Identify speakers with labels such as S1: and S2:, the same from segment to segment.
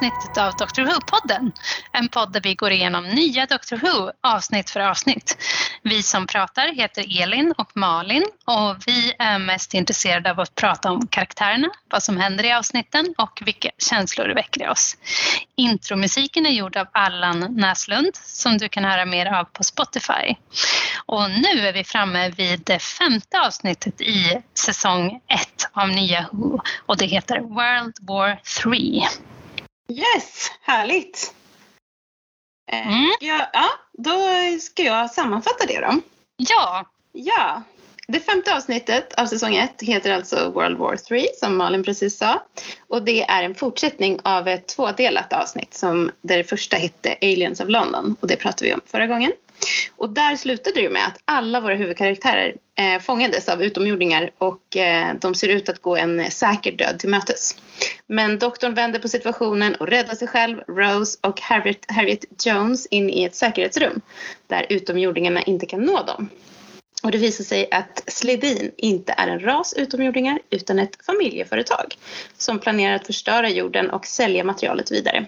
S1: avsnittet av Doctor Who-podden. En podd där vi går igenom nya Doctor Who avsnitt för avsnitt. Vi som pratar heter Elin och Malin och vi är mest intresserade av att prata om karaktärerna, vad som händer i avsnitten och vilka känslor det väcker i oss. Intromusiken är gjord av Allan Näslund som du kan höra mer av på Spotify. Och nu är vi framme vid det femte avsnittet i säsong ett av nya Who och det heter World War 3.
S2: Yes, härligt! Eh,
S1: Mm.
S2: ja, ja, då ska jag sammanfatta det då.
S1: Ja,
S2: Ja, det femte avsnittet av säsong ett heter alltså World War 3 som Malin precis sa. Och det är en fortsättning av ett tvådelat avsnitt som där det första hette Aliens of London och det pratade vi om förra gången. Och där slutade det ju med att alla våra huvudkaraktärer eh, fångades av utomjordingar och eh, de ser ut att gå en säker död till mötes. Men doktorn vänder på situationen och räddar sig själv, Rose och Harriet, Harriet Jones in i ett säkerhetsrum där utomjordingarna inte kan nå dem. Och det visar sig att Sledin inte är en ras utomjordingar utan ett familjeföretag som planerar att förstöra jorden och sälja materialet vidare.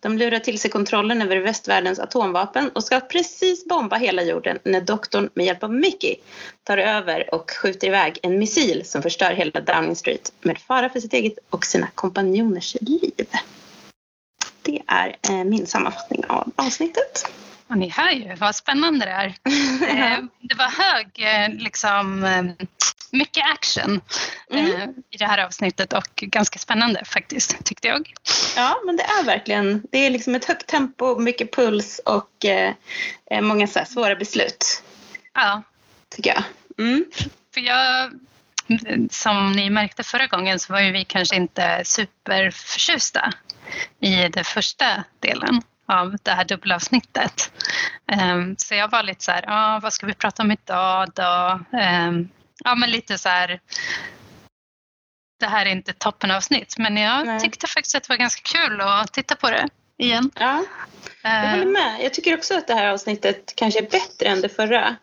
S2: De lurar till sig kontrollen över västvärldens atomvapen och ska precis bomba hela jorden när doktorn med hjälp av Mickey tar över och skjuter iväg en missil som förstör hela Downing Street med fara för sitt eget och sina kompanjoners liv. Det är eh, min sammanfattning av avsnittet
S1: och ni hör ju vad spännande det är. Eh, Det var hög, eh, liksom, eh, mycket action
S2: Mm.
S1: i det här avsnittet och ganska spännande faktiskt, tyckte jag.
S2: Ja, men det är verkligen. Det är liksom ett högt tempo, mycket puls och eh, många så svåra beslut,
S1: Ja,
S2: tycker jag. Mm.
S1: för jag, som ni märkte förra gången så var ju vi kanske inte superförtjusta i den första delen av det här dubbelavsnittet. Ehm, Så jag var lite så här, ah, vad ska vi prata om idag då? Ehm, Ja, men lite så här, det här är inte toppenavsnitt, men jag
S2: Nej.
S1: tyckte faktiskt att det var ganska kul att titta på det igen.
S2: Ja, jag
S1: Ehm,
S2: håller med. Jag tycker också att det här avsnittet kanske är bättre än det förra.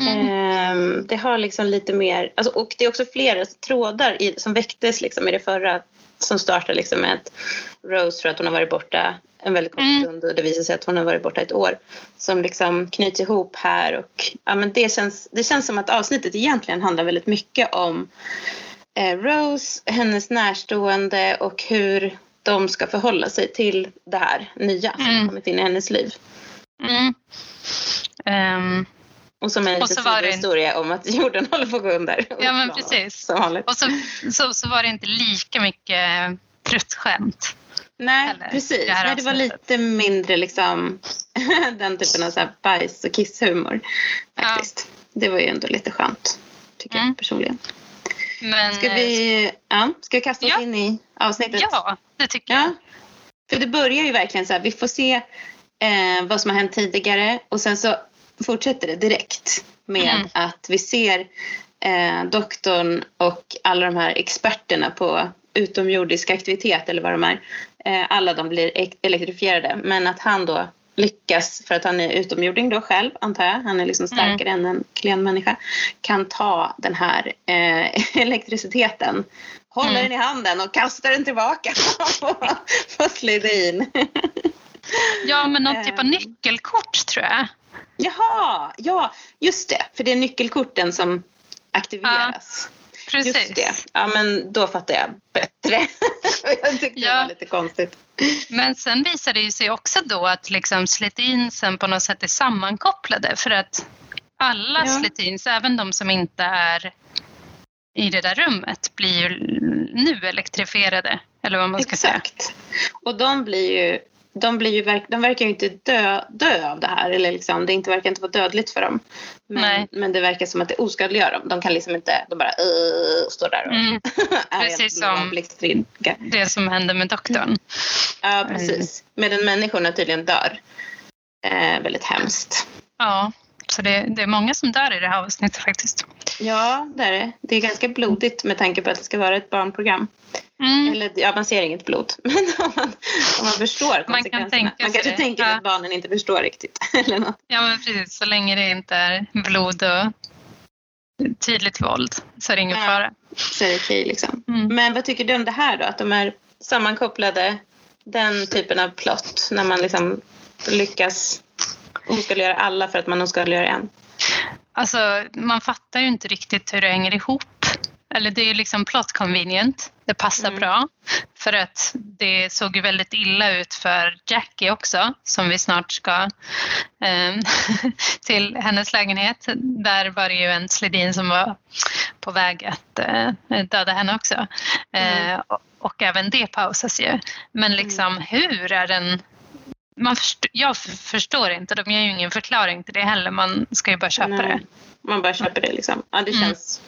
S1: Mm.
S2: Ehm, det har liksom lite mer, alltså, och det är också flera trådar i, som väcktes liksom i det förra som startar liksom med att Rose tror att hon har varit borta en väldigt kort
S1: Mm.
S2: stund och det visar sig att hon har varit borta ett år. Som liksom knyts ihop här och ja, men det, känns, det känns som att avsnittet egentligen handlar väldigt mycket om eh, Rose, hennes närstående och hur de ska förhålla sig till det här nya som
S1: Mm.
S2: har kommit in i hennes liv.
S1: Mm. Ehm,
S2: Och som är en liten sidohistoria om att jorden håller på att gå under.
S1: Ja, men precis. Och så, så, så var det inte lika mycket pruttskämt.
S2: Nej,
S1: Eller
S2: precis.
S1: det
S2: Nej, det var lite mindre liksom den typen av så här bajs och kisshumor. Faktiskt. Det var ju ändå lite skönt. Tycker
S1: Mm.
S2: jag personligen.
S1: Men,
S2: Ska vi, ja, ska vi kasta oss
S1: Ja.
S2: in i avsnittet?
S1: Ja, det tycker
S2: Ja.
S1: jag.
S2: För det börjar ju verkligen så här. Vi får se eh, vad som har hänt tidigare och sen så fortsätter det direkt med
S1: Mm.
S2: att vi ser eh, doktorn och alla de här experterna på utomjordisk aktivitet eller vad de är. Eh, alla de blir ek- elektrifierade men att han då lyckas, för att han är utomjording då själv antar jag, han är liksom starkare än en klen människa, kan ta den här eh, elektriciteten, hålla
S1: Mm.
S2: den i handen och kasta den tillbaka på, på Sledin.
S1: Ja, men någon typ av
S2: Ehm.
S1: nyckelkort tror jag.
S2: Jaha, ja just det, för det är nyckelkorten som aktiveras.
S1: Precis.
S2: Just det. Ja, men då fattar jag bättre. jag tyckte det
S1: Ja.
S2: var lite konstigt.
S1: Men sen visar det ju sig också då att liksom Slitinsen på något sätt är sammankopplade för att alla
S2: Ja.
S1: Slitins, även de som inte är i det där rummet, blir ju nu elektrifierade. Eller vad man ska säga.
S2: Exakt. Och de blir ju, de, blir ju verk, de verkar ju inte dö, dö av det här. Eller liksom, det inte verkar inte vara dödligt för dem. Men,
S1: Nej.
S2: men det verkar som att det oskadliggör dem. De kan liksom inte, de bara uh, står där och
S1: Mm,
S2: är
S1: precis som- det som hände med doktorn.
S2: Ja, precis. Medan människorna tydligen dör. Eh, väldigt hemskt.
S1: Ja, så det, det är många som dör i det här avsnittet faktiskt.
S2: Ja, det är det. Det är ganska blodigt med tanke på att det ska vara ett barnprogram.
S1: Mm.
S2: Eller ja, man ser inget blod. Men om man, om man förstår
S1: kan
S2: konsekvenserna.
S1: tänka
S2: man kanske
S1: det.
S2: tänker
S1: Ja.
S2: att barnen inte förstår riktigt. Eller något.
S1: Ja, men precis. Så länge det inte är blod och tydligt våld så är det ingen
S2: Ja.
S1: fara.
S2: Så är det okej liksom.
S1: Mm.
S2: Men vad tycker du om det här då? Att de är sammankopplade. Den typen av plott när man liksom lyckas oskadliggöra alla för att man oskadliggör en.
S1: Alltså, man fattar ju inte riktigt hur det hänger ihop. Eller det är ju liksom plot convenient. Det passar
S2: Mm.
S1: bra. För att det såg ju väldigt illa ut för Jackie också, som vi snart ska eh, till hennes lägenhet. Där var det ju en Sledin som var på väg att eh, döda henne också. Eh, och, och även det pausas ju. Men liksom hur är den man först, jag förstår inte, de ger ju ingen förklaring till det heller. Man ska ju bara köpa
S2: Nej.
S1: det.
S2: Man bara köper det liksom. Ja, det,
S1: Mm.
S2: känns,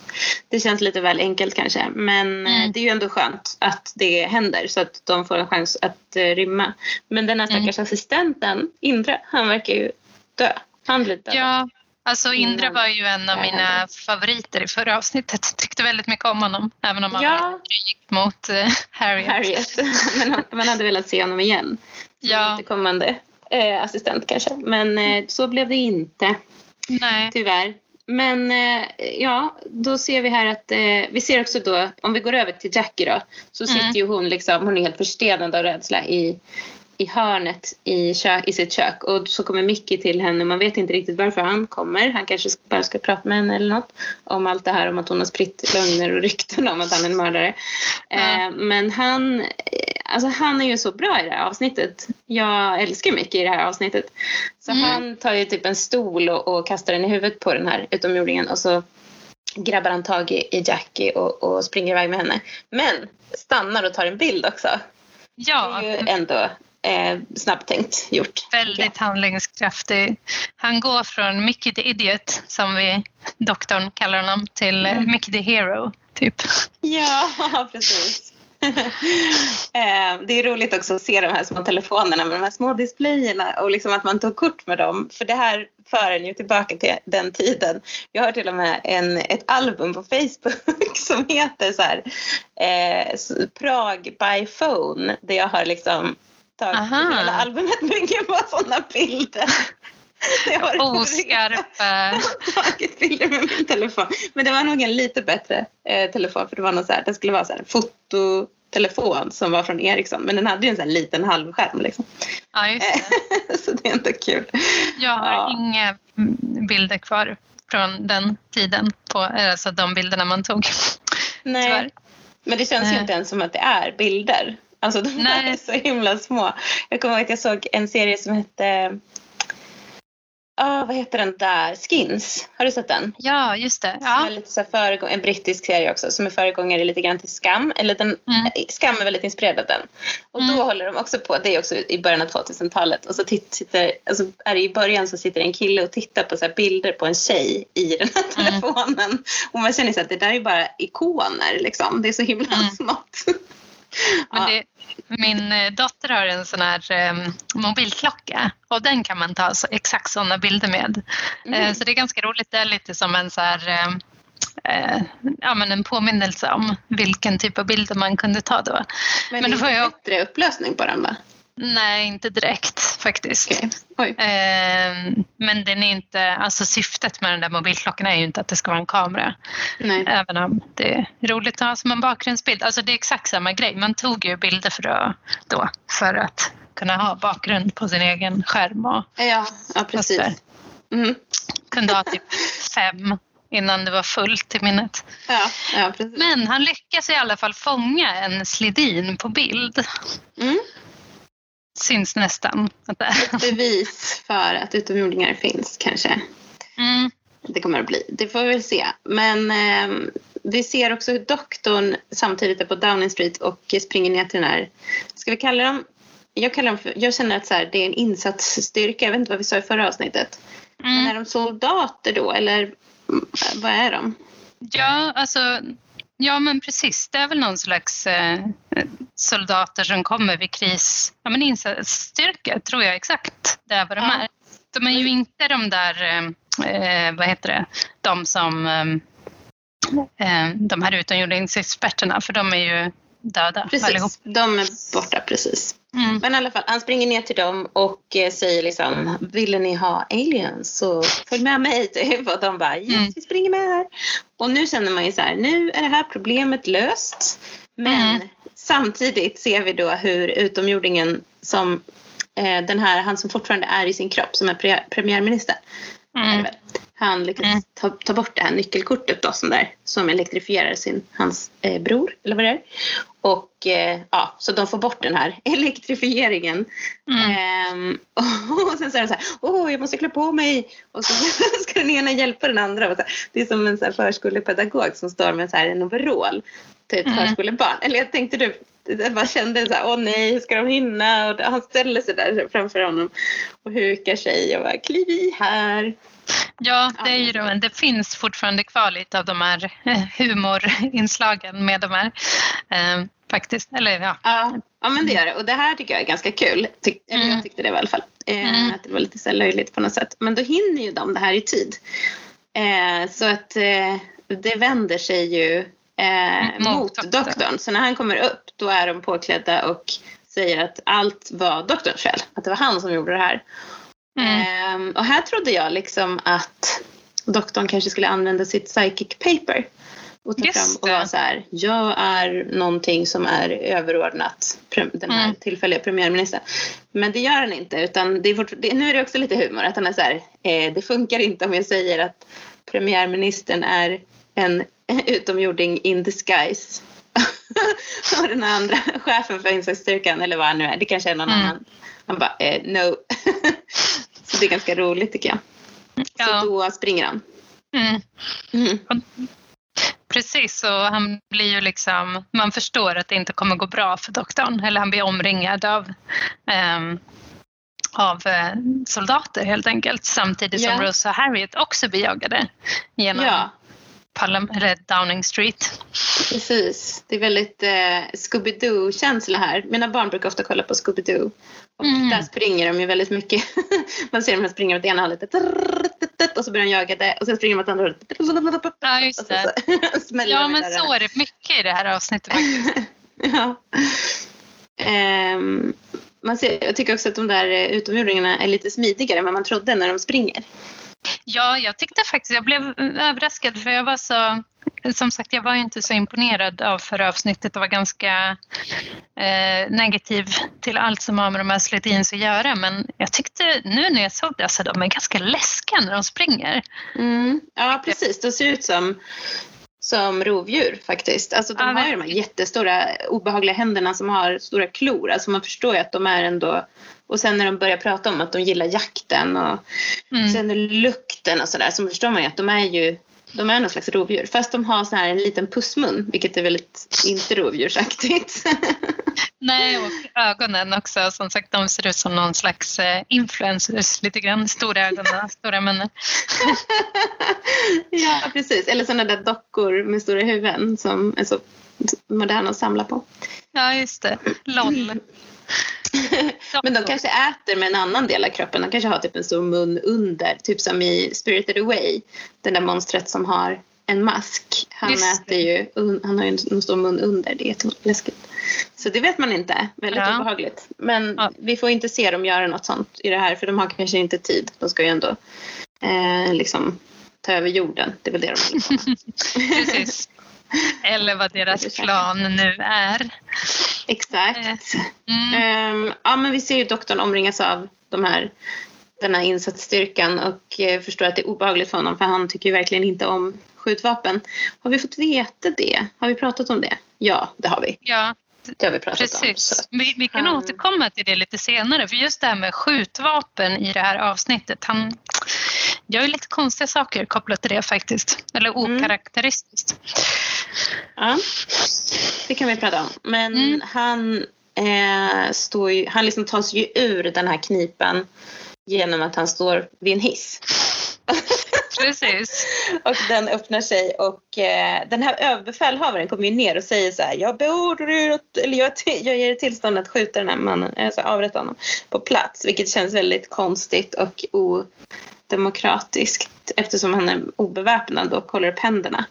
S2: det känns lite väl enkelt kanske. Men eh,
S1: Mm.
S2: det är ju ändå skönt att det händer så att de får en chans att eh, rymma. Men den här
S1: Mm.
S2: stackars assistenten, Indra, han verkar ju dö. Han blir död.
S1: Ja, alltså Indra
S2: Innan
S1: var ju en av mina favoriter i förra avsnittet. Tyckte väldigt mycket om honom, även om han
S2: Ja.
S1: gick mot eh, Harriet.
S2: Harriet. Men man hade velat se honom igen.
S1: Ja.
S2: återkommande eh, assistent kanske. Men eh, så blev det inte.
S1: Nej.
S2: Tyvärr. Men eh, ja, då ser vi här att eh, vi ser också då, om vi går över till Jackie då, så
S1: Mm.
S2: sitter ju hon liksom, hon är helt förstenad av rädsla i, i hörnet i, kö, i sitt kök och så kommer Mickey till henne, man vet inte riktigt varför han kommer, han kanske bara ska prata med henne eller något om allt det här om att hon har spritt lögner och rykten om att han är en mördare.
S1: Ja.
S2: Eh, men han, eh, alltså han är ju så bra i det här avsnittet. Jag älskar Mickey i det här avsnittet. Så
S1: Mm.
S2: han tar ju typ en stol och, och kastar den i huvudet på den här utomjordingen och så grabbar han tag i, i Jackie och, och springer iväg med henne. Men stannar och tar en bild också.
S1: Ja,
S2: Det är ju ändå eh, snabbtänkt gjort.
S1: väldigt handlingskraftig. Han går från Mickey the Idiot, som vi doktorn kallar honom, till mm. Mickey the Hero, typ.
S2: Ja, precis. Eh, det är roligt också att se de här små telefonerna med de här små displayerna och liksom att man tog kort med dem. För det här för en ju tillbaka till den tiden. Jag har till och med en, ett album på Facebook som heter så här, eh, Prag by phone. Där jag har liksom tagit
S1: Aha.
S2: hela albumet bygger på sådana bilder. Var roligt.
S1: Oskarpa.
S2: tagit bilder med min telefon. Men det var nog en lite bättre eh, telefon för det var någon så här, det skulle vara så här, en fototelefon som var från Ericsson men den hade ju en sån liten halvskärm liksom.
S1: Ja, just det.
S2: så det är inte kul.
S1: Jag har
S2: Ja.
S1: inga mm, bilder kvar från den tiden, på, alltså de bilderna man tog.
S2: Nej.
S1: Tyvärr.
S2: Men det känns ju
S1: Nej.
S2: inte ens som att det är bilder. Alltså de
S1: Nej.
S2: är så himla små. Jag kommer ihåg att jag såg en serie som hette Ah, vad heter den där? Skins. Har du sett den?
S1: Ja, just det.
S2: Som är
S1: Ja.
S2: lite så föregång- en brittisk serie också som är föregångare lite grann till Skam. Eller den,
S1: Mm.
S2: Skam är väldigt inspirerad av den. Och
S1: Mm.
S2: då håller de också på, det är också i början av 2000-talet. Och så sitter, alltså är det i början så sitter en kille och tittar på så här bilder på en tjej i den här
S1: Mm.
S2: telefonen. Och man känner så att det där är bara ikoner liksom. Det är så himla
S1: Mm.
S2: smått.
S1: Men det, min eh, dotter har en sån här eh, mobilklocka och den kan man ta så, exakt sådana bilder med. Eh,
S2: Mm.
S1: så det är ganska roligt. Det är lite som en så här, eh, eh, ja, men en påminnelse om vilken typ av bilder man kunde ta då.
S2: Men,
S1: Men
S2: det är
S1: jag-
S2: bättre upplösning på den va?
S1: Nej, inte direkt faktiskt.
S2: Oj.
S1: Eh, men den är inte, alltså syftet med den där mobilklockan är ju inte att det ska vara en kamera.
S2: Nej.
S1: Även om det är roligt att ha som en bakgrundsbild. Alltså det är exakt samma grej. Man tog ju bilder för att, då, för att kunna ha bakgrund på sin egen skärm och
S2: Ja, ja precis. Mm.
S1: kunde ha typ fem innan det var fullt i minnet.
S2: Ja, ja.
S1: Men han lyckas i alla fall fånga en slidin på bild.
S2: Mm.
S1: Syns nästan. Är.
S2: Bevis för att utomjordingar finns kanske.
S1: Mm.
S2: Det kommer att bli. Det får vi väl se. Men eh, vi ser också hur doktorn samtidigt är på Downing Street och springer ner till den här, ska vi kalla dem, jag, kallar dem för, jag känner att så här, det är en insatsstyrka, jag vet inte vad vi sa i förra avsnittet. Men
S1: Mm.
S2: är de soldater då eller vad är de?
S1: Ja, alltså, ja, men precis. Det är väl någon slags eh, soldater som kommer vid kris. Ja, men insatsstyrka tror jag exakt. Det är vad de
S2: Ja.
S1: är. De är ju inte de där, eh, eh, vad heter det, de som, eh, eh, de här utomjordingsexperterna, för de är ju döda.
S2: Precis, de är borta precis.
S1: Mm.
S2: Men i alla fall, han springer ner till dem och eh, säger liksom, ville ni ha aliens så följ med mig typ. Och de bara, yes
S1: Mm.
S2: vi springer med här. Och nu känner man ju så här, nu är det här problemet löst. Men
S1: Mm.
S2: samtidigt ser vi då hur utomjordingen som eh, den här, han som fortfarande är i sin kropp som är pre premiärminister.
S1: Mm.
S2: Han lyckas
S1: Mm.
S2: ta, ta bort det här nyckelkortet då som, där, som elektrifierar sin, hans eh, bror, eller vad det är. Och eh, ja, så de får bort den här elektrifieringen.
S1: Mm.
S2: Ehm, och sen så är de så här, åh jag måste klä på mig. Och så ska den ena hjälpa den andra. Och så här, det är som en så här förskolepedagog som står med så här en overall till ett
S1: Mm.
S2: förskolebarn. Eller jag tänkte du, jag bara kände så här, åh nej, hur ska de hinna? Och han ställer sig där framför honom och hukar sig och bara, kliv i här.
S1: Ja, det, är ju, det det finns fortfarande kvar lite av de här eh, humorinslagen med de här. Eh, faktiskt. Eller ja.
S2: Ja, ja men det gör det. Och det här tycker jag är ganska kul. Tyck, eller
S1: Mm.
S2: jag tyckte det var i alla fall. Eh,
S1: Mm.
S2: Att det var lite så löjligt på något sätt. Men då hinner ju de det här i tid. Eh, så att eh, det vänder sig ju eh,
S1: Mot
S2: mot,
S1: doktorn.
S2: doktorn. Så när han kommer upp då är de påklädda och säger att allt var doktorns fel. Att det var han som gjorde det här.
S1: Mm.
S2: Ehm, och här trodde jag liksom att doktorn kanske skulle använda sitt psychic paper. Och ta
S1: Just
S2: fram och vara så här, jag är någonting som är överordnat den här
S1: Mm.
S2: tillfälliga premiärministern. Men det gör han inte utan det är fort, det, nu är det också lite humor att han är så här, eh, det funkar inte om jag säger att premiärministern är en utomjording in disguise. och den andra chefen för insatsstyrkan eller vad han nu är, det kanske är någon
S1: Mm.
S2: annan. Han bara, eh, no. så det är ganska roligt tycker jag.
S1: Ja.
S2: Så då springer han.
S1: Mm.
S2: Mm.
S1: Precis, och han blir ju liksom, man förstår att det inte kommer gå bra för doktorn. Eller han blir omringad av, ehm, av eh, soldater helt enkelt. Samtidigt som
S2: Ja.
S1: Rose och Harriet också blir jagade genom
S2: Ja,
S1: Downing Street.
S2: precis. Det är väldigt eh, Scooby-Doo-känsla här. Mina barn brukar ofta kolla på Scooby-Doo. Och
S1: Mm.
S2: där springer de ju väldigt mycket. Man ser dem springa åt ena hållet. Och så börjar de jaga det. Och sen springer de åt andra hållet.
S1: Ja, just det.
S2: så
S1: Ja, men så är det mycket i det här avsnittet faktiskt.
S2: Ja. Ehm, man ser, jag tycker också att de där eh, utomjordingarna är lite smidigare än vad man trodde när de springer.
S1: Ja, jag tyckte faktiskt, jag blev överraskad för jag var så, som sagt jag var ju inte så imponerad av förra avsnittet och var ganska eh, negativ till allt som har med de här Sledins att göra men jag tyckte nu när jag såg det, alltså de är ganska läskiga när de springer.
S2: Mm. Ja, precis. De ser ut som, som rovdjur faktiskt. Alltså, de
S1: Ja,
S2: har ju de här jättestora obehagliga händerna som har stora klor. Alltså, man förstår ju att de är ändå... Och sen när de börjar prata om att de gillar jakten och
S1: Mm.
S2: sen lukten och sådär så förstår man ju att de är ju de är någon slags rovdjur. Fast de har så här en liten pussmun, vilket är väldigt inte rovdjursaktigt.
S1: Nej, och ögonen också. Som sagt, de ser ut som någon slags eh, influencers lite grann. Stora ögon och stora munnen.
S2: ja, precis. Eller sådana där dockor med stora huvuden som är så moderna att samla på.
S1: Ja, just det. LOL.
S2: Men de kanske äter med en annan del av kroppen. De kanske har typ en stor mun under. Typ som i Spirited Away. Den där monstret som har en mask. Han
S1: Just
S2: äter ju, han har ju en stor mun under. Det är jätteläskigt. Så det vet man inte. Väldigt
S1: Ja.
S2: obehagligt. Men
S1: Ja.
S2: vi får inte se dem göra något sånt i det här. För de har kanske inte tid. De ska ju ändå eh, liksom ta över jorden. Det är väl det de håller på med.
S1: Precis. Eller vad deras plan nu är.
S2: Exakt.
S1: Mm.
S2: Ehm, ja, men vi ser ju doktorn omringas av de här, den här insatsstyrkan och eh, förstår att det är obehagligt för honom för han tycker ju verkligen inte om skjutvapen. Har vi fått veta det? Har vi pratat om det? Ja, det har vi.
S1: Ja,
S2: Det har vi pratat om.
S1: Precis. Vi, vi kan
S2: han-
S1: återkomma till det lite senare. För just det här med skjutvapen i det här avsnittet. Han gör ju lite konstiga saker kopplat till det faktiskt. Eller
S2: Mm.
S1: okaraktäristiskt.
S2: Ja, det kan vi prata om. Men
S1: Mm.
S2: han, eh, står ju, han liksom tar sig ju ur den här knipan genom att han står vid en hiss.
S1: Precis.
S2: Och den öppnar sig och eh, den här överbefälhavaren kommer ju ner och säger så här. Jag beordrar er eller jag, jag ger er tillstånd att skjuta den här mannen, alltså avrätta honom på plats. Vilket känns väldigt konstigt och odemokratiskt eftersom han är obeväpnad och håller upp händerna.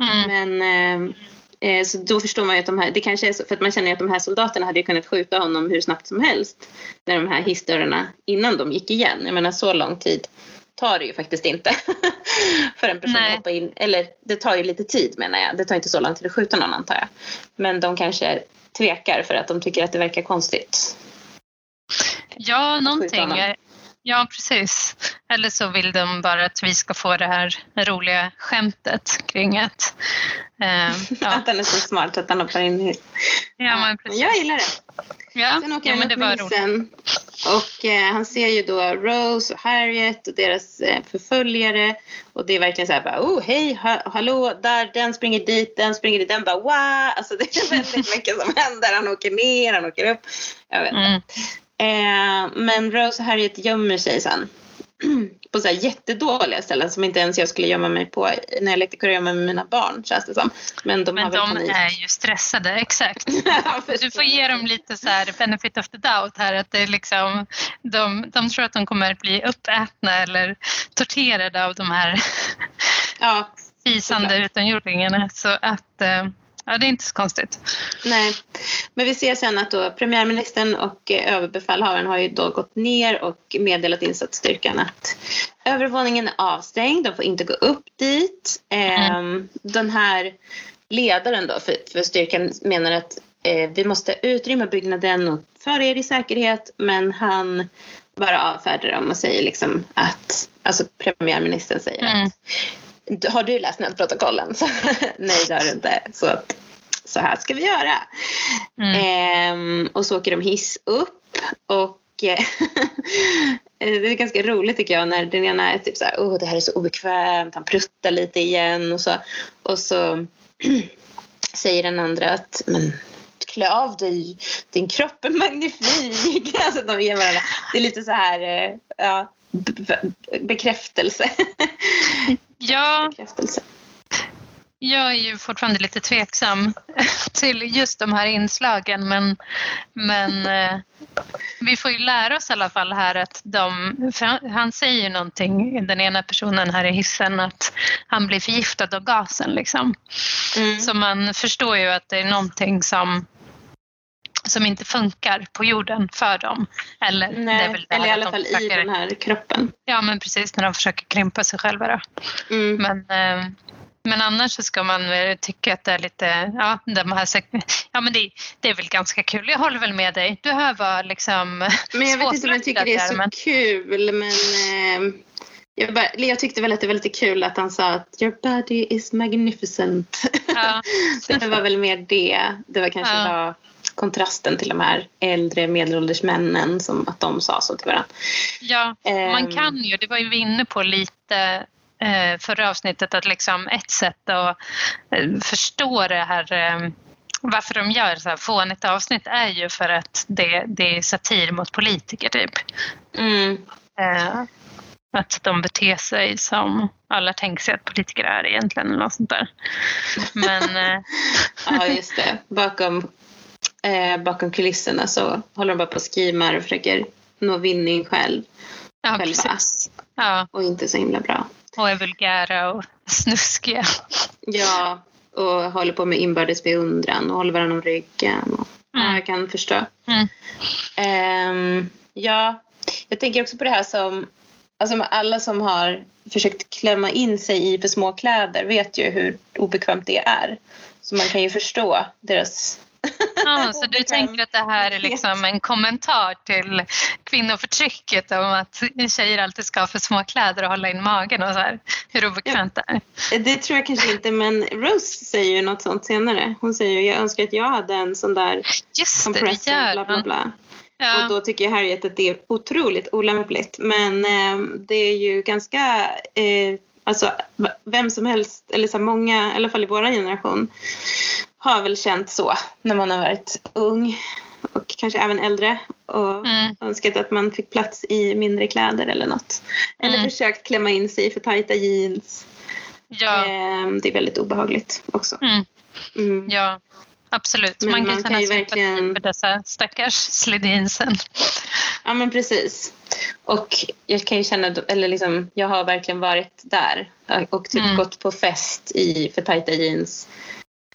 S1: Mm.
S2: Men eh, eh, så då förstår man ju att de här, det kanske är så, för att man känner att de här soldaterna hade ju kunnat skjuta honom hur snabbt som helst. När de här hissdörrarna, innan de gick igen. Jag menar så lång tid tar det ju faktiskt inte. för en person
S1: Nej.
S2: att hoppa in. Eller det tar ju lite tid menar jag. Det tar inte så lång tid att skjuta någon antar jag. Men de kanske tvekar för att de tycker att det verkar konstigt.
S1: Ja, någonting. Ja, precis. Eller så vill de bara att vi ska få det här roliga skämtet kring att... Eh, ja,
S2: Att han är så smart att han hoppar in i...
S1: ja, men precis.
S2: jag gillar det.
S1: Ja,
S2: Sen åker
S1: ja
S2: han med hissen och eh, han ser ju då Rose och Harriet och deras eh, förföljare och det är verkligen så här bara oh hej ha, hallå där den springer dit den springer dit den bara wow alltså det är väldigt mycket som händer han åker ner han åker upp jag vet
S1: Mm.
S2: Eh, men Rose och Harriet gömmer sig sen på så här jättedåliga ställen som inte ens jag skulle gömma mig på när jag lekte kurragömma med mina barn känns det som men de
S1: Men de är ju stressade, exakt.
S2: Ja,
S1: Du får ge dem lite så här benefit of the doubt här. Att det är liksom, de, de tror att de kommer att bli uppätna eller torterade av de här
S2: ja
S1: fisande utomjordingarna. Så att, eh, ja det är inte så konstigt.
S2: Nej, men vi ser sen att då premiärministern och eh, överbefälhavaren har ju då gått ner och meddelat insatsstyrkan att övervåningen är avstängd, de får inte gå upp dit. Ehm, Den här ledaren då för, för styrkan menar att eh, vi måste utrymma byggnaden och föra er i säkerhet men han bara avfärdar dem och säger liksom att, alltså premiärministern säger
S1: Mm.
S2: att har du läst protokollen? Så, Nej, det har du inte. Så, så här ska vi göra.
S1: Mm.
S2: Ehm, och så åker de hiss upp och eh, det är ganska roligt tycker jag när den ena är typ så här, oh det här är så obekvämt, han pruttar lite igen och så. Och så säger den andra att, men klä av dig, din kropp är magnifik. Alltså de ger varandra, det är lite så här, eh, ja, be- be- bekräftelse.
S1: Ja,
S2: bekräftelse.
S1: jag är ju fortfarande lite tveksam till just de här inslagen men, men eh, vi får ju lära oss i alla fall här att de, han säger ju någonting, den ena personen här i hissen, att han blir förgiftad av gasen liksom.
S2: Mm.
S1: Så man förstår ju att det är någonting som som inte funkar på jorden för dem. Eller,
S2: Nej, eller i alla fall i
S1: försöker-
S2: den här kroppen.
S1: Ja men precis, när de försöker krympa sig själva då.
S2: Mm.
S1: Men, eh, men annars så ska man väl tycka att det är lite, ja, de här, ja men det, det är väl ganska kul. Jag håller väl med dig. Du hör vad liksom
S2: Men jag vet inte om jag tycker det är så
S1: men,
S2: kul. Men eh, jag, bara, jag tyckte väl att det var lite kul att han sa att your body is magnificent.
S1: ja,
S2: det var väl mer det. Det var kanske
S1: Ja.
S2: var kontrasten till de här äldre medelålders männen som att de sa så till varandra.
S1: ja, man
S2: Ehm.
S1: kan ju, det var ju vi inne på lite eh, förra avsnittet, att liksom ett sätt att eh, förstå det här eh, varför de gör så här fånigt avsnitt är ju för att det, det är satir mot politiker typ.
S2: Mm.
S1: Eh, att de beter sig som alla tänker sig att politiker är egentligen eller något sånt där. Men
S2: Ja, just det. Bakom, eh, bakom kulisserna så håller de bara på och skrimar och försöker nå vinning själv.
S1: ja,
S2: Själva.
S1: precis. Ja,
S2: Och inte så himla bra.
S1: och är vulgära och snuskiga.
S2: Ja, och håller på med inbördes beundran och håller varandra om ryggen. Och,
S1: Mm.
S2: jag kan förstå.
S1: Mm.
S2: Ehm, ja, jag tänker också på det här som Alltså alla som har försökt klämma in sig i för små kläder vet ju hur obekvämt det är. Så man kan ju förstå deras...
S1: Ja, så du tänker att det här är liksom en kommentar till kvinnoförtrycket om att tjejer alltid ska ha för små kläder och hålla in magen och så här. Hur obekvämt det är.
S2: Det tror jag kanske inte, men Rose säger ju något sånt senare. Hon säger ju jag önskar att jag hade en sån där
S1: Just det, det
S2: compressor,
S1: gör
S2: bla bla bla. Och
S1: Ja,
S2: då tycker Harriet att det är otroligt olämpligt. Men eh, det är ju ganska, eh, alltså vem som helst, eller så många, i alla fall i vår generation, har väl känt så när man har varit ung och kanske även äldre och
S1: Mm.
S2: önskat att man fick plats i mindre kläder eller något. Eller
S1: Mm.
S2: försökt klämma in sig för tajta jeans.
S1: ja,
S2: Eh, det är väldigt obehagligt också.
S1: mm,
S2: Mm.
S1: ja, absolut.
S2: Men
S1: man kan
S2: man
S1: känna
S2: kan verkligen-
S1: för dessa stackars slidinsen.
S2: Ja men precis. Och jag kan ju känna, eller liksom, jag har verkligen varit där och typ
S1: Mm.
S2: gått på fest i för tajta jeans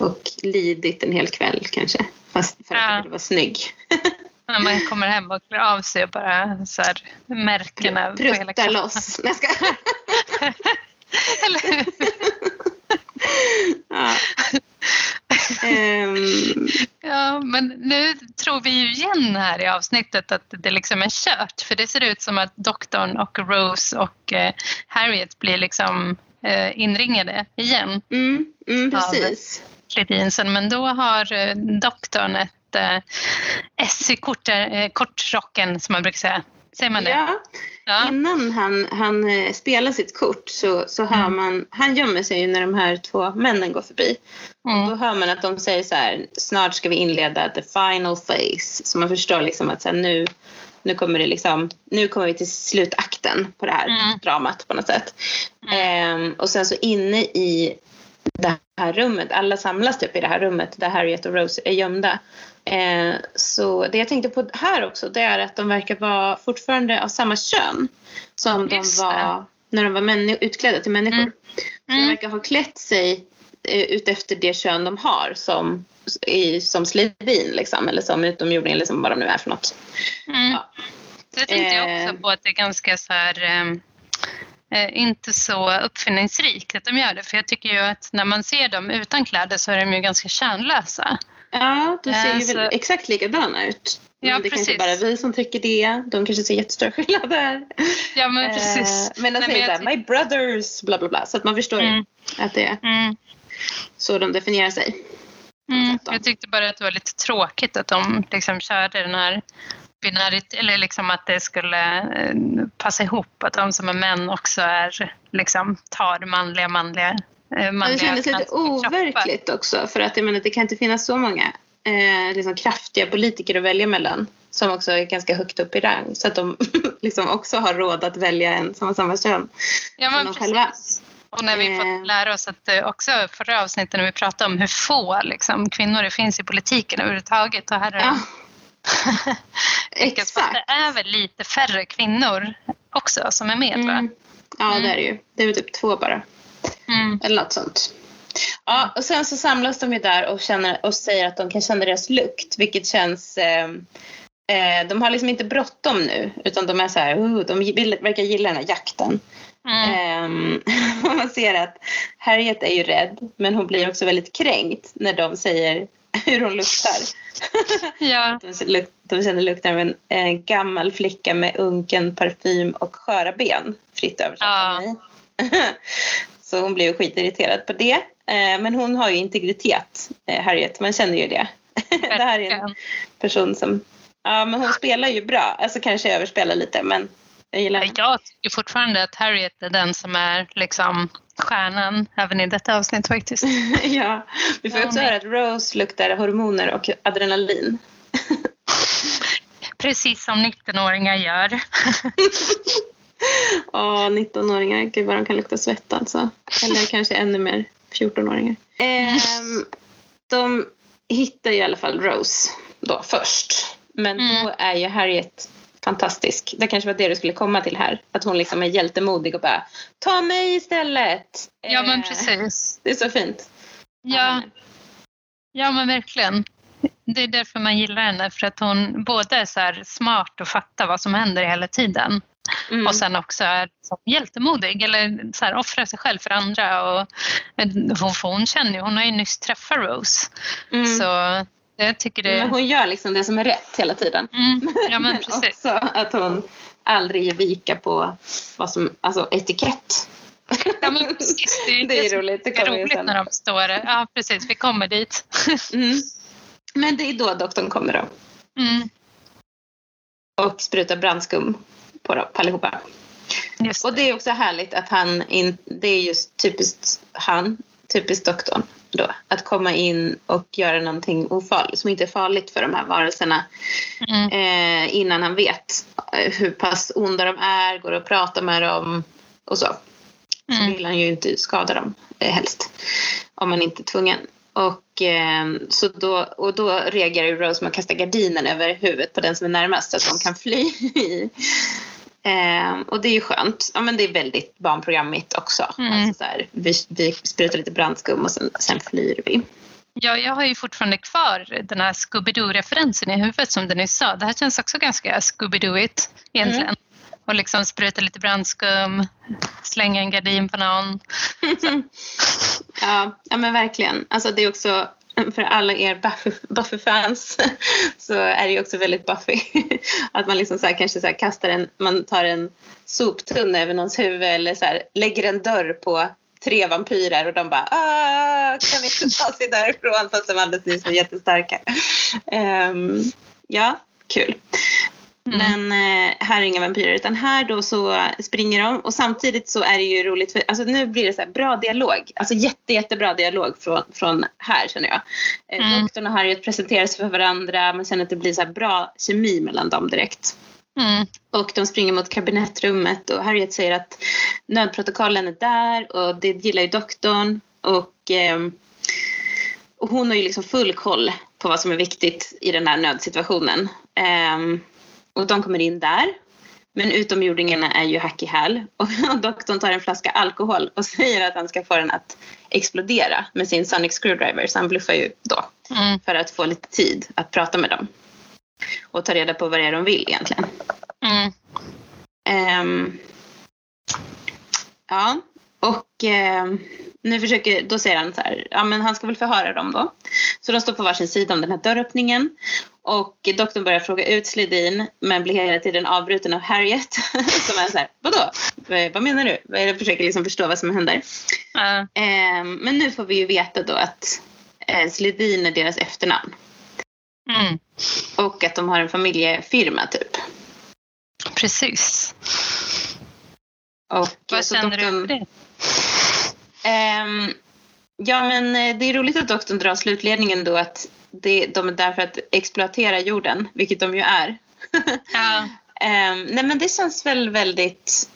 S2: och lidit en hel kväll kanske. Fast för att
S1: Ja.
S2: jag vara snygg.
S1: När man kommer hem och klär av sig och bara så här, märkena
S2: Pruttar loss. Nej, ska...
S1: Eller hur?
S2: ja. Ehm,
S1: Ja, men nu tror vi ju igen här i avsnittet att det liksom är kört. För det ser ut som att doktorn och Rose och eh, Harriet blir liksom eh, inringade igen.
S2: mm, mm, precis.
S1: Lidinsen. Men då har eh, doktorn ett eh, S i kort, eh, kortrocken som man brukar säga. Säger man det?
S2: Ja,
S1: Ja.
S2: innan han, han eh, spelar sitt kort så, så hör
S1: Mm.
S2: man, han gömmer sig ju när de här två männen går förbi. Och då
S1: Mm.
S2: hör man att de säger så här, snart ska vi inleda the final phase. Så man förstår liksom att så här, nu, nu kommer det liksom, nu kommer vi till slutakten på det här
S1: Mm.
S2: dramat på något sätt. Ehm, och sen så inne i det här rummet, alla samlas typ i det här rummet där Harriet och Rose är gömda. Eh, så det jag tänkte på här också det är att de verkar vara fortfarande av samma kön som de
S1: Just det.
S2: var när de var utklädda till människor.
S1: Mm.
S2: Så de
S1: Mm.
S2: verkar ha klätt sig eh, utefter det kön de har som, i, som Sledin liksom, eller som utomjording eller som vad de nu är för något.
S1: Mm.
S2: Ja.
S1: Det tänkte jag
S2: Eh.
S1: också på att det är ganska så här eh, inte så uppfinningsrikt att de gör det. För jag tycker ju att när man ser dem utan kläder så är de ju ganska kärnlösa.
S2: Ja, de ser
S1: Eh,
S2: ju
S1: så-
S2: väl exakt likadana ut.
S1: Ja,
S2: Men det kanske
S1: precis.
S2: bara är vi som tycker det. De kanske ser jättestora skillnader.
S1: Ja men precis.
S2: Eh, men de
S1: Nej,
S2: säger såhär, my brothers, bla bla bla. Så att man förstår
S1: Mm.
S2: att det är
S1: Mm.
S2: så de definierar sig.
S1: Mm. Jag tyckte bara att det var lite tråkigt att de liksom körde den här binärit, eller liksom att det skulle eh, passa ihop att de som är män också är liksom tar manliga manliga eh, manliga
S2: det kändes lite
S1: mänskliga kroppar.
S2: overkligt också. För att jag menar, det kan inte finnas så många eh, liksom kraftiga politiker att välja mellan. Som också är ganska högt upp i rang. Så att de liksom också har råd att välja en som har samma kön.
S1: Ja,
S2: som
S1: men
S2: de
S1: precis.
S2: själva.
S1: Och när vi
S2: Eh.
S1: fått lära oss att eh, också förra avsnittet när vi pratade om hur få liksom, kvinnor det finns i politiken överhuvudtaget. Och här är
S2: Ja, exakt.
S1: Det är väl lite färre kvinnor också som är med va?
S2: Mm. Ja,
S1: Mm.
S2: det är det ju. Det är väl typ två bara.
S1: Mm.
S2: Eller något sånt. Ja, och sen så samlas de ju där och, känner, och säger att de kan känna deras lukt. Vilket känns... Eh, eh, de har liksom inte bråttom nu. Utan de är så här, uh, de vill, verkar gilla den här jakten.
S1: Mm.
S2: Och man ser att Harriet är ju rädd. Men hon blir också väldigt kränkt när de säger hur hon luktar.
S1: Ja.
S2: De, känner lukten av en, en gammal flicka med unken parfym och sköra ben. Fritt översatt
S1: Ja.
S2: av mig. Så hon blev skitirirriterad på det. Eh, Men hon har ju integritet, eh, Harriet. Man känner ju det. Det här är en person som... Ja, men hon spelar ju bra. Alltså kanske överspelar lite, men jag gillar henne.
S1: Jag tycker fortfarande att Harriet är den som är liksom stjärnan även i detta avsnitt faktiskt.
S2: ja. Vi får också höra att Rose luktar hormoner och adrenalin.
S1: Precis som 19-åringar gör.
S2: Ja, 19-åringar. Gud vad de kan lukta svett alltså. Eller kanske ännu mer 14-åringar. Ehm, de hittar ju i alla fall Rose då först. Men
S1: Mm.
S2: då är ju Harriet fantastisk. Det kanske var det du skulle komma till här. Att hon liksom är hjältemodig och bara ta mig istället.
S1: Ja men
S2: Eh,
S1: precis.
S2: Det är så fint.
S1: Ja, ja men verkligen. Det är därför man gillar henne. För att hon både är så smart och fattar vad som händer hela tiden.
S2: Mm.
S1: Och sen också är hjältemodig eller så här, offrar sig själv för andra. Och, hon, hon känner ju, hon har ju nyss träffat Rose.
S2: Mm.
S1: Så jag tycker det...
S2: Men hon gör liksom det som är rätt hela tiden.
S1: Mm, ja men precis.
S2: också att hon aldrig ger vika på vad som, alltså etikett.
S1: Ja, men precis. Det är,
S2: Det är
S1: som
S2: roligt, det
S1: är roligt när de står Ja precis, vi kommer dit.
S2: Mm. Men det är då doktorn kommer då
S1: Mm,
S2: och sprutar brandskum på dem på allihopa.
S1: just
S2: Och det är också härligt att han, in, det är just typiskt han, typiskt doktorn då, att komma in och göra någonting ofarligt som inte är farligt för de här varelserna
S1: Mm,
S2: eh, innan han vet eh, hur pass onda de är, går att prata med dem och så. Så
S1: mm,
S2: vill han ju inte skada dem eh, helst. Om man inte är tvungen. Och, eh, så då, och då reagerar Rose med att kasta gardinen över huvudet på den som är närmast så att de kan fly. Eh, och det är ju skönt. Ja, men det är väldigt barnprogrammigt också.
S1: Mm.
S2: Alltså så här, vi, vi sprutar lite brandskum och sen, sen flyr vi.
S1: Ja, jag har ju fortfarande kvar den här Scooby-Doo-referensen i huvudet som du nyss sa. Det här känns också ganska Scooby-Dooigt egentligen.
S2: Mm.
S1: Och liksom spruta lite brandskum, slänga en gardin på någon.
S2: ja, ja, men verkligen. Alltså det är också för alla er Buffy-fans så är det ju också väldigt Buffy. Att man liksom så här, kanske så här kastar en, man tar en soptunna över någons huvud eller så här, lägger en dörr på tre vampyrer och de bara ah, kan vi inte ta sig därifrån fast de alldeles nyss var jättestarka. Um, ja, kul. Mm. Men eh, här är inga vampyrer utan här då så springer de och samtidigt så är det ju roligt för alltså nu blir det så bra dialog. Alltså jätte, jättebra dialog från, från här känner jag. Eh, mm. Doktorn och Harriet presenterar sig för varandra. Man känner att det blir så bra kemi mellan dem direkt. Mm. Och de springer mot kabinettrummet och Harriet säger att nödprotokollen är där och det gillar ju doktorn. Och, eh, och hon har ju liksom full koll på vad som är viktigt i den här nödsituationen. Eh, och de kommer in där. Men utomjordingarna är ju hack i häl och doktorn tar en flaska alkohol och säger att han ska få den att explodera med sin sonic screwdriver. Så han bluffar ju då mm. för att få lite tid att prata med dem. Och ta reda på vad det är de vill egentligen. Mm. Um, ja, och um, nu försöker, då säger han så här, ja men han ska väl förhöra dem då. Så de står på varsin sida om den här dörröppningen. Och doktorn börjar fråga ut Sledin men blir hela tiden avbruten av Harriet. som är så här, vadå? Vad menar du? Jag försöker liksom förstå vad som händer. Uh. Eh, men nu får vi ju veta då att eh, Sledin är deras efternamn. Mm. Och att de har en familjefirma typ.
S1: Precis.
S2: Och,
S1: vad känner doktorn, du för det?
S2: Eh, ja men eh, det är roligt att doktorn drar slutledningen då att det, de är där för att exploatera jorden, vilket de ju är. Ja. um, nej men det känns väl väldigt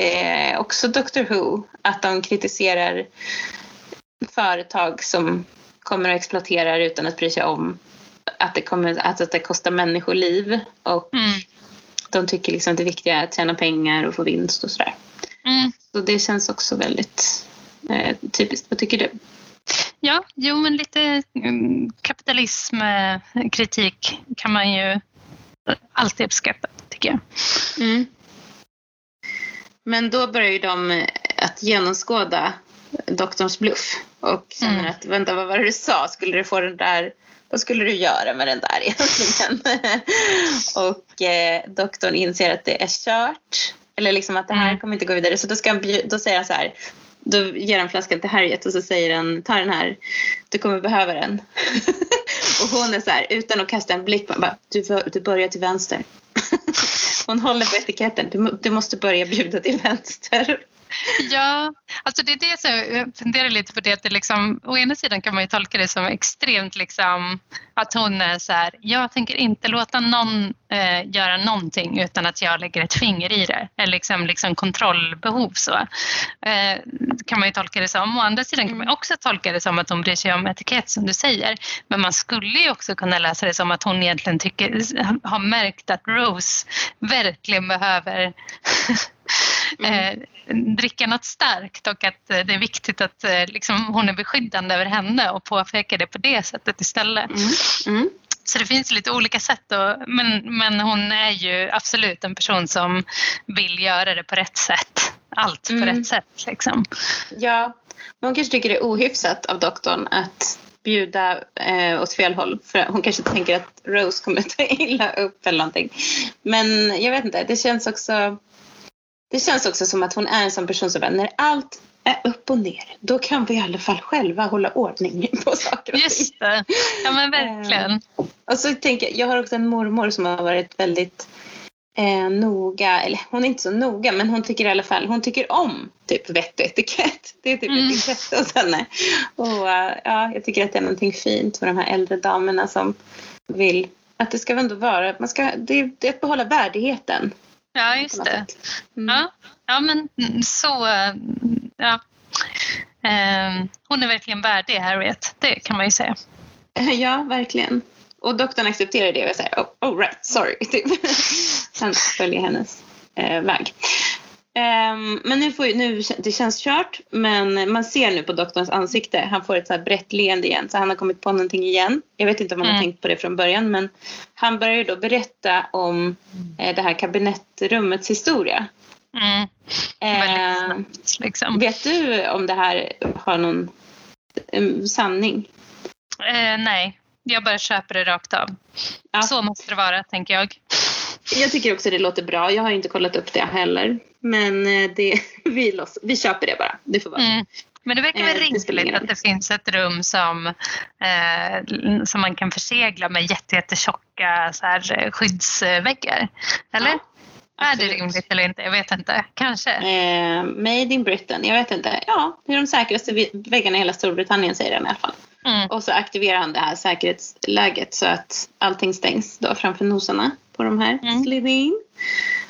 S2: eh, också Doctor Who att de kritiserar företag som kommer att exploatera utan att bry sig om att det, kommer, att, att det kostar människoliv och mm. de tycker liksom att det viktiga är att tjäna pengar och få vinst och sådär. Mm. Så det känns också väldigt eh, typiskt. Vad tycker du?
S1: Ja, jo men lite mm, kapitalismkritik kan man ju alltid uppskatta tycker jag. Mm.
S2: Men då börjar ju de att genomskåda doktorns bluff och känner mm. att vänta vad var det du sa? Skulle du få den där vad skulle du göra med den där egentligen? och eh, doktorn inser att det är kört. Eller liksom att det här mm. kommer inte gå vidare. Så då, ska han, då säger han så här då ger han flaskan till Harriet och så säger han ta den här, du kommer behöva den. och hon är så här, utan att kasta en blick, bara, du, du börjar till vänster. hon håller på etiketten, du, du måste börja bjuda till vänster.
S1: Ja, alltså det är det som jag funderar lite på det att det liksom, å ena sidan kan man ju tolka det som extremt liksom att hon är så här, jag tänker inte låta någon eh, göra någonting utan att jag lägger ett finger i det. Eller liksom, liksom kontrollbehov så. Eh, kan man ju tolka det som. Å andra sidan kan man också tolka det som att hon bryr sig om etikett som du säger. Men man skulle ju också kunna läsa det som att hon egentligen tycker, har märkt att Rose verkligen behöver Mm. Eh, dricka något starkt och att eh, det är viktigt att eh, liksom, hon är beskyddande över henne och påpekar det på det sättet istället. Mm. Mm. Så det finns lite olika sätt. Och, men, men hon är ju absolut en person som vill göra det på rätt sätt. Allt på mm. rätt sätt. Liksom.
S2: Ja, men hon kanske tycker det är ohyfsat av doktorn att bjuda eh, åt fel håll. För hon kanske tänker att Rose kommer ta illa upp eller någonting. Men jag vet inte, det känns också det känns också som att hon är en sån person som bara, när allt är upp och ner, då kan vi i alla fall själva hålla ordning på saker och
S1: ting. Just det, ja men verkligen. Eh,
S2: och så tänker jag, jag har också en mormor som har varit väldigt eh, noga, eller hon är inte så noga, men hon tycker i alla fall, hon tycker om typ vett och etikett. Det är typ mm. ett intresse hos henne. Och uh, ja, jag tycker att det är någonting fint med de här äldre damerna som vill att det ska ändå vara, man ska, det, det är att behålla värdigheten.
S1: Ja, just det. Mm. Ja, ja, men så... Ja. Um, hon är verkligen värdig, Harriet. Det kan man ju säga.
S2: Ja, verkligen. Och doktorn accepterar det och säger oh, oh right, sorry. Han följer hennes eh, väg. Um, men nu, får, nu det känns kört, men man ser nu på doktorns ansikte, han får ett så här brett leende igen, så han har kommit på någonting igen. Jag vet inte om han mm. har tänkt på det från början, men han börjar då berätta om eh, det här kabinettrummets historia. Mm.
S1: Eh, snabbt, liksom.
S2: Vet du om det här har någon um, sanning?
S1: Eh, nej, jag bara köper det rakt av.
S2: Ja.
S1: Så måste det vara, tänker jag.
S2: Jag tycker också det låter bra. Jag har inte kollat upp det heller. Men eh, det, vi, loss, vi köper det bara. Det får vara.
S1: Mm. Men det verkar väl
S2: Eh,
S1: rimligt att det finns ett rum som, eh, som man kan försegla med jätte, jättetjocka så här, eh, skyddsväggar. Eller?
S2: Ja,
S1: är det rimligt eller inte? Jag vet inte. Kanske.
S2: Eh, made in Britain. Jag vet inte. Ja, det är de säkraste väggarna i hela Storbritannien säger han i alla fall.
S1: Mm.
S2: Och så aktiverar han det här säkerhetsläget så att allting stängs då framför nosarna på de här
S1: Mm.
S2: Slitheen.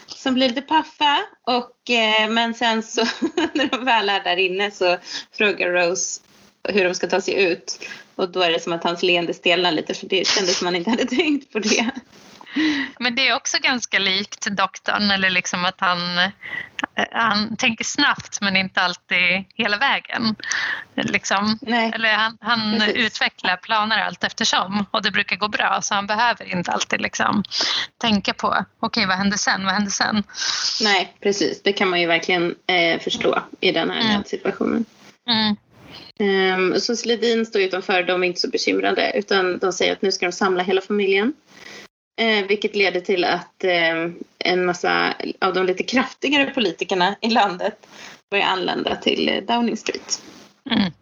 S2: Som blir lite paffa. Och, eh, men sen så när de väl är där inne så frågar Rose hur de ska ta sig ut. Och då är det som att hans leende stelnar lite för det kändes som att han inte hade tänkt på det.
S1: Men det är också ganska likt doktorn, eller liksom att han, eh, han tänker snabbt men inte alltid hela vägen. Liksom.
S2: Nej.
S1: Eller han, han
S2: Precis.
S1: utvecklar planer allt eftersom och det brukar gå bra så han behöver inte alltid liksom tänka på okej vad händer sen, vad händer sen?
S2: Nej, precis. Det kan man ju verkligen eh, förstå i den här
S1: Mm.
S2: nödsituationen.
S1: Mm.
S2: Um, så Sledin står utanför, de är inte så bekymrade utan de säger att nu ska de samla hela familjen. Eh, vilket leder till att eh, en massa av de lite kraftigare politikerna i landet börjar anlända till eh, Downing Street.
S1: Mm.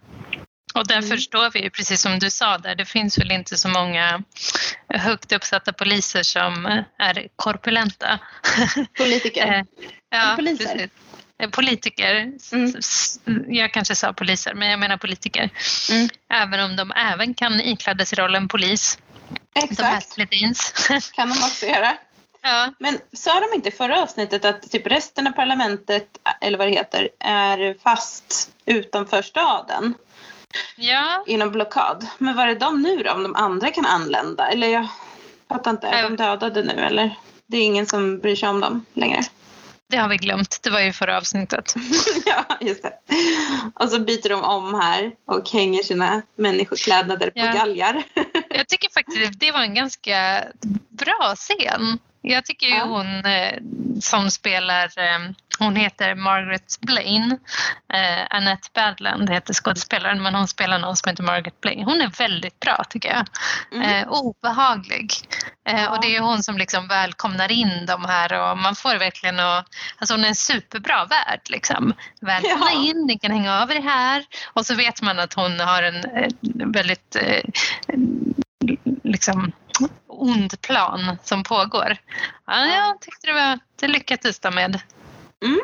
S1: Och där
S2: Mm.
S1: förstår vi ju, precis som du sa där, det finns väl inte så många högt uppsatta poliser som är korpulenta.
S2: Politiker.
S1: Eh, ja,
S2: Poliser.
S1: precis. Eh, Politiker.
S2: Mm.
S1: Jag kanske sa poliser, men jag menar politiker.
S2: Mm.
S1: Även om de även kan ikläda sig rollen polis.
S2: Exakt, kan de också göra.
S1: ja.
S2: Men sa de inte i förra avsnittet att typ resten av parlamentet, eller vad det heter, är fast utanför staden?
S1: ja,
S2: inom blockad. Men var är de nu då? Om de andra kan anlända? Eller jag fattar inte. Är de dödade nu eller? Det är ingen som bryr sig om dem längre.
S1: det har vi glömt. Det var ju förra avsnittet.
S2: ja, just det. Och så byter de om här och hänger sina människoklädnader på
S1: Ja.
S2: galgar.
S1: Jag tycker faktiskt det var en ganska bra scen. Jag tycker ju hon eh, som spelar, eh, hon heter Margaret Blaine. Eh, Annette Badland heter skådespelaren men hon spelar någon som heter Margaret Blaine. Hon är väldigt bra tycker jag.
S2: Mm.
S1: Eh, obehaglig. Eh,
S2: Ja.
S1: Och det är hon som liksom välkomnar in de här och man får verkligen att, alltså hon är en superbra värd liksom. Välkomna
S2: Ja.
S1: in, ni kan hänga över här. Och så vet man att hon har en eh, väldigt eh, liksom ond plan som pågår. Ja,
S2: Ja.
S1: jag tyckte det var, det lyckades de med.
S2: Mm.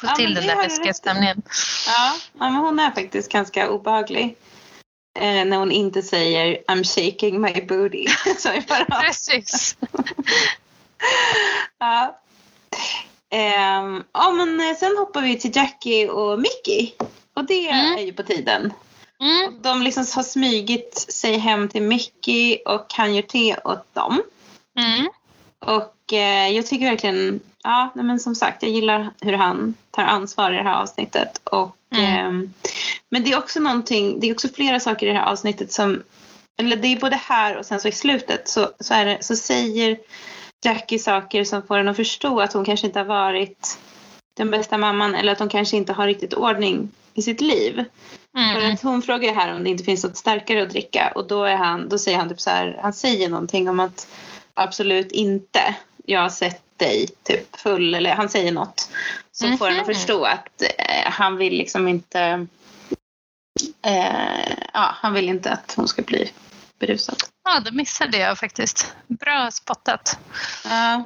S1: Få
S2: Ja,
S1: till den där läskiga stämningen.
S2: Ja, ja, men hon är faktiskt ganska obehaglig. Eh, när hon inte säger I'm shaking my booty. Så
S1: Precis.
S2: Ja. Ehm, ja, men eh, sen hoppar vi till Jackie och Mickey. Och det
S1: Mm.
S2: är ju på tiden.
S1: Mm,
S2: De liksom har smygit sig hem till Mickey och han gör te åt dem.
S1: mm,
S2: Och eh, jag tycker verkligen, ja men som sagt jag gillar hur han tar ansvar i det här avsnittet. Och,
S1: Mm.
S2: ehm, men det är också någonting, det är också flera saker i det här avsnittet som, eller det är både här och sen så i slutet så, så, är det, så säger Jackie saker som får en att förstå att hon kanske inte har varit den bästa mamman eller att hon kanske inte har riktigt ordning i sitt liv. För
S1: mm,
S2: att hon frågar ju här om det inte finns något starkare att dricka och då, är han, då säger han typ så här, han säger någonting om att absolut inte, jag har sett dig typ full eller han säger något som får en att
S1: Mhm.
S2: förstå att eh, han vill liksom inte eh, ja, han vill inte att hon ska bli berusad.
S1: Ja, det missade jag faktiskt. Bra spottat.
S2: Ja.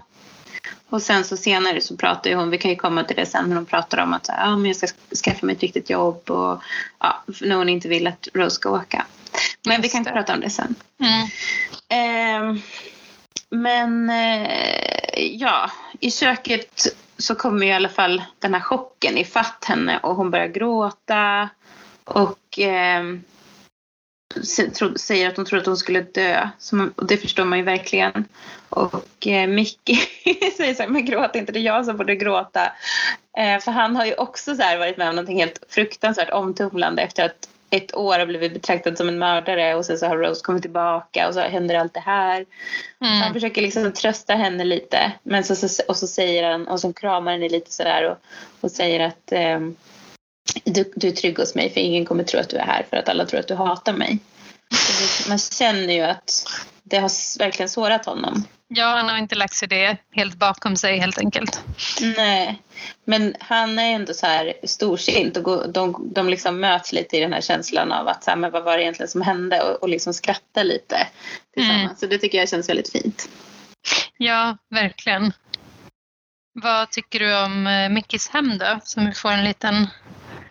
S2: Och sen så senare så pratar ju hon, vi kan ju komma till det sen, men hon pratar om att så ja, men jag ska skaffa mig ett riktigt jobb och ja, när hon inte vill att Rose ska åka. Men vi
S1: Just
S2: kan
S1: det.
S2: prata om det sen.
S1: Mm.
S2: Ehm, men eh, ja, i köket så kommer i alla fall den här chocken ifatt henne och hon börjar gråta och eh, säger att hon trodde att hon skulle dö. Så och det förstår man ju verkligen. Och eh, Mickey säger så här, men gråt inte, det är jag som borde gråta. Eh, för han har ju också så här varit med om någonting helt fruktansvärt omtumlande efter att ett år har blivit betraktad som en mördare och sen så har Rose kommit tillbaka och så händer allt det här. Han
S1: Mm.
S2: försöker liksom trösta henne lite men så, så, och så säger han och så kramar henne lite sådär och, och säger att ehm, du, du är trygg hos mig för ingen kommer tro att du är här för att alla tror att du hatar mig. Man känner ju att det har verkligen sårat honom.
S1: Ja, han har inte lagt sig det helt bakom sig helt enkelt.
S2: Nej, men han är ändå så här storsint och de, de liksom möts lite i den här känslan av att så här, men vad var det egentligen som hände och, och liksom skratta lite tillsammans. Mm. Så det tycker jag känns väldigt fint.
S1: Ja, verkligen. Vad tycker du om eh, Mickis hem då? Som vi får en liten...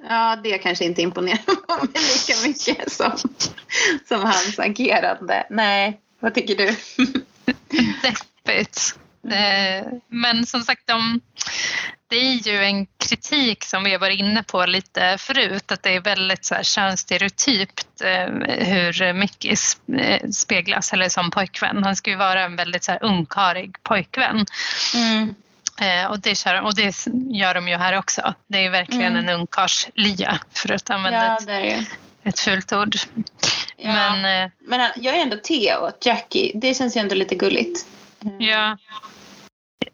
S2: Ja, det kanske inte imponerar på mig lika mycket som, som hans agerande. Nej, vad tycker du?
S1: Deppigt. Eh, men som sagt, de, det är ju en kritik som vi har varit inne på lite förut, att det är väldigt så här könsstereotypt eh, hur Mickey speglas, eller som pojkvän. Han ska ju vara en väldigt så här ungkarig pojkvän. Mm. Eh, och, det kör, och det gör de ju här också. Det är verkligen mm. en ungkarlslya för att använda ja, ett, ett fult ord.
S2: Ja. Men, eh, men jag är ändå Theo, Jackie. Det känns ju ändå lite gulligt.
S1: Ja.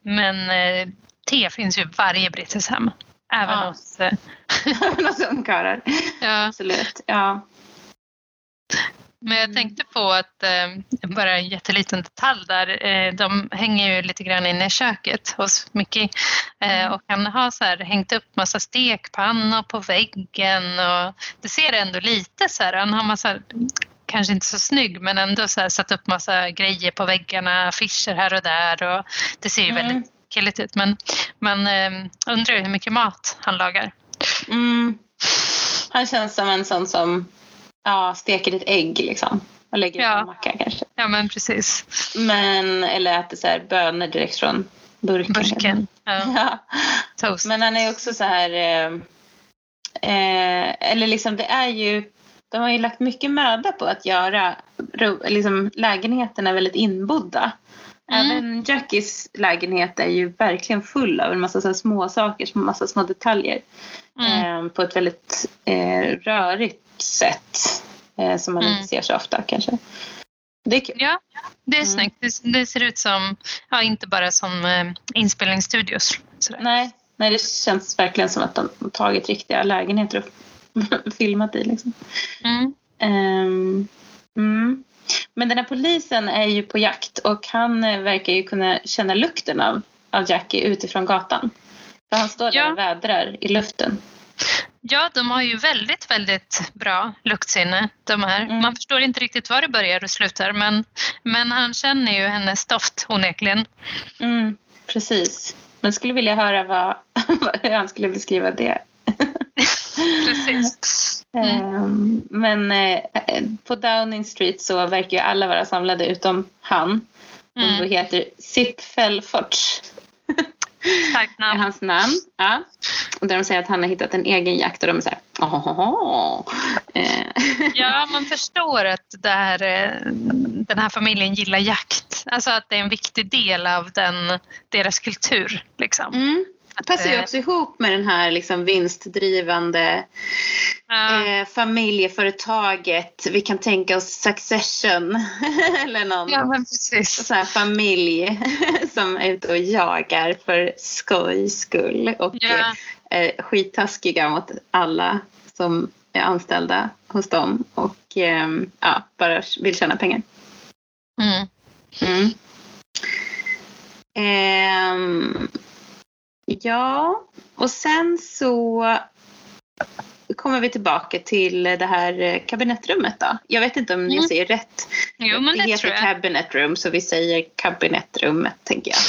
S1: Men eh, te finns ju i varje brittiskt hem. Även ja. hos... Eh...
S2: Även hos ungkarlar. Ja. Absolut. Ja.
S1: Men jag tänkte på att, eh, bara en jätteliten detalj där, eh, de hänger ju lite grann inne i köket hos Mickey eh, mm. och han har så här, hängt upp massa stekpannor på väggen och det ser ändå lite så här, han har massa kanske inte så snygg men ändå så här, satt upp massa grejer på väggarna, affischer här och där och det ser ju mm. väldigt killigt ut men man undrar hur mycket mat han lagar.
S2: Mm. Han känns som en sån som ja, steker ett ägg liksom och lägger ja. på en macka kanske.
S1: Ja men precis.
S2: Men, eller äter så här bönor direkt från burken.
S1: Burken, ja. ja.
S2: Toast. Men han är också så här, eh, eh, eller liksom det är ju, de har ju lagt mycket möda på att göra liksom, lägenheterna väldigt inbodda. Mm. Även Jackies lägenhet är ju verkligen full av en massa så små saker, en massa små detaljer. Mm. Eh, på ett väldigt eh, rörigt sätt eh, som man mm. inte ser så ofta kanske.
S1: Det är kul. Ja, det är mm. snyggt. Det, det, ser ut som, ja, inte bara som eh, inspelningsstudios.
S2: Nej, nej, det känns verkligen som att de har tagit riktiga lägenheter och filmat i. Liksom. Mm. Um, mm. Men den här polisen är ju på jakt och han eh, verkar ju kunna känna lukten av, av Jackie utifrån gatan. För han står där ja. och vädrar i luften.
S1: Ja, de har ju väldigt, väldigt bra luktsinne de här. Mm. Man förstår inte riktigt var det börjar och slutar men, men han känner ju hennes doft onekligen.
S2: Mm, precis. Men skulle vilja höra vad, hur han skulle beskriva det. precis. Mm. Men eh, på Downing Street så verkar ju alla vara samlade utom han. Som mm. heter Sip Felforts.
S1: Starkt
S2: namn. Hans namn. Ja. Och där de säger att han har hittat en egen jakt och de är så här,
S1: eh. Ja, man förstår att här, eh, den här familjen gillar jakt. Alltså att det är en viktig del av den, deras kultur. Liksom.
S2: Mm. Det passar ju också ihop med den här liksom vinstdrivande uh. eh, familjeföretaget. Vi kan tänka oss Succession eller någon
S1: ja, men precis.
S2: Så här familj som är ute och jagar för skojs skull och ja. eh, skittaskiga mot alla som är anställda hos dem och eh, ja, bara vill tjäna pengar. Mm. Mm. Eh, Ja, och sen så kommer vi tillbaka till det här kabinettrummet då. Jag vet inte om mm. jag säger rätt.
S1: Jo, men det,
S2: det heter kabinetrum så vi säger kabinettrummet tänker jag.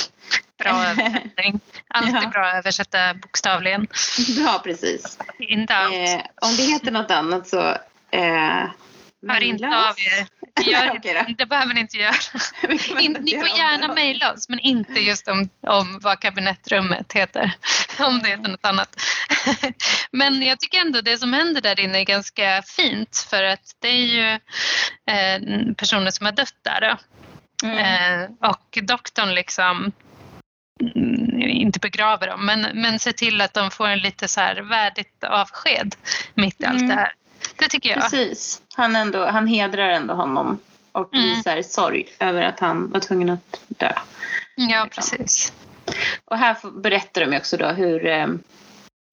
S1: Bra översättning. Alltid ja. bra att översätta bokstavligen.
S2: Ja, precis.
S1: Inte allt. Eh,
S2: om det heter något annat så eh,
S1: Hör inte av er. Gör, okay det behöver ni inte göra. In, ni får gärna mejla oss men inte just om, om vad kabinettrummet heter. Om det heter något annat. Men jag tycker ändå det som händer där inne är ganska fint för att det är ju eh, personer som har dött där. Mm. Eh, och doktorn liksom mm, inte begraver dem men, men ser till att de får en lite så här värdigt avsked mitt i allt mm. det här. Det tycker jag.
S2: Precis. Han, ändå, han hedrar ändå honom och mm. visar sorg över att han var tvungen att dö.
S1: Ja, precis.
S2: Och här berättar de också då hur, eh,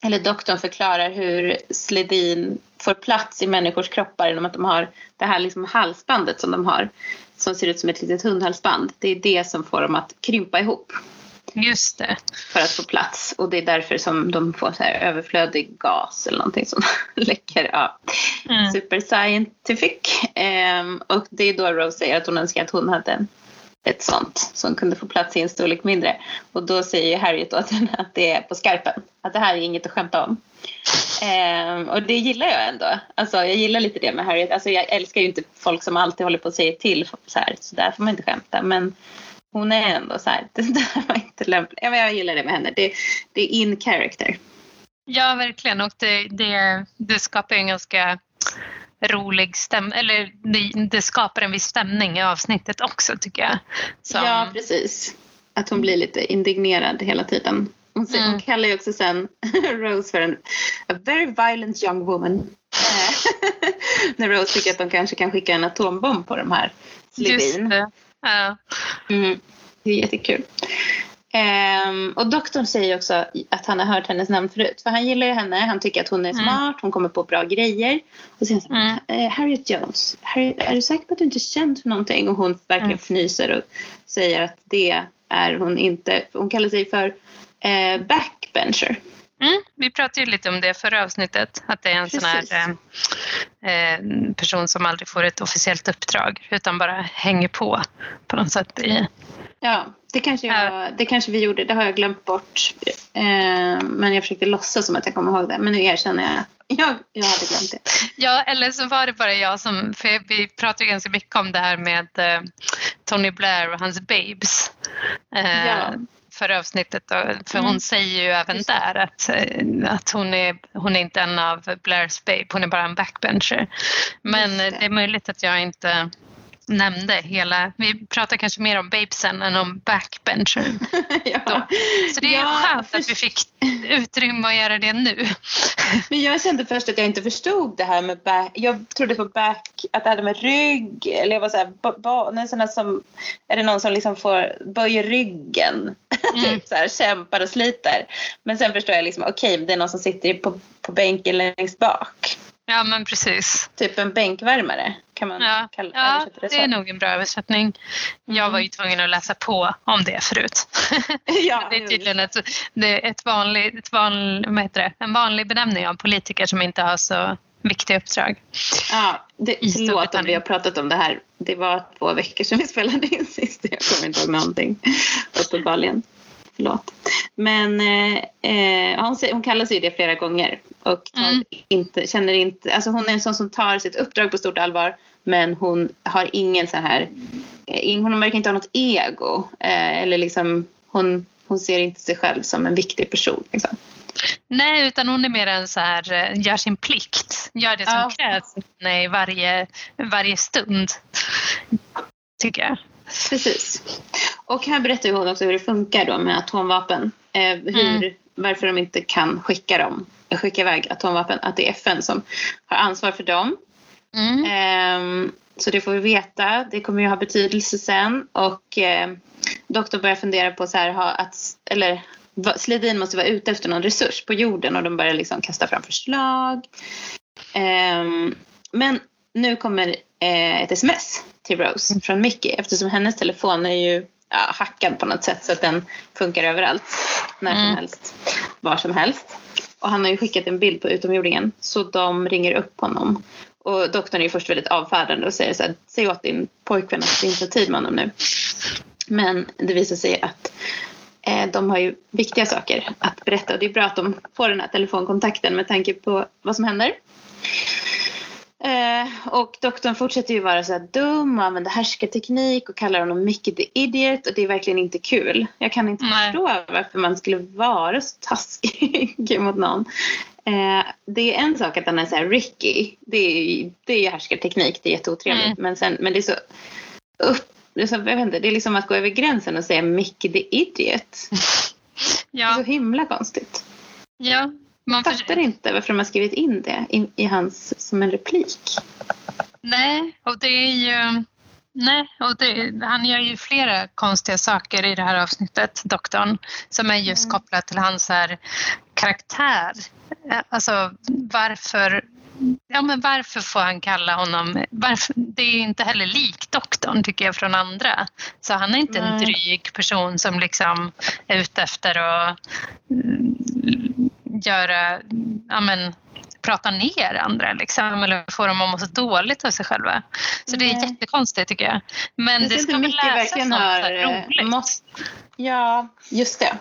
S2: eller doktorn förklarar hur Sledin får plats i människors kroppar genom att de har det här liksom halsbandet som de har som ser ut som ett litet hundhalsband. Det är det som får dem att krympa ihop.
S1: Just det.
S2: För att få plats. Och det är därför som de får så här överflödig gas eller någonting som läcker. Ja. Mm. Super scientific. Um, och det är då Rose säger att hon önskar att hon hade ett sånt som kunde få plats i en storlek mindre. Och då säger Harriet åt henne att det är på skarpen. Att det här är inget att skämta om. Um, och det gillar jag ändå. Alltså, jag gillar lite det med Harriet. Alltså, jag älskar ju inte folk som alltid håller på att säga till. Så, här, så där får man inte skämta. Men hon är ändå så här, det där var inte lämpligt. Ja, jag gillar det med henne. Det, det är in character.
S1: Ja, verkligen. Och det, det, det skapar en ganska rolig stämning, eller det, det, skapar en viss stämning i avsnittet också tycker jag.
S2: Som... Ja, precis. Att hon blir lite indignerad hela tiden. Hon, mm. hon kallar ju också sen Rose för en a very violent young woman. När Rose tycker att de kanske kan skicka en atombomb på de här Slevin. Ja. Mm, det är jättekul. Um, och doktorn säger också att han har hört hennes namn förut. För han gillar ju henne, han tycker att hon är mm. smart, hon kommer på bra grejer. Och så säger han mm. Eh, Harriet Jones, Harriet, är du säker på att du inte är känd för någonting? Och hon verkligen mm. fnyser och säger att det är hon inte. Hon kallar sig för eh, backbencher.
S1: Mm, vi pratade ju lite om det förra avsnittet, att det är en Precis. sån här eh, eh, person som aldrig får ett officiellt uppdrag utan bara hänger på på något sätt. I,
S2: ja, det kanske, jag, det kanske vi gjorde, det har jag glömt bort. Eh, men jag försökte låtsas som att jag kommer ihåg det, men nu erkänner jag jag, jag hade glömt det.
S1: Ja, eller så var det bara jag som, för vi pratade ganska mycket om det här med eh, Tony Blair och hans babes. Eh, ja förra avsnittet. För mm. hon säger ju även Just där att, eh, att hon, är, hon är inte en av Blairs babe, hon är bara en backbencher. Men det. det är möjligt att jag inte nämnde hela, vi pratar kanske mer om babesen än om backbencher. ja. Så det är ja, skönt för... att vi fick utrymme att göra det nu.
S2: Men jag kände först att jag inte förstod det här med back. Jag trodde på back, att det hade med rygg, eller jag var så här, ba, ba, såna som, är det någon som liksom får, böjer ryggen, mm. typ så här, kämpar och sliter. Men sen förstår jag liksom, okej, okay, det är någon som sitter på, på bänken längst bak.
S1: Ja, men precis.
S2: Typ en bänkvärmare kan man
S1: ja.
S2: kalla
S1: ja, det, det är nog en bra översättning. Jag mm. var ju tvungen att läsa på om det förut. Ja, det är tydligen ett, det är ett vanlig, ett vanlig, vad heter det, en vanlig benämning av politiker som inte har så viktiga uppdrag.
S2: Ja, det, förlåt om vi har pratat om det här. Det var två veckor sedan vi spelade in sist. Jag kommer inte ihåg någonting. Uppenbarligen förlåt. Men eh, eh hon, hon kallar sig det flera gånger och mm. inte, känner inte, alltså hon är en sån som tar sitt uppdrag på stort allvar men hon har ingen så här, eh, hon verkar inte ha något ego eh, eller liksom hon, hon ser inte sig själv som en viktig person. Liksom.
S1: Nej, utan hon är mer en så här, eh, gör sin plikt, gör det som ja. krävs i varje, varje stund. Tycker jag.
S2: Precis. Och här berättar hon också hur det funkar då med atomvapen. Eh, hur, mm. Varför de inte kan skicka dem, skicka iväg atomvapen. Att det är FN som har ansvar för dem. Mm. Eh, så det får vi veta. Det kommer ju ha betydelse sen. Och eh, doktorn börjar fundera på så här, ha, att, eller Sledin måste vara ute efter någon resurs på jorden och de börjar liksom kasta fram förslag. Um, men nu kommer eh, ett sms till Rose mm. från Mickey eftersom hennes telefon är ju ja, hackad på något sätt så att den funkar överallt. När som mm. helst. Var som helst. Och han har ju skickat en bild på utomjordingen så de ringer upp honom. Och doktorn är ju först väldigt avfärdande och säger så här, säg åt din pojkvän att det inte har tid med honom nu. Men det visar sig att eh, de har ju viktiga saker att berätta och det är bra att de får den här telefonkontakten med tanke på vad som händer. Eh, och doktorn fortsätter ju vara så här dum och använda härskarteknik och kallar honom Mickey the idiot och det är verkligen inte kul. Jag kan inte Nej. förstå varför man skulle vara så taskig mot någon. Eh, det är en sak att han är så här Ricky, det är, det är härskarteknik, det är jätteotrevligt mm. men, sen, men det är så upp, det är, så, jag inte, det är liksom att gå över gränsen och säga Mickey the idiot. Ja. Det är så himla konstigt.
S1: Ja,
S2: man fattar inte varför de har skrivit in det i, i hans som en replik.
S1: Nej, och det är ju... Nej, och det, han gör ju flera konstiga saker i det här avsnittet, doktorn, som är just mm. kopplat till hans här karaktär. Alltså varför, ja, men varför får han kalla honom... Varför, det är ju inte heller lik doktorn tycker jag från andra. Så han är inte en
S2: Nej.
S1: dryg person som liksom är ute efter att mm, göra, ja men prata ner andra liksom, eller få dem att må så dåligt av sig själva. Så det är
S2: Nej.
S1: jättekonstigt tycker jag. Men det,
S2: Det
S1: ska väl läsas
S2: verkligen
S1: något
S2: har eh,
S1: roligt.
S2: mått. Ja, just det.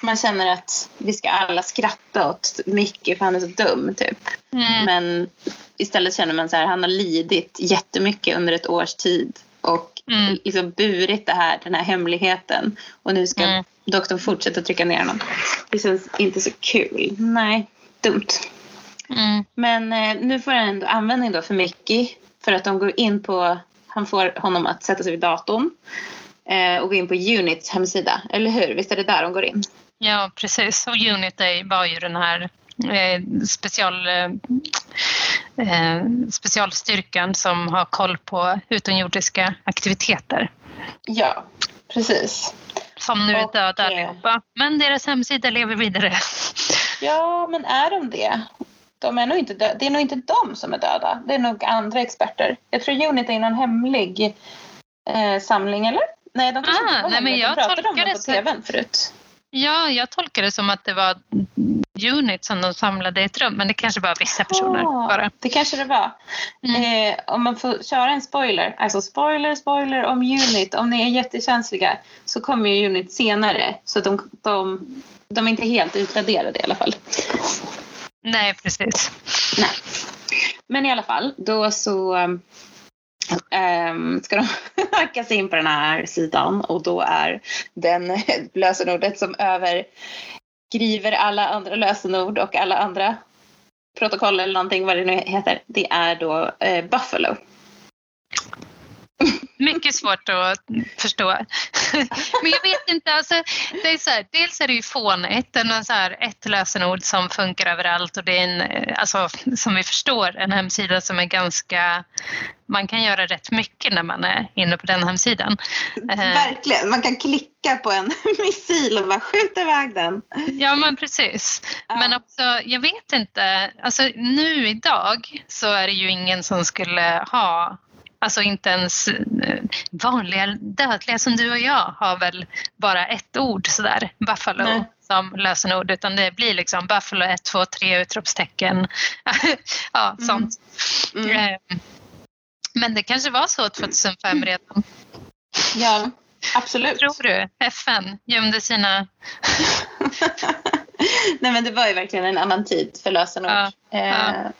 S2: Man känner att vi ska alla skratta åt Mickey för han är så dum typ.
S1: Mm.
S2: Men istället känner man så här, han har lidit jättemycket under ett års tid och
S1: Mm.
S2: liksom burit det här, den här hemligheten. Och nu ska
S1: Mm.
S2: doktorn fortsätta trycka ner honom. Det känns inte så kul. Nej, dumt.
S1: Mm.
S2: Men eh, nu får han ändå användning då för Mickey. För att de går in på, han får honom att sätta sig vid datorn. Eh, och gå in på Units hemsida. Eller hur? Visst är det där de går in?
S1: Ja, precis. Och Unity var ju den här special, eh, eh, specialstyrkan som har koll på utomjordiska aktiviteter.
S2: Ja, precis.
S1: Som nu är
S2: Och,
S1: döda
S2: eh,
S1: allihopa. Men deras hemsida lever vidare.
S2: Ja, men är de det? De är nog inte det är nog inte de som är döda. Det är nog andra experter. Jag tror Unity är någon hemlig eh, samling, eller? Nej, de kanske
S1: Ah,
S2: inte var
S1: nej, men jag
S2: De pratade om
S1: det
S2: på
S1: så-
S2: tvn förut.
S1: Ja, jag tolkar det som att det var Unit som de samlade i ett rum. Men det kanske bara vissa personer
S2: Ah,
S1: bara.
S2: Det kanske det var.
S1: Mm.
S2: Eh, om man får köra en spoiler, alltså spoiler, spoiler om Unit, om ni är jättekänsliga så kommer ju Unit senare. Så de, de, de är inte helt utraderade i alla fall.
S1: Nej, precis.
S2: Nej. Men i alla fall, då så um, ska de hacka sig in på den här sidan och då är den lösenordet som skriver alla andra lösenord och alla andra protokoll eller någonting vad det nu heter. Det är då eh, Buffalo.
S1: Mycket svårt att förstå. Men jag vet inte, alltså, det är så här, dels är det ju fånigt, är så här, ett lösenord som funkar överallt och det är en, eh, alltså, som vi förstår, en hemsida som är ganska, man kan göra rätt mycket när man är inne på den hemsidan. Eh,
S2: Verkligen, man kan klicka på en missil och bara skjuta iväg den.
S1: Ja men precis.
S2: Ja.
S1: Men också, jag vet inte, alltså nu idag så är det ju ingen som skulle ha Alltså inte ens eh, vanliga dödliga som du och jag har väl bara ett ord sådär, buffalo,
S2: Nej.
S1: som lösenord. Utan det blir liksom buffalo 1, 2, 3 utropstecken. ja,
S2: Mm.
S1: sånt.
S2: Mm.
S1: Eh, Men det kanske var så 2005 redan.
S2: Ja, absolut.
S1: Tror du? FN gömde sina...
S2: Nej men det var ju verkligen en annan tid för lösenord.
S1: Ja,
S2: Eh,
S1: ja.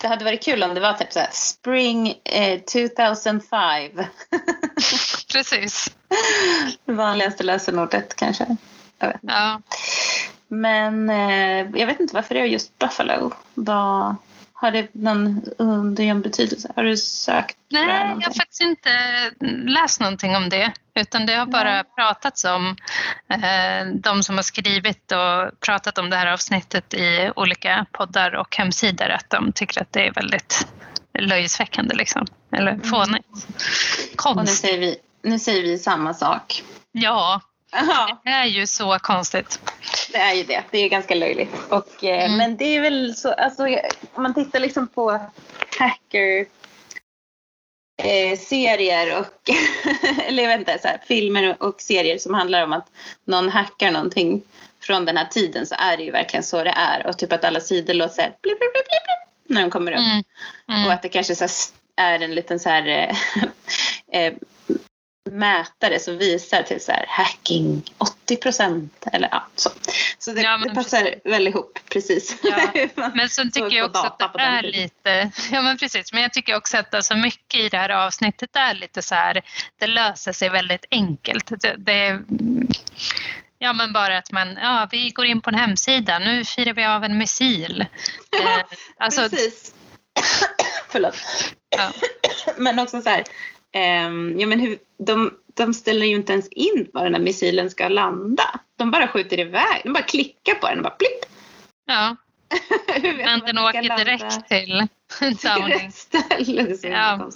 S2: Det hade varit kul om det var typ såhär Spring eh, 2005.
S1: Precis.
S2: det vanligaste lösenordet kanske.
S1: Ja.
S2: Men eh, jag vet inte varför det är just Buffalo. Vad, har det någon undergömd betydelse? Har du sökt
S1: Nej, jag har faktiskt inte läst någonting om det. Utan det har bara
S2: Nej.
S1: pratats om eh, de som har skrivit och pratat om det här avsnittet i olika poddar och hemsidor. Att de tycker att det är väldigt löjesväckande liksom. Eller
S2: Mm.
S1: fånigt.
S2: Och nu
S1: Konst.
S2: säger, vi, nu säger vi samma sak.
S1: Ja,
S2: Aha.
S1: det är ju så konstigt.
S2: Det är ju det. Det är ganska löjligt. Och, eh,
S1: Mm.
S2: Men det är väl så, alltså, om man tittar liksom på hacker eh, serier och, eller inte, så här, filmer och serier som handlar om att någon hackar någonting från den här tiden så är det ju verkligen så det är. Och typ att alla sidor låter så här blip, blip, blip, blip, när de kommer upp.
S1: Mm.
S2: Och
S1: Mm.
S2: att det kanske så här är en liten så här eh, eh, mätare som visar till så här hacking 80 procent eller ja, så. Så det,
S1: Ja,
S2: det passar väl ihop precis.
S1: Ja, Men sen tycker jag också att det är lite, ja men precis, men jag tycker också att alltså mycket i det här avsnittet är lite så här, det löser sig väldigt enkelt. Det, det, ja men bara att man, ja vi går in på en hemsida, nu firar vi av en missil. Eh, alltså,
S2: Precis. Förlåt.
S1: ja,
S2: Men också så här, ja, men hur, de, de ställer ju inte ens in var den här missilen ska landa. De bara skjuter iväg, de bara klickar på den och bara blipp.
S1: ja, men den åker
S2: landa?
S1: direkt till Downing.
S2: himla
S1: Ja.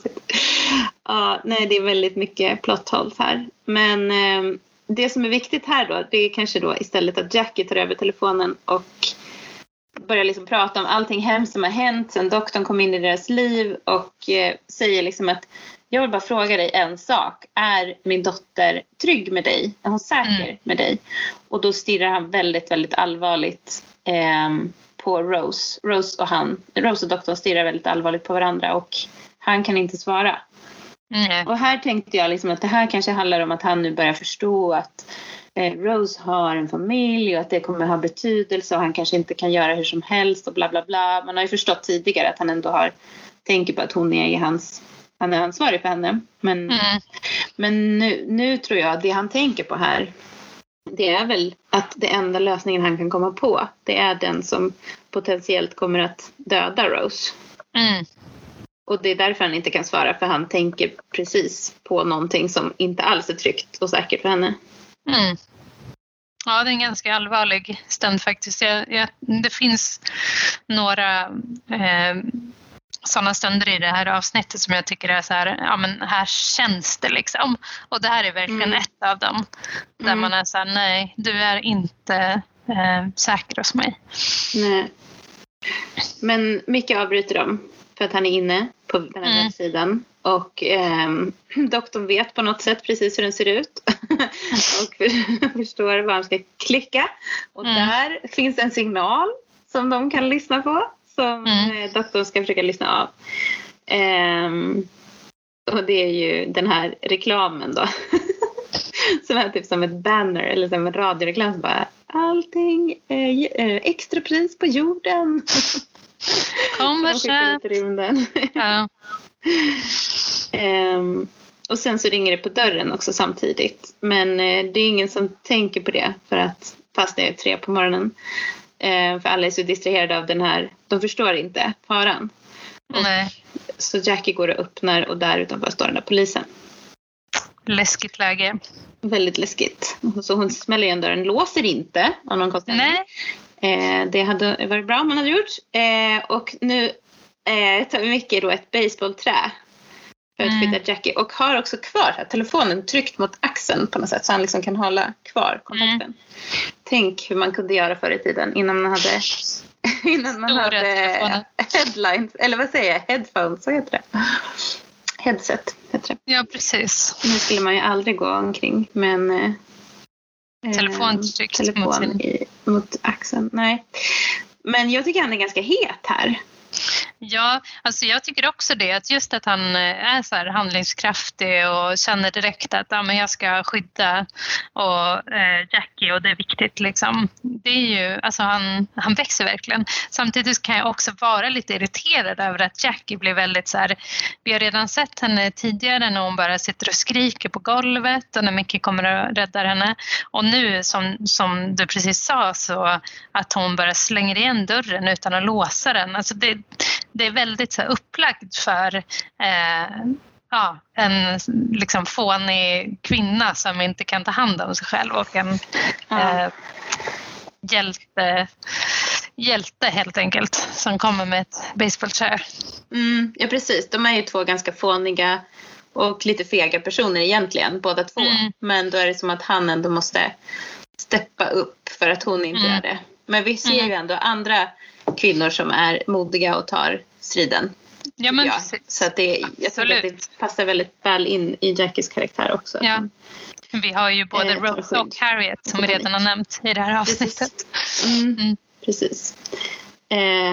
S2: Ja, nej, det är väldigt mycket plot holes här. Men, ehm, det som är viktigt här då, det är kanske då istället att Jackie tar över telefonen och börjar liksom prata om allting hemskt som har hänt sen doktorn kom in i deras liv och eh, säger liksom att jag vill bara fråga dig en sak. Är min dotter trygg med dig? Är hon säker mm. med dig? Och då stirrar han väldigt, väldigt allvarligt eh, på Rose. Rose och han, Rose och doktorn stirrar väldigt allvarligt på varandra och han kan inte svara. Mm. Och här tänkte jag liksom att det här kanske handlar om att han nu börjar förstå att eh, Rose har en familj och att det kommer ha betydelse och han kanske inte kan göra hur som helst och bla bla bla. Man har ju förstått tidigare att han ändå har tänker på att hon är i hans han är ansvarig för henne. Men, mm. men nu, nu tror jag att det han tänker på här det är väl att det enda lösningen han kan komma på det är den som potentiellt kommer att döda Rose. Mm. Och det är därför han inte kan svara för han tänker precis på någonting som inte alls är tryggt och säkert för henne. Mm.
S1: Ja, det är en ganska allvarlig stund faktiskt. Jag, jag, det finns några eh, sådana stunder i det här avsnittet som jag tycker är så här, ja men här känns det liksom. Och det här är verkligen mm. ett av dem. Där mm. man är så här, nej, du är inte eh, säker hos mig.
S2: Nej. Men Micke avbryter dem för att han är inne på den här mm. webbsidan. Och eh, doktorn vet på något sätt precis hur den ser ut. och förstår vad han ska klicka. Och mm. där finns en signal som de kan lyssna på som mm. Eh, doktorn ska försöka lyssna av. Um, och det är ju den här reklamen då. som är typ som ett banner eller som en radioreklam som bara allting är eh, extrapris på jorden.
S1: Kom köp.
S2: ja. um, och sen så ringer det på dörren också samtidigt. Men eh, det är ingen som tänker på det för att fast det är tre på morgonen. Eh, för alla är så distraherade av den här, de förstår inte faran.
S1: Nej.
S2: Så Jackie går och öppnar och där utanför står den där polisen.
S1: Läskigt läge.
S2: Väldigt läskigt. Så hon smäller igen dörren, låser inte av någon konstig
S1: Nej.
S2: Eh, det hade varit bra om man hade gjort. Eh, och nu eh, tar Micke då ett baseballträ att mm. Jackie och har också kvar här, telefonen tryckt mot axeln på något sätt så han liksom kan hålla kvar kontakten. Mm. Tänk hur man kunde göra förr i tiden innan man hade, innan man hade headlines, eller vad säger jag, headphones, vad heter det? Headset heter det.
S1: Ja, precis.
S2: Nu skulle man ju aldrig gå omkring med en eh,
S1: telefon tryckt
S2: telefon
S1: mot, sin...
S2: i, mot axeln. Nej. Men jag tycker han är ganska het här.
S1: Ja, alltså jag tycker också det. Att just att han eh, är så handlingskraftig och känner direkt att ja, men jag ska skydda och, eh, Jackie och det är viktigt. Liksom. Det är ju, alltså han, han växer verkligen. Samtidigt kan jag också vara lite irriterad över att Jackie blir väldigt så här, Vi har redan sett henne tidigare när hon bara sitter och skriker på golvet och när Micke kommer och räddar henne. Och nu som, som du precis sa så att hon bara slänger igen dörren utan att låsa den. Alltså det, det är väldigt så här, upplagt för eh, ja, en liksom fånig kvinna som inte kan ta hand om sig själv och en eh, hjälte, hjälte helt enkelt som kommer med ett basebollträ.
S2: Mm, ja precis, de är ju två ganska fåniga och lite fega personer egentligen båda två. Mm. Men då är det som att han ändå måste steppa upp för att hon inte mm. gör det. Men vi ser ju mm. ändå andra kvinnor som är modiga och tar striden.
S1: Ja, men
S2: jag. Så att det, jag tror att det passar väldigt väl in i Jackies karaktär också.
S1: Ja. Vi har ju både eh, Rose och Harriet som vi redan har nämnt i det här avsnittet.
S2: Mm. Mm. Precis.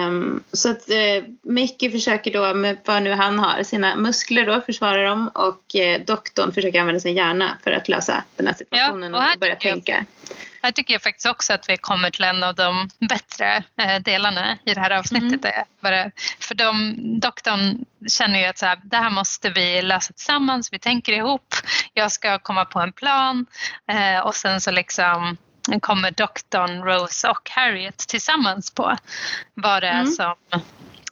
S2: Um, så att uh, Mickey försöker då med vad nu han har, sina muskler då försvara dem och uh, doktorn försöker använda sin hjärna för att lösa den här situationen ja, och, och börja tänka. Jag
S1: här tycker jag faktiskt också att vi kommer till en av de bättre eh, delarna i det här avsnittet. Mm. För de, doktorn känner ju att så här, det här måste vi lösa tillsammans, vi tänker ihop, jag ska komma på en plan eh, och sen så liksom kommer doktorn, Rose och Harriet tillsammans på vad det är mm. som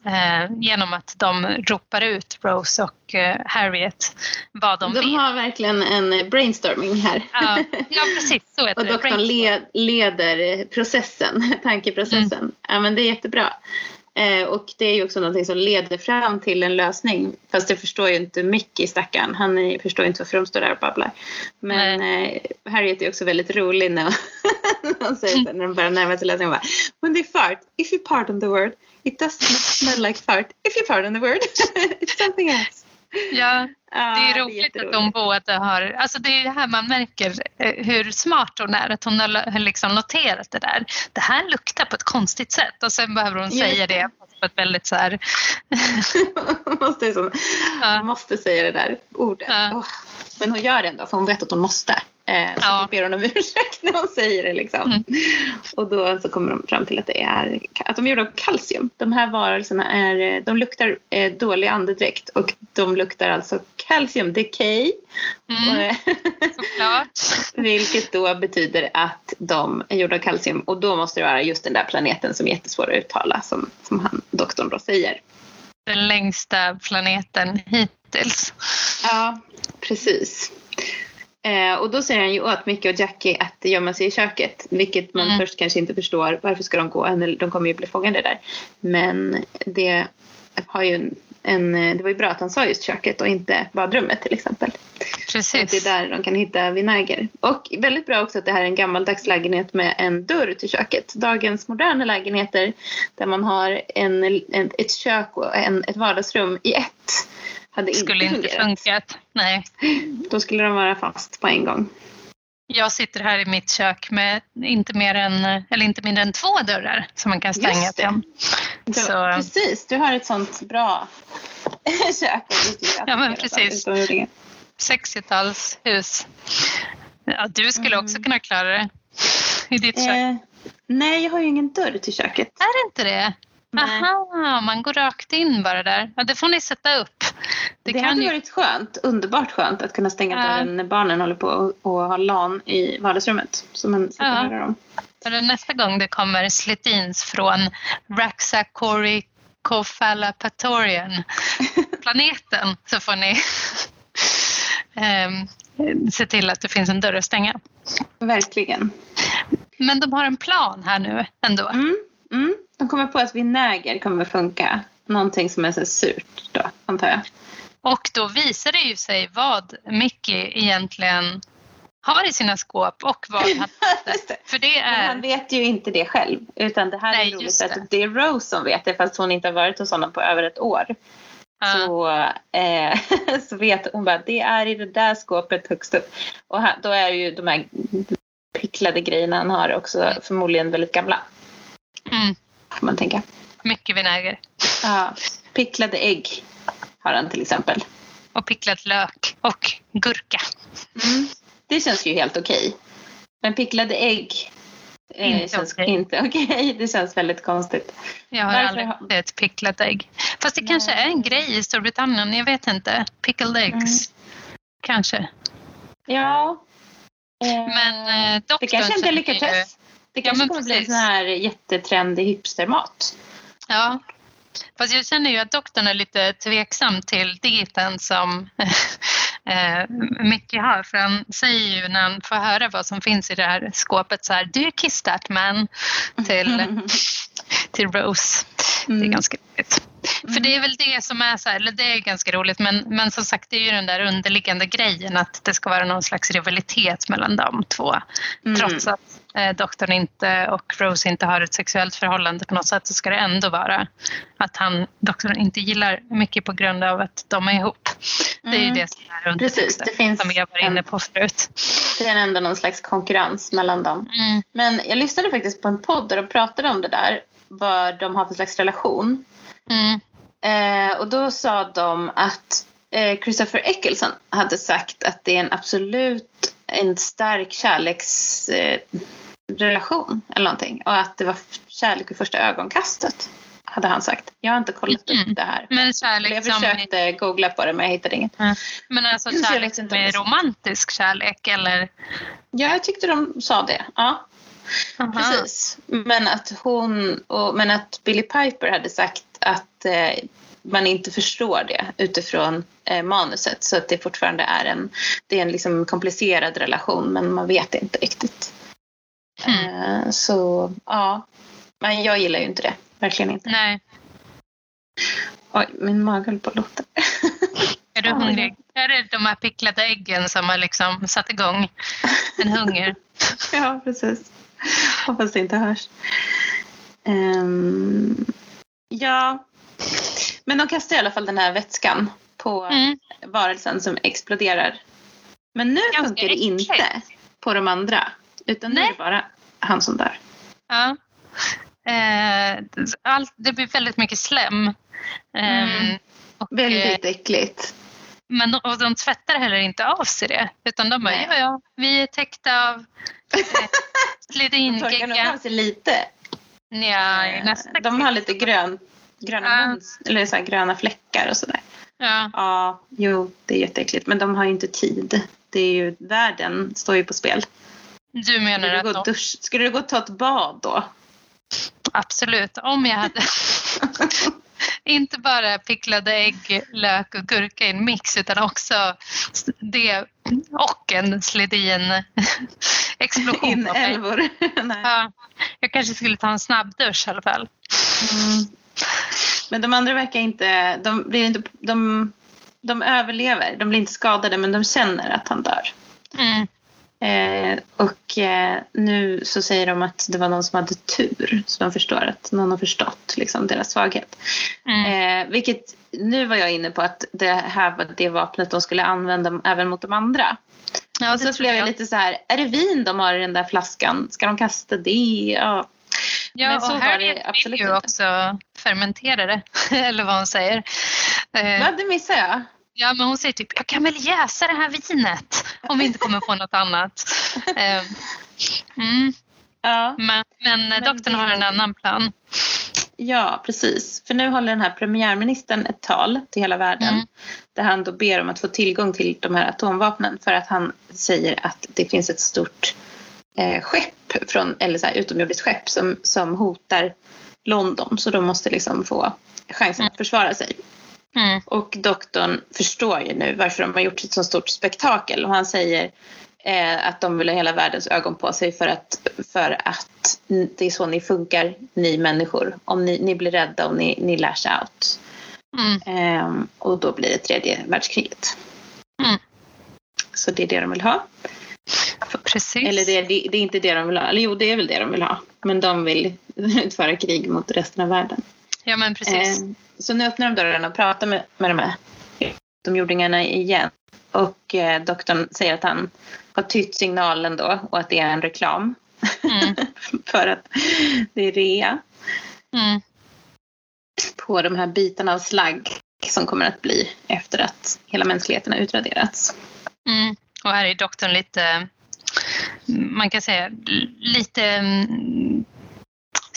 S1: eh, genom att de ropar ut Rose och eh, Harriet vad de,
S2: de
S1: vill.
S2: De har verkligen en brainstorming här.
S1: Ja, ja precis så heter
S2: och doktorn led, leder processen, tankeprocessen. Mm. Ja, men det är jättebra. Eh, och det är ju också någonting som leder fram till en lösning. Fast det förstår ju inte Mickey stackaren. Han är, förstår inte varför de står där och babblar. Men eh, Harriet är också väldigt rolig när hon säger så, när de börjar närma sig lösningen. Bara, When they fart, if you pardon the word, it does not smell like fart. If you pardon the word, it's something else.
S1: Ja, det är roligt det är att de båda har... Alltså det är det här man märker eh, hur smart hon är. Att hon har liksom noterat det där. Det här luktar på ett konstigt sätt och sen behöver hon säga det på ett väldigt så här...
S2: måste, så, ja. måste säga det där ordet. Ja. Men hon gör det ändå för hon vet att hon måste. Eh, så ja. ber hon om ursäkt när hon säger det. Liksom. Mm. Och då så kommer de fram till att, det är, att de är gjorda av kalcium. De här varelserna är, de luktar eh, dålig andedräkt och de luktar alltså calcium decay. Mm. vilket då betyder att de är gjorda av kalcium och då måste det vara just den där planeten som är jättesvår att uttala som, som han, doktorn då säger.
S1: Den längsta planeten hittills.
S2: Ja, precis. Eh, och då säger han ju åt Micke och Jackie att gömma sig i köket. Vilket man mm. först kanske inte förstår. Varför ska de gå? De kommer ju bli fångade där. Men det har ju en, en, det var ju bra att han sa just köket och inte badrummet till exempel.
S1: Precis.
S2: det är där de kan hitta vinäger. Och väldigt bra också att det här är en gammaldags lägenhet med en dörr till köket. Dagens moderna lägenheter där man har en, en ett kök och en, ett vardagsrum i ett hade
S1: skulle inte, inte funkat. Nej.
S2: Då skulle de vara fast på en gång.
S1: Jag sitter här i mitt kök med inte, mer än, eller inte mindre än två dörrar som man kan stänga till.
S2: Så. Precis, du har ett sånt bra kök.
S1: Ja, men precis. 60-talshus. Ja, du skulle mm. också kunna klara det i ditt kök. Eh,
S2: nej, jag har ju ingen dörr till köket.
S1: Är det inte det? Nej. Aha, man går rakt in bara där. Ja, det får ni sätta upp.
S2: Det, det hade ju... varit skönt, underbart skönt att kunna stänga ja. dörren när barnen håller på och, ha LAN i vardagsrummet. Så man slipper ja. höra dem.
S1: Eller nästa gång det kommer slitins från Raxacoricofallapatorian planeten så får ni um, se till att det finns en dörr att stänga.
S2: Verkligen.
S1: Men de har en plan här nu ändå.
S2: Mm, mm. De kommer på att vinäger kommer funka. Någonting som är så surt då, antar jag.
S1: Och då visar det ju sig vad Mickey egentligen har i sina skåp och vad han
S2: För det är... Men han vet ju inte det själv. Utan det här Nej, är roligt att det är Rose som vet det fast hon inte har varit hos honom på över ett år. Uh. Så, eh, så vet hon bara det är i det där skåpet högst upp. Och här, då är ju de här picklade grejerna han har också förmodligen väldigt gamla. Mm. Får man tänka.
S1: Mycket vinäger.
S2: Ja, picklade ägg har han till exempel.
S1: Och picklad lök och gurka.
S2: Mm. Det känns ju helt okej. Men picklade ägg eh, inte känns okay. inte okej. Det känns väldigt konstigt.
S1: Jag har Varför aldrig har... ett picklat ägg. Fast det Nej. kanske är en grej i Storbritannien. Jag vet inte. Pickled eggs. Mm. Kanske.
S2: Ja.
S1: Men eh,
S2: Det kanske är en delikatess. Det kanske ja, kommer bli en sån här jättetrendig hipstermat.
S1: Ja, fast jag känner ju att doktorn är lite tveksam till dieten som eh, Mickey har. För han säger ju när han får höra vad som finns i det här skåpet så här, do you kiss that man? Till, till Rose. Mm. Det är mm. ganska roligt. Mm. För det är väl det som är så här, eller det är ganska roligt men, men som sagt det är ju den där underliggande grejen att det ska vara någon slags rivalitet mellan de två. Mm. Trots att doktorn inte och Rose inte har ett sexuellt förhållande på något sätt så ska det ändå vara att han, doktorn inte gillar mycket på grund av att de är ihop. Det är ju mm. det som är undertexten som jag var inne på förut.
S2: Det är ändå någon slags konkurrens mellan dem. Mm. Men jag lyssnade faktiskt på en podd där de pratade om det där vad de har för slags relation. Mm. Eh, och då sa de att eh, Christopher Eccleston hade sagt att det är en absolut en stark kärleksrelation eh, eller någonting. Och att det var kärlek vid första ögonkastet. Hade han sagt. Jag har inte kollat mm. upp det här.
S1: Men kärlek
S2: jag försökte som... googla på det men jag hittade inget. Mm.
S1: Men alltså kärlek med romantisk kärlek eller?
S2: Ja, jag tyckte de sa det. Ja. Aha. Precis. Men att hon och, men att Billy Piper hade sagt att eh, man inte förstår det utifrån eh, manuset. Så att det fortfarande är en, det är en liksom komplicerad relation men man vet inte riktigt. Mm. Eh, så ja, men jag gillar ju inte det. Verkligen inte.
S1: Nej.
S2: Oj, min mage håller på att låta.
S1: Är du hungrig? Är det de här picklade äggen som har liksom satt igång en hunger?
S2: ja, precis. Hoppas det inte hörs. Um, ja, men de kastar i alla fall den här vätskan på mm. varelsen som exploderar. Men nu Ganska funkar det äckligt. inte på de andra. Utan Nej. nu är det bara han som dör.
S1: Ja. Eh, allt, det blir väldigt mycket slem.
S2: Mm. Eh, och, väldigt eh, äckligt.
S1: Men de, och de tvättar heller inte av sig det. Utan de bara, ja, ja, vi är täckta av
S2: lite ingegga. De torkar nog av sig lite.
S1: Ja, eh, nästa
S2: de har lite grön, gröna, ja. Muns, eller så gröna fläckar och sådär.
S1: Ja.
S2: ja, jo, det är jätteäckligt. Men de har ju inte tid. Det är ju, världen står ju på spel.
S1: Du menar
S2: skulle du
S1: att de...
S2: dusch, Skulle du gå och ta ett bad då?
S1: Absolut, om jag hade inte bara picklade ägg, lök och gurka i en mix utan också det och en sledin explosion.
S2: Inälvor.
S1: ja, jag kanske skulle ta en snabbdusch i alla fall.
S2: Mm. Men de andra verkar inte, de, blir inte de, de överlever, de blir inte skadade men de känner att han dör.
S1: Mm.
S2: Eh, och eh, nu så säger de att det var någon som hade tur. Så de förstår att någon har förstått liksom, deras svaghet. Mm. Eh, vilket nu var jag inne på att det här var det vapnet de skulle använda även mot de andra. Ja, och så blev jag, jag lite så här, är det vin de har i den där flaskan? Ska de kasta det? Ja.
S1: Ja, Men så och här det absolut ju också fermenterade, eller vad hon säger.
S2: Eh, Va, det missade jag.
S1: Ja, men hon säger typ, jag kan väl jäsa det här vinet om vi inte kommer på något annat. Eh, mm.
S2: Ja.
S1: Men, men, men doktorn det... har en annan plan.
S2: Ja, precis. För nu håller den här premiärministern ett tal till hela världen mm. där han då ber om att få tillgång till de här atomvapnen för att han säger att det finns ett stort eh, skepp, från, eller så här, utomjordiskt skepp som, som hotar London så de måste liksom få chansen mm. att försvara sig.
S1: Mm.
S2: Och doktorn förstår ju nu varför de har gjort ett så stort spektakel och han säger eh, att de vill ha hela världens ögon på sig för att, för att det är så ni funkar, ni människor. Om ni, ni blir rädda och ni, ni lash out.
S1: Mm.
S2: Eh, och då blir det tredje världskriget.
S1: Mm.
S2: Så det är det de vill ha.
S1: Precis.
S2: Eller det, det, det, är inte det de vill ha. Eller jo, det är väl det de vill ha. Men de vill utföra krig mot resten av världen.
S1: Ja, men precis. Eh,
S2: så nu öppnar de dörren och pratar med, med de här utomjordingarna igen. Och eh, doktorn säger att han har tytt signalen då och att det är en reklam. Mm. för att det är rea.
S1: Mm.
S2: På de här bitarna av slagg som kommer att bli efter att hela mänskligheten har utraderats.
S1: Mm. Och här är doktorn lite, man kan säga lite mm,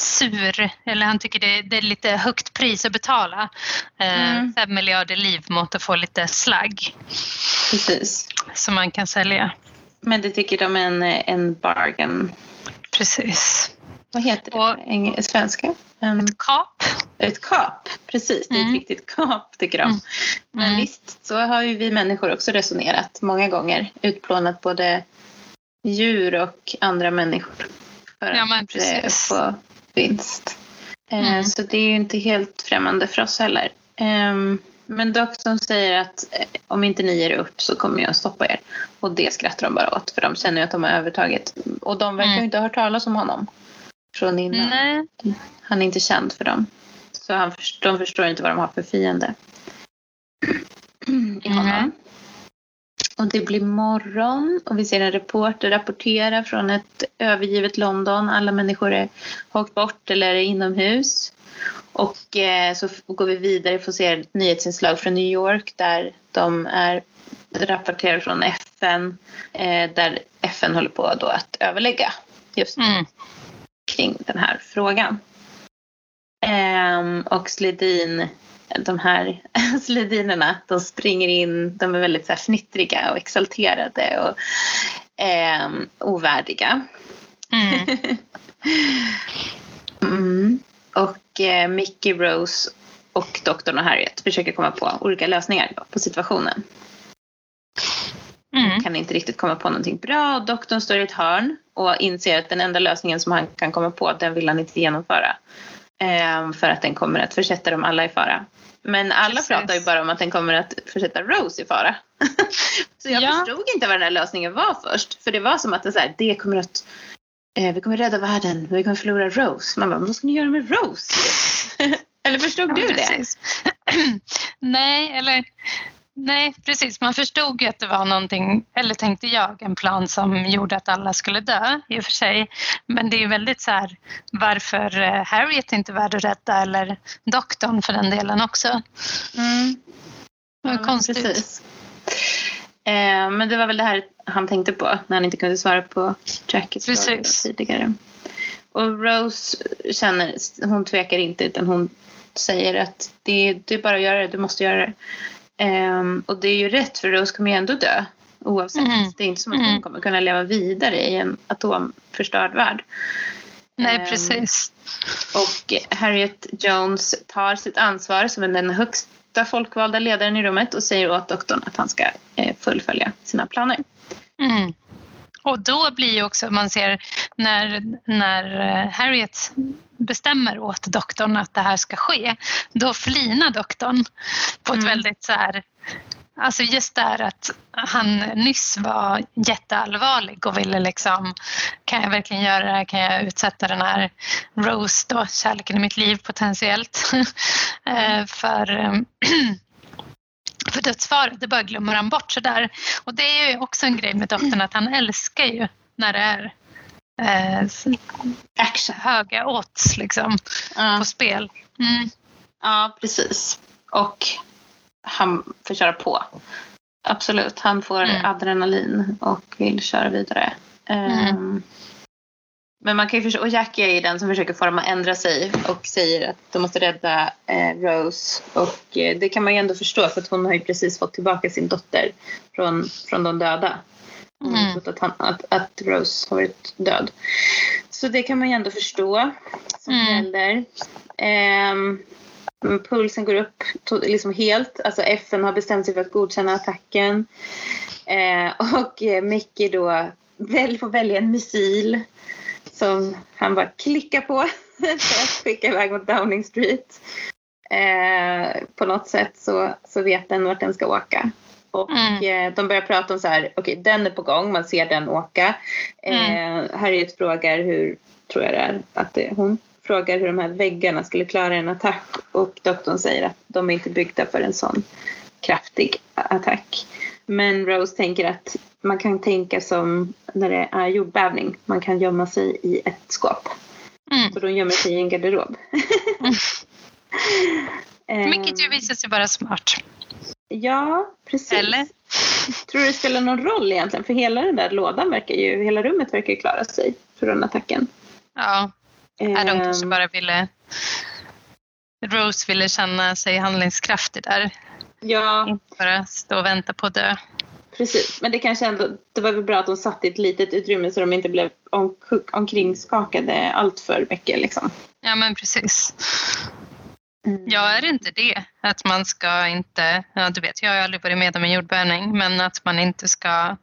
S1: sur, eller han tycker det, det är lite högt pris att betala. Eh, mm. Fem miljarder liv mot att få lite slagg.
S2: Precis.
S1: Som man kan sälja.
S2: Men det tycker de är en, en bargain.
S1: Precis.
S2: Vad heter det på svenska?
S1: Um, ett kap.
S2: Ett kap, precis. Det är mm. ett riktigt kap tycker de. Mm. Men mm. visst, så har ju vi människor också resonerat många gånger. Utplånat både djur och andra människor. För
S1: ja, att eh,
S2: få vinst. Eh, mm. Så det är ju inte helt främmande för oss heller. Ehm, men doktorn säger att eh, om inte ni ger upp så kommer jag stoppa er. Och det skrattar de bara åt för de känner ju att de har övertaget. Och de verkar ju mm. inte ha hört talas om honom från innan.
S1: Nej.
S2: Han är inte känd för dem. Så han, de förstår inte vad de har för fiende i honom. Mm. Och det blir morgon och vi ser en reporter rapportera från ett övergivet London. Alla människor är åkt bort eller är inomhus. Och eh, så går vi vidare och får se ett nyhetsinslag från New York där de är rapporterar från FN eh, där FN håller på då att överlägga just mm. kring den här frågan. Eh, och Sledin de här slidinerna, de springer in, de är väldigt så här fnittriga och exalterade och eh, ovärdiga.
S1: Mm.
S2: mm. Och eh, Mickey, Rose och doktorn och Harriet försöker komma på olika lösningar på situationen.
S1: Mm.
S2: Kan inte riktigt komma på någonting bra. Doktorn står i ett hörn och inser att den enda lösningen som han kan komma på, den vill han inte genomföra. Eh, för att den kommer att försätta dem alla i fara. Men alla
S1: Precis.
S2: pratar ju bara om att den kommer att försätta Rose i fara. så jag
S1: Ja.
S2: förstod inte vad den här lösningen var först. För det var som att det, så här, det kommer att eh, vi kommer rädda världen, vi kommer förlora Rose. Man bara, vad ska ni göra med Rose? Eller förstod
S1: Ja,
S2: du det?
S1: precis. nej, eller nej, precis. Man förstod ju att det var någonting, eller tänkte jag, en plan som gjorde att alla skulle dö i och för sig. Men det är väldigt så här, varför eh, Harriet inte är värd att rädda eller doktorn för den delen också.
S2: Mm. Ja,
S1: konstigt.
S2: Precis. Eh, men det var väl det här han tänkte på när han inte kunde svara på Jackies frågor
S1: Precis.
S2: tidigare. Och Rose känner, hon tvekar inte utan hon säger att det, det är bara att göra det, du måste göra det. Ehm, och det är ju rätt för Rose kommer ju ändå dö oavsett.
S1: Mm.
S2: Det är inte som att
S1: Mm.
S2: hon kommer kunna leva vidare i en atomförstörd värld.
S1: Nej,
S2: Ehm,
S1: precis.
S2: Och Harriet Jones tar sitt ansvar som den högsta folkvalda ledaren i rummet och säger åt doktorn att han ska eh, fullfölja sina planer.
S1: Mm. Och då blir ju också, man ser när, när eh, Harriet bestämmer åt doktorn att det här ska ske, då flinar doktorn på ett
S2: Mm.
S1: väldigt så här Alltså just det här att han nyss var jätteallvarlig och ville liksom kan jag verkligen göra det här? Kan jag utsätta den här Rose då, kärleken i mitt liv potentiellt eh, för eh, för dödsfara, det bara glömmer han bort sådär. Och det är ju också en grej med doktorn att han älskar ju när det är eh,
S2: Action.
S1: höga odds liksom
S2: Ja,
S1: på spel. Mm.
S2: ja, precis. Och han får köra på. Absolut, han får
S1: Mm.
S2: adrenalin och vill köra vidare. Ehm,
S1: Mm.
S2: Men man kan ju förstå, och Jackie är ju den som försöker få dem att ändra sig och säger att de måste rädda eh, Rose. Och eh, det kan man ju ändå förstå för att hon har ju precis fått tillbaka sin dotter från, från de döda. Hon
S1: Mm.
S2: trott att, han, att, att Rose har varit död. Så det kan man ju ändå förstå som
S1: Mm.
S2: förälder. Ehm, pulsen går upp liksom helt. Alltså FN har bestämt sig för att godkänna attacken. Eh, och eh, Mickey då väl, får välja en missil som han bara klickar på för att skicka iväg mot Downing Street. Eh, på något sätt så, så vet den vart den ska åka. Och
S1: Mm.
S2: eh, de börjar prata om så här, okej den är på gång, man ser den åka. Eh, Harriet frågar hur, tror jag det är, att det, hon frågar hur de här väggarna skulle klara en attack och doktorn säger att de är inte byggda för en sån kraftig attack. Men Rose tänker att man kan tänka som när det är jordbävning. Man kan gömma sig i ett skåp.
S1: Mm.
S2: Så de gömmer sig i en garderob. Ehm,
S1: Vilket ju visar sig vara smart.
S2: Ja, precis.
S1: Eller?
S2: Tror du det spelar någon roll egentligen? För hela den där lådan verkar ju, hela rummet verkar ju klara sig från attacken.
S1: Ja, Nej, de kanske
S2: Ehm,
S1: bara ville... Rose ville känna sig handlingskraftig där.
S2: Ja,
S1: Inte bara stå och vänta på att dö.
S2: Precis. Men det kanske ändå, det var väl bra att de satt i ett litet utrymme så de inte blev om, omkring skakade allt för mycket liksom.
S1: Ja, men precis.
S2: Mm.
S1: Ja, är det inte det? Att man ska inte, ja du vet, jag har aldrig varit med om en jordbävning, men att man inte ska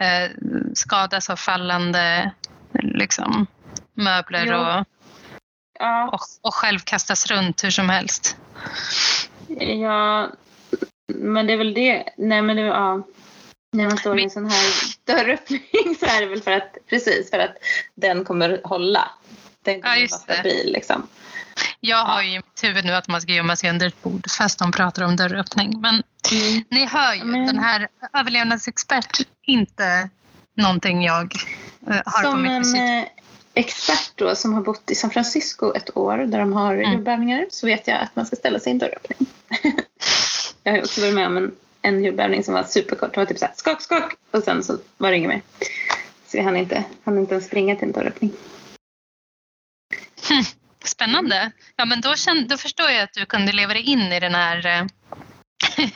S1: eh, skadas av fallande liksom, möbler och,
S2: Ja,
S1: och, och själv kastas runt hur som helst.
S2: ja, men det är väl det. Nej, men det, ja. När man står i en sån här dörröppning så är det väl för att, precis, för att den kommer hålla. Den kommer
S1: Ja,
S2: vara stabil liksom.
S1: Jag har ju i mitt huvud nu att man ska gömma sig under ett bord fast de pratar om dörröppning. Men ni hör ju,
S2: Men-
S1: den här överlevnadsexpert, inte någonting jag eh, har på
S2: Som
S1: mitt
S2: en
S1: visit.
S2: eh, expert då som har bott i San Francisco ett år där de har
S1: Mm.
S2: jordbävningar så vet jag att man ska ställa sig i en dörröppning. jag har också varit med om en, en jordbävning som var superkort. Det var typ så här skak, skak och sen så var det inget mer. Så vi hann inte, hann inte ens springa till en dörröppning.
S1: Spännande. Ja, men då, känn, då förstår jag att du kunde leva dig in i den här... eh,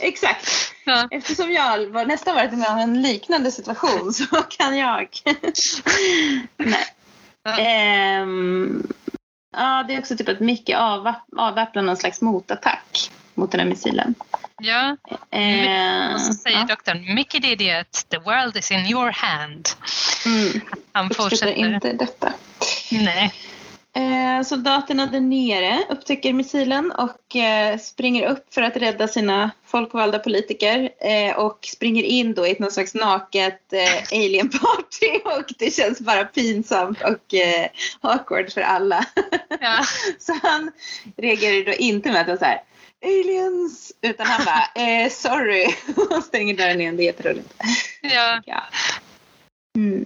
S2: Exakt.
S1: Ja.
S2: Eftersom jag var, nästan varit med om en liknande situation så kan jag. Nej.
S1: Ja.
S2: Ehm, ja, det är också typ att Micke avväpnar någon slags motattack mot den här missilen.
S1: Ja.
S2: Ehm,
S1: Och så säger
S2: ja.
S1: doktorn, Mickey did it, the world is in your hand.
S2: Mm,
S1: Han fortsätter.
S2: inte detta.
S1: Nej.
S2: Eh, soldaterna där nere upptäcker missilen och eh, springer upp för att rädda sina folkvalda politiker eh, och springer in då i ett någon slags naket eh, alien-party och det känns bara pinsamt och eh, awkward för alla.
S1: Ja.
S2: så han reagerar då inte med att så här aliens utan han bara eh, sorry och stänger dörren igen. Det är jätteroligt.
S1: Ja.
S2: Ja. Mm.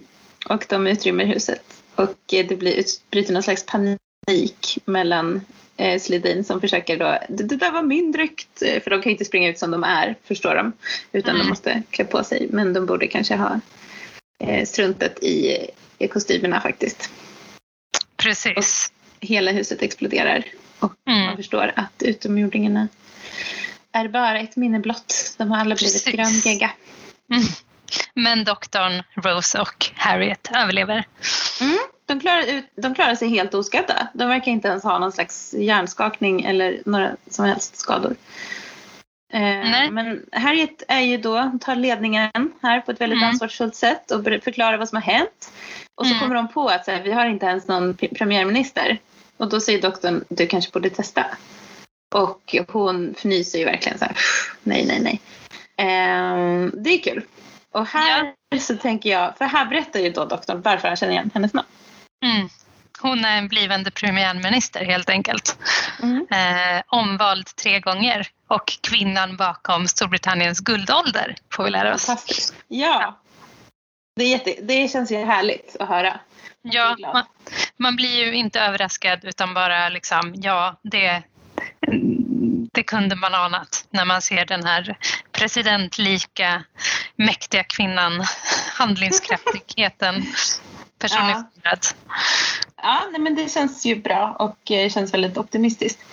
S2: Och de utrymmer huset. Och eh, det blir utbryter någon slags panik mellan eh, Slidin som försöker då, det, det där var min dräkt, eh, för de kan inte springa ut som de är, förstår de. Utan
S1: Mm.
S2: de måste klä på sig. Men de borde kanske ha eh, struntat i, i kostymerna faktiskt.
S1: Precis.
S2: Hela huset exploderar. Och man
S1: Mm.
S2: förstår att utomjordingarna är bara ett minne blott. De har alla blivit gröngegga.
S1: Mm. Men doktorn, Rose och Harriet överlever.
S2: Mm, de, klarar ut, de klarar sig helt oskadda. De verkar inte ens ha någon slags hjärnskakning eller några som helst skador. Eh,
S1: Nej.
S2: men Harriet är ju då, tar ledningen här på ett väldigt
S1: Mm.
S2: ansvarsfullt sätt och förklarar vad som har hänt. Och så
S1: Mm.
S2: kommer de på att så här, vi har inte ens någon premiärminister. Och då säger doktorn, du kanske borde testa. Och hon fnyser ju verkligen så här, nej, nej, nej. Eh, det är kul. Och här så tänker jag, för här berättar ju då doktorn varför han känner igen hennes namn.
S1: Mm. Hon är en blivande premiärminister helt enkelt.
S2: Mm.
S1: Eh, omvald tre gånger och kvinnan bakom Storbritanniens guldålder får vi lära oss.
S2: Fantastiskt. Ja. Det, är jätte, det känns ju härligt att höra.
S1: Ja, man, man blir ju inte överraskad utan bara liksom, ja, det, det kunde man anat när man ser den här presidentlika mäktiga kvinnan, handlingskraftigheten personifierad.
S2: Ja, nej, men det känns ju bra och eh, känns väldigt optimistiskt.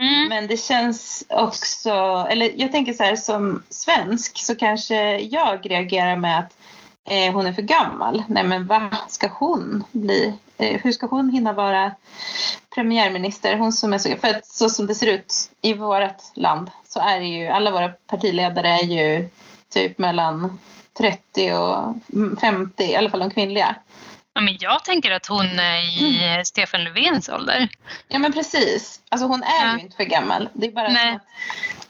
S1: Mm.
S2: Men det känns också, eller jag tänker så här som svensk så kanske jag reagerar med att eh, hon är för gammal. Nej men vad ska hon bli? Eh, hur ska hon hinna vara premiärminister? Hon som är så, för att så som det ser ut i vårt land så är det ju, alla våra partiledare är ju typ mellan 30 och 50, i alla fall de kvinnliga.
S1: Ja, men jag tänker att hon är i
S2: Mm.
S1: Stefan Löfvens ålder.
S2: Ja men precis. Alltså hon är
S1: Ja.
S2: ju inte för gammal. Det är bara
S1: Nej.
S2: så att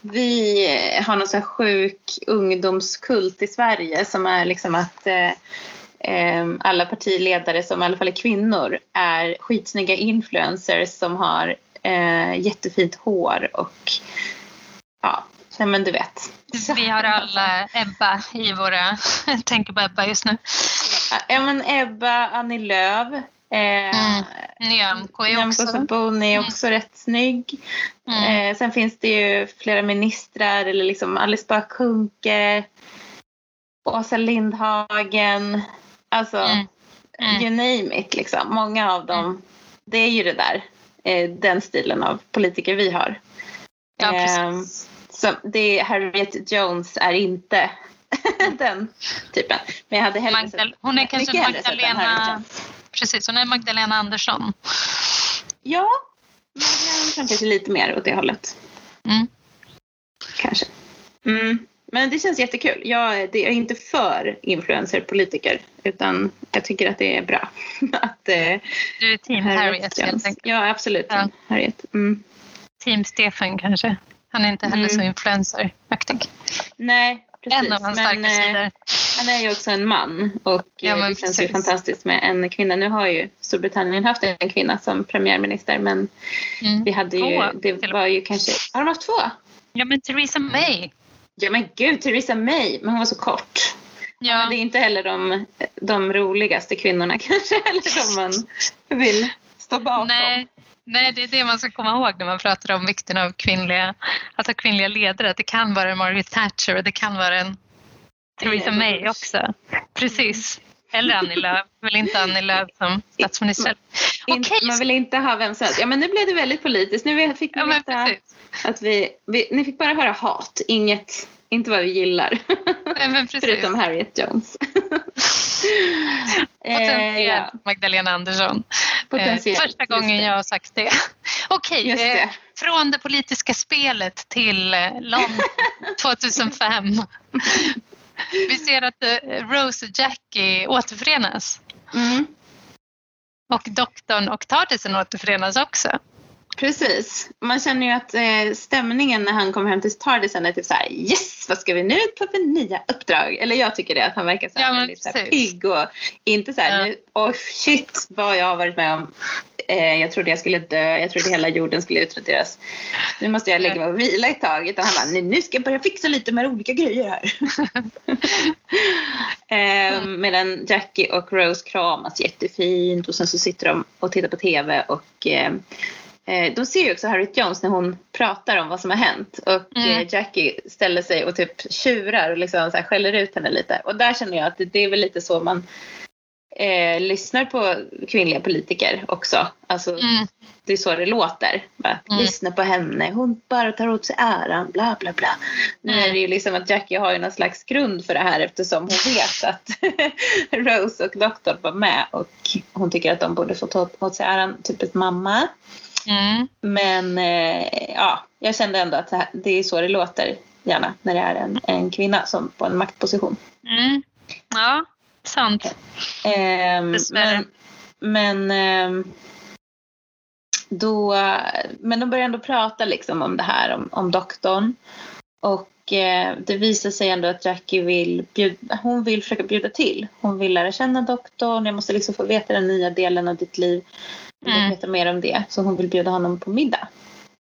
S2: vi har någon sån sjuk ungdomskult i Sverige som är liksom att eh, alla partiledare som i alla fall är kvinnor är skitsnygga influencers som har eh, jättefint hår och ja, nej men du vet.
S1: Vi har alla Ebba i våra... Jag tänker på Ebba just nu.
S2: Ja men Ebba, Annie Lööf. Eh,
S1: Mm. Nyamko är också...
S2: Sabuni är också rätt snygg.
S1: Mm.
S2: Eh, sen finns det ju flera ministrar, eller liksom Alice Bah Kuhnke, Åsa Lindhagen, alltså
S1: Mm. Mm.
S2: you name it liksom. Många av dem, det är ju det där, eh, den stilen av politiker vi har.
S1: Ja,
S2: Eh,
S1: precis.
S2: så det, Harriet Jones är inte den typen. Men jag hade hellre
S1: Magdal-
S2: sett,
S1: hon är kanske Magdalena... Precis, hon är Magdalena Andersson.
S2: Ja, Magdalena Andersson kanske lite mer åt det hållet.
S1: Mm.
S2: Kanske. Mm. Men det känns jättekul. Jag, jag är inte för influencerpolitiker utan jag tycker att det är bra att eh,
S1: Du är team Harriet helt enkelt.
S2: Ja, absolut.
S1: Ja.
S2: Harriet. Mm.
S1: Team Stefan kanske. Han är inte heller
S2: Mm.
S1: så influencer-aktig.
S2: Nej, precis.
S1: En av hans
S2: Men,
S1: starka
S2: eh,
S1: sidor.
S2: han är ju också en man och
S1: Ja,
S2: eh, det känns ju
S1: precis.
S2: fantastiskt med en kvinna. Nu har ju Storbritannien haft en kvinna som premiärminister men
S1: Mm.
S2: vi hade ju, det var ju kanske, har de haft två?
S1: Ja, men Theresa May.
S2: Ja men gud, Theresa May, men hon var så kort.
S1: Ja,
S2: Men det är inte heller de, de roligaste kvinnorna kanske, eller som man vill stå bakom.
S1: nej, nej, det är det man ska komma ihåg när man pratar om vikten av kvinnliga, ha kvinnliga ledare. Det kan vara en Margaret Thatcher och det kan vara en Theresa May också. Precis. Eller Annie Lööf. Väl inte Annie Lööf som statsminister.
S2: Inte-
S1: Okej,
S2: Man vill inte ha vem som helst. Ja men nu blev det väldigt politiskt. Nu fick vi
S1: Ja,
S2: veta att vi, vi, ni fick bara höra hat, inget, inte vad vi gillar.
S1: Nej.
S2: Förutom Harriet Jones. Eh,
S1: Potentiellt
S2: ja,
S1: Magdalena Andersson.
S2: potentiellt.
S1: Eh, första gången jag har sagt det. Okej,
S2: Just
S1: eh, från det politiska spelet till eh, London 2005. Vi ser att eh, Rose och Jackie återförenas.
S2: Mm.
S1: och doktorn och Tardisen återförenas också.
S2: Precis. Man känner ju att eh, stämningen när han kommer hem till Tardisen är typ så här yes, vad ska vi nu på för nya uppdrag? Eller jag tycker det, att han verkar så här,
S1: Ja,
S2: väldigt så här, pigg och inte så här,
S1: Ja.
S2: nu, oh shit vad jag har varit med om. Eh, jag trodde jag skulle dö, jag trodde hela jorden skulle utraderas. Nu måste jag lägga mig och vila ett tag. Utan han bara, "Nu- ska jag börja fixa lite med olika grejer här. eh, medan Jackie och Rose kramas jättefint och sen så sitter de och tittar på TV och eh, Eh, De ser ju också Harriet Jones när hon pratar om vad som har hänt. Och
S1: Mm.
S2: eh, Jackie ställer sig och typ tjurar och liksom så här skäller ut henne lite. Och där känner jag att det är väl lite så man eh, lyssnar på kvinnliga politiker också. Alltså,
S1: Mm.
S2: Det är så det låter. Bara,
S1: Mm.
S2: Lyssna på henne, hon bara tar åt sig äran, bla bla bla. Nu
S1: Mm.
S2: är det ju liksom att Jackie har ju någon slags grund för det här eftersom hon vet att Rose och doktorn var med och hon tycker att de borde få ta åt sig äran, typ ett mamma.
S1: Mm.
S2: Men eh, ja, jag kände ändå att det är så det låter gärna när det är en, en kvinna som på en maktposition.
S1: Mm. Ja, sant.
S2: Ehm,
S1: Dessvärre.
S2: men men ehm, då, men de börjar ändå prata liksom om det här, om, om doktorn. Och eh, det visar sig ändå att Jackie vill, bjuda, hon vill försöka bjuda till. Hon vill lära känna doktorn, jag måste liksom få veta den nya delen av ditt liv. Jag vill
S1: Mm.
S2: veta mer om det. Så hon vill bjuda honom på middag.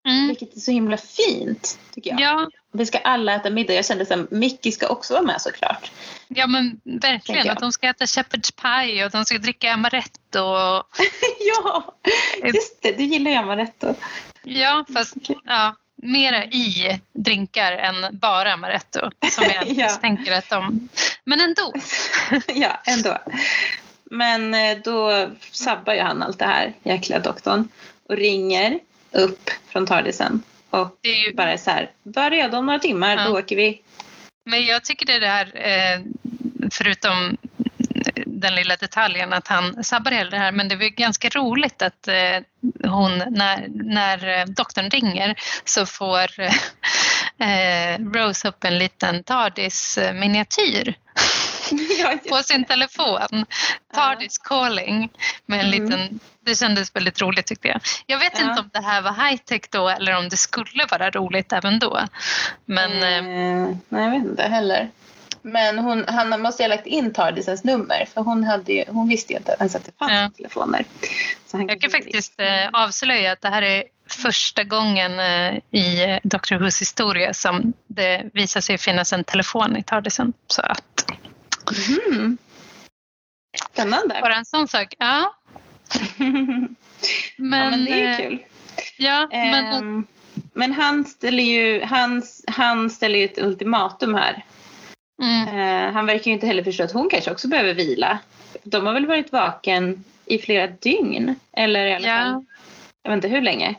S1: Mm.
S2: Vilket är så himla fint, tycker jag.
S1: Ja,
S2: Vi ska alla äta middag. Jag kände att Mickey ska också vara med såklart.
S1: ja, men
S2: Tänker
S1: verkligen. Att de ska äta shepherd's pie och de ska dricka amaretto. Och,
S2: ja, just det. Du gillar ju amaretto.
S1: ja, fast ja, mera i drinkar än bara amaretto. Som jag
S2: Ja.
S1: misstänker att de... Men ändå.
S2: ja, ändå. Men eh, då sabbar ju han allt det här, jäkla doktorn. Och ringer upp från Tardisen. Och
S1: Det är ju,
S2: bara så här, var redo om några timmar,
S1: Ja.
S2: då åker vi.
S1: men jag tycker det är det här, eh, förutom den lilla detaljen att han sabbar hela det här, men det är väl ganska roligt att eh, hon, när, när eh, doktorn ringer så får Rose upp en liten TARDIS-miniatyr på sin telefon. TARDIS calling med en
S2: Mm.
S1: liten det kändes väldigt roligt tyckte jag. Jag vet
S2: Ja.
S1: inte om det här var high tech då eller om det skulle vara roligt även då. Men eh,
S2: Eh, nej, jag vet inte heller. Men hon, han måste ha lagt in Tardisens nummer för hon, hade hon visste ju inte ens att det fanns
S1: Ja.
S2: telefoner. Så han
S1: Jag kan faktiskt eh, avslöja att det här är första gången eh, i Dr. Who's historia som det visar sig finnas en telefon i TARDISen. Så att
S2: Mhm. Spännande.
S1: bara en sån sak. Ja, men,
S2: ja, men det är ju
S1: eh,
S2: kul.
S1: Ja, men
S2: Ehm, men han ställer ju han, han ställer ju ett ultimatum här.
S1: mm,
S2: Eh, han verkar ju inte heller förstå att hon kanske också behöver vila. De har väl varit vaken i flera dygn. Eller i alla
S1: Ja.
S2: fall, jag vet inte hur länge.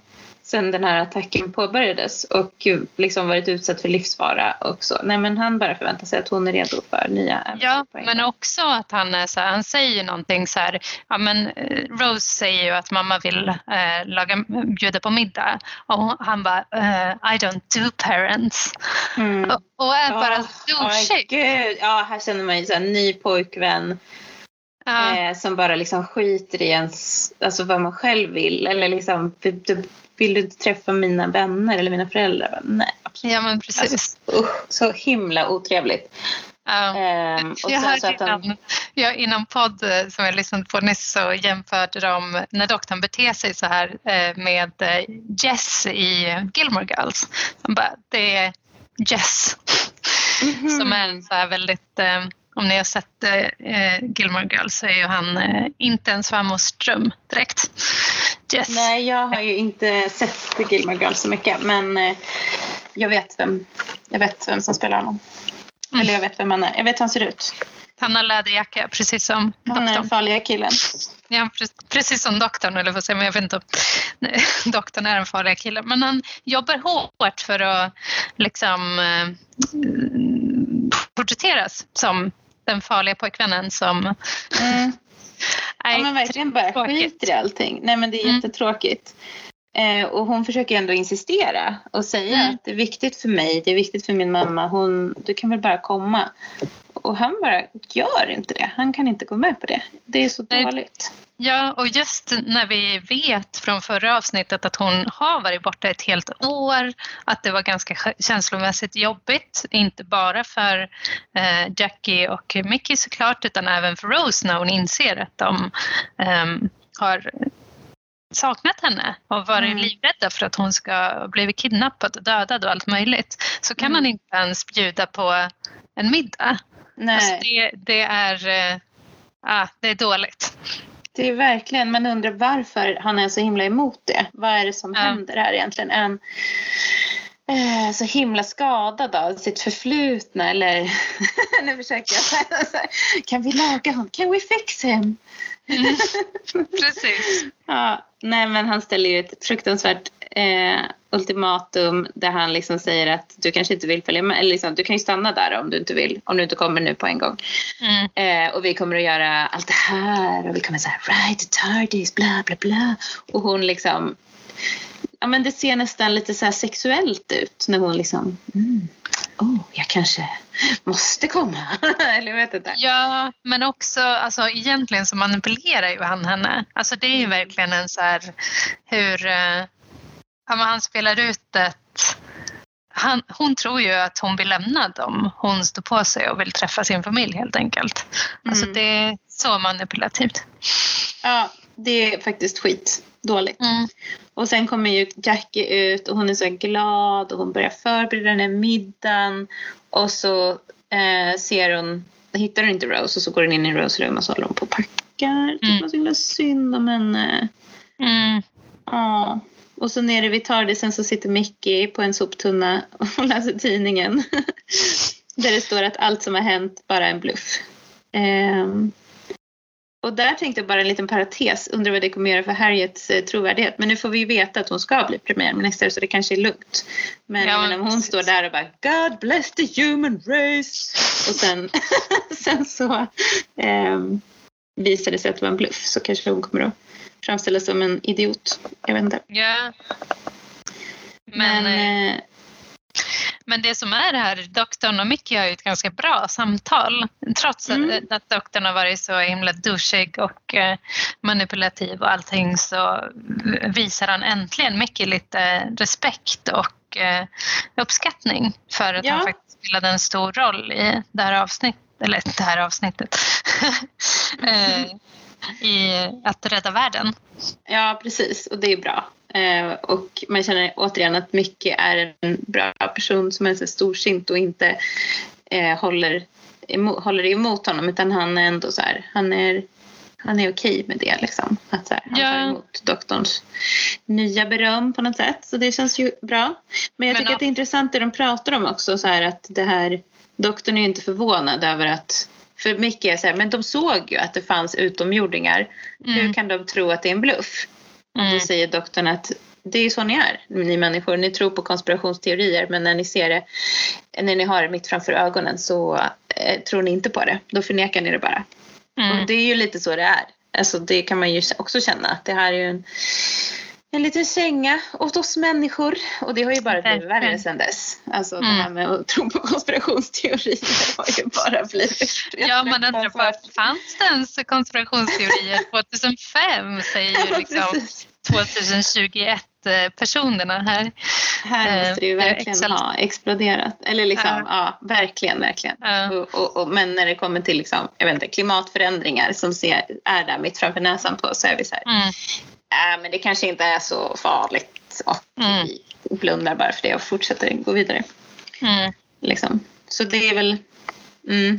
S2: Sen den här attacken påbörjades och liksom varit utsatt för livsfara också. Nej men han bara förväntar sig att hon är redo för nya
S1: Ja, men också att han, är så här, han säger någonting så här, ja men eh, Rose säger ju att mamma vill eh, laga, bjuda på middag och hon- han bara eh, I don't do parents
S2: Mm.
S1: och, och är bara douchig.
S2: gud. Ja, här känner man ju så här, ny pojkvän
S1: Ja,
S2: eh, som bara liksom skiter i ens, alltså vad man själv vill. Eller liksom, du, vill du inte träffa mina vänner eller mina föräldrar? Bara, Nej, absolut.
S1: ja men precis.
S2: Usch, så himla otrevligt.
S1: Ja.
S2: Ehm, och
S1: jag hörde
S2: så att han,
S1: innan, ja, innan podd som jag lyssnade på nyss så jämförde de när doktorn beter sig så här eh, med eh, Jess i Gilmore Girls. De bara, det är Jess
S2: Mhm.
S1: som är en så här väldigt, eh, om ni har sett eh, Gilmore Girls så är ju han eh, inte en svärmors dröm direkt. Jess.
S2: Nej, jag har ju inte sett Gilmore Girls så mycket. Men eh, jag, vet vem, jag vet vem som spelar honom.
S1: Mm.
S2: Eller jag vet vem han är. Jag vet hur han ser ut.
S1: Han har läderjacka precis som
S2: Han är den
S1: doktorn.
S2: farliga killen.
S1: Ja, pre- precis som doktorn, eller vad säger man, jag vet inte om doktorn är en farlig kille. Men han jobbar hårt för att liksom eh, porträtteras som den farliga pojkvännen som...
S2: Mm. Ja, men verkligen bara skiter i allting. Nej, men det är
S1: Mm.
S2: jättetråkigt. Eh, och hon försöker ändå insistera och säga
S1: Mm.
S2: att det är viktigt för mig, det är viktigt för min mamma. Hon, du kan väl bara komma. Och han bara gör inte det. Han kan inte gå med på det. Det är så dåligt.
S1: Ja, och just när vi vet från förra avsnittet att hon har varit borta ett helt år, att det var ganska känslomässigt jobbigt, inte bara för eh, Jackie och Mickey såklart, utan även för Rose när hon inser att de eh, har saknat henne och varit mm. livrädda för att hon ska blivit kidnappad och dödad och allt möjligt så kan mm. man inte ens bjuda på en middag. Nej. Alltså det, det är, äh, det är dåligt.
S2: Det är verkligen, man undrar varför han är så himla emot det. Vad är det som ja. händer här egentligen? Är han eh, så himla skadad av sitt förflutna eller nu försöker jag kan vi laga honom? Can we fix him?
S1: Mm. Precis.
S2: ja, nej men han ställer ju ett fruktansvärt eh, ultimatum där han liksom säger att du kanske inte vill följa med. Eller liksom, du kan ju stanna där om du inte vill. Om du inte kommer nu på en gång. Mm. Eh, och vi kommer att göra allt det här och vi kommer säga right tardis bla bla bla. Och hon liksom Ja men det ser nästan lite så sexuellt ut när hon liksom mm, oh, jag kanske måste komma. Eller vet inte.
S1: Ja, men också alltså, egentligen så manipulerar ju han henne. Alltså det är ju verkligen en så här hur han spelar ut ett han, hon tror ju att hon vill lämna dem. Hon står på sig och vill träffa sin familj helt enkelt. Alltså mm. det är så manipulativt.
S2: Ja, det är faktiskt skit dåligt. Mm. Och sen kommer ju Jackie ut och hon är så glad och hon börjar förbereda den här middagen. Och så eh, ser hon, hittar hon inte Rose och så går hon in i Rose rum och så håller hon på och packar. Tycker mm. man så himla synd om henne. Mm. Ja. Och så nere vid Tardisen så sitter Mickey på en soptunna och läser tidningen. Där det står att allt som har hänt bara är en bluff. Um, och där tänkte jag bara en liten parentes, undrar vad det kommer göra för Harriets eh, trovärdighet. Men nu får vi ju veta att hon ska bli premiärminister så det kanske är lugnt. Men ja, men hon står där och bara God bless the human race. Och sen, sen så eh, visar det sig att det var en bluff så kanske hon kommer att framställas som en idiot. Jag vet inte.
S1: Ja. Men, men eh, eh men det som är här, doktorn och Mickey har ju ett ganska bra samtal. Trots mm. att, doktorn har varit så himla douchig och eh, manipulativ och allting så visar han äntligen Mickey lite respekt och eh, uppskattning för att ja. han faktiskt spelade en stor roll i det här avsnittet, eller det här avsnittet. Eh, i att rädda världen.
S2: Ja, precis. Och det är bra. Eh, och man känner återigen att mycket är en bra person som är så storsint och inte eh, håller, emot, håller emot honom utan han är ändå så här, han är han är okej med det. Liksom. Att så här, han tar emot doktorns nya beröm på något sätt. Så det känns ju bra. Men jag tycker Men, att det är intressant det de pratar om också. Så här, att det här, doktorn är ju inte förvånad över att för mycket är så här, men de såg ju att det fanns utomjordingar. Mm. Hur kan de tro att det är en bluff? Mm. Då säger doktorn att det är så ni är, ni människor. Ni tror på konspirationsteorier men när ni ser det, när ni har det mitt framför ögonen så eh, tror ni inte på det. Då förnekar ni det bara. Mm. Och det är ju lite så det är. Alltså det kan man ju också känna. Det här är ju en, en liten känga åt oss människor. Och det har ju bara blivit värre sedan dess. Alltså mm. det här med att tro på konspirationsteorier har ju bara blivit
S1: Ja, man undrar bara, fanns det ens konspirationsteorier 2005 säger ju liksom 2021 personerna här.
S2: Här måste det ju eh, verkligen Excel. ha exploderat. Eller liksom, ja, ja verkligen, verkligen. Ja. Och, och, och, men när det kommer till liksom, jag vet inte, klimatförändringar som ser, är där mitt framför näsan på så är vi så här, mm äh, men det kanske inte är så farligt och mm. vi blundar bara för det och fortsätter gå vidare. Mm. Liksom. Så det är väl mm,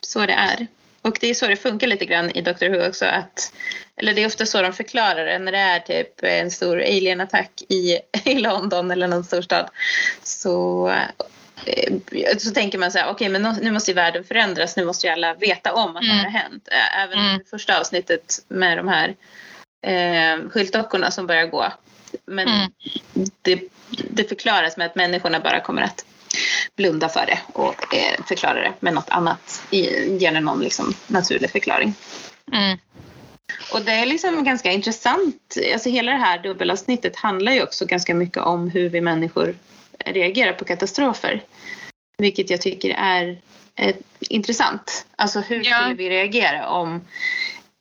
S2: så det är. Och det är så det funkar lite grann i Doctor Who också. Att, eller det är ofta så de förklarar det när det är typ en stor alienattack i, i London eller någon storstad. Så, eh, så tänker man så här, okej okay, men nu måste världen förändras, nu måste ju alla veta om att mm. det här har hänt. Även mm. första avsnittet med de här eh, skyltdockorna som börjar gå. Men mm. det, det förklaras med att människorna bara kommer att blunda för det och eh, förklara det med något annat, ge någon liksom, naturlig förklaring. Mm. Och det är liksom ganska intressant. Alltså hela det här dubbelavsnittet handlar ju också ganska mycket om hur vi människor reagerar på katastrofer. Vilket jag tycker är eh, intressant. Alltså hur ja. skulle vi reagera om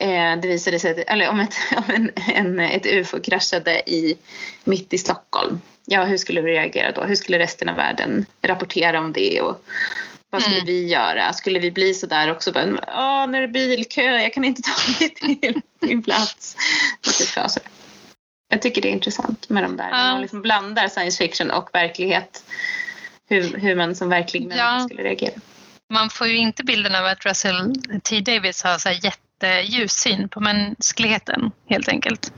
S2: det visade sig, att, eller om, ett, om en, en, ett ufo kraschade i, mitt i Stockholm. Ja, hur skulle vi reagera då? Hur skulle resten av världen rapportera om det? Och vad skulle mm. vi göra? Skulle vi bli så där också? Bara, Åh, nu är det bilkö, jag kan inte ta mig till min plats. Jag tycker det är intressant med de där. Ja. Man liksom blandar science fiction och verklighet. Hur, hur man som verklig människa ja. skulle reagera.
S1: Man får ju inte bilden av att Russell T Davis har så här jätteljus syn på mänskligheten helt enkelt.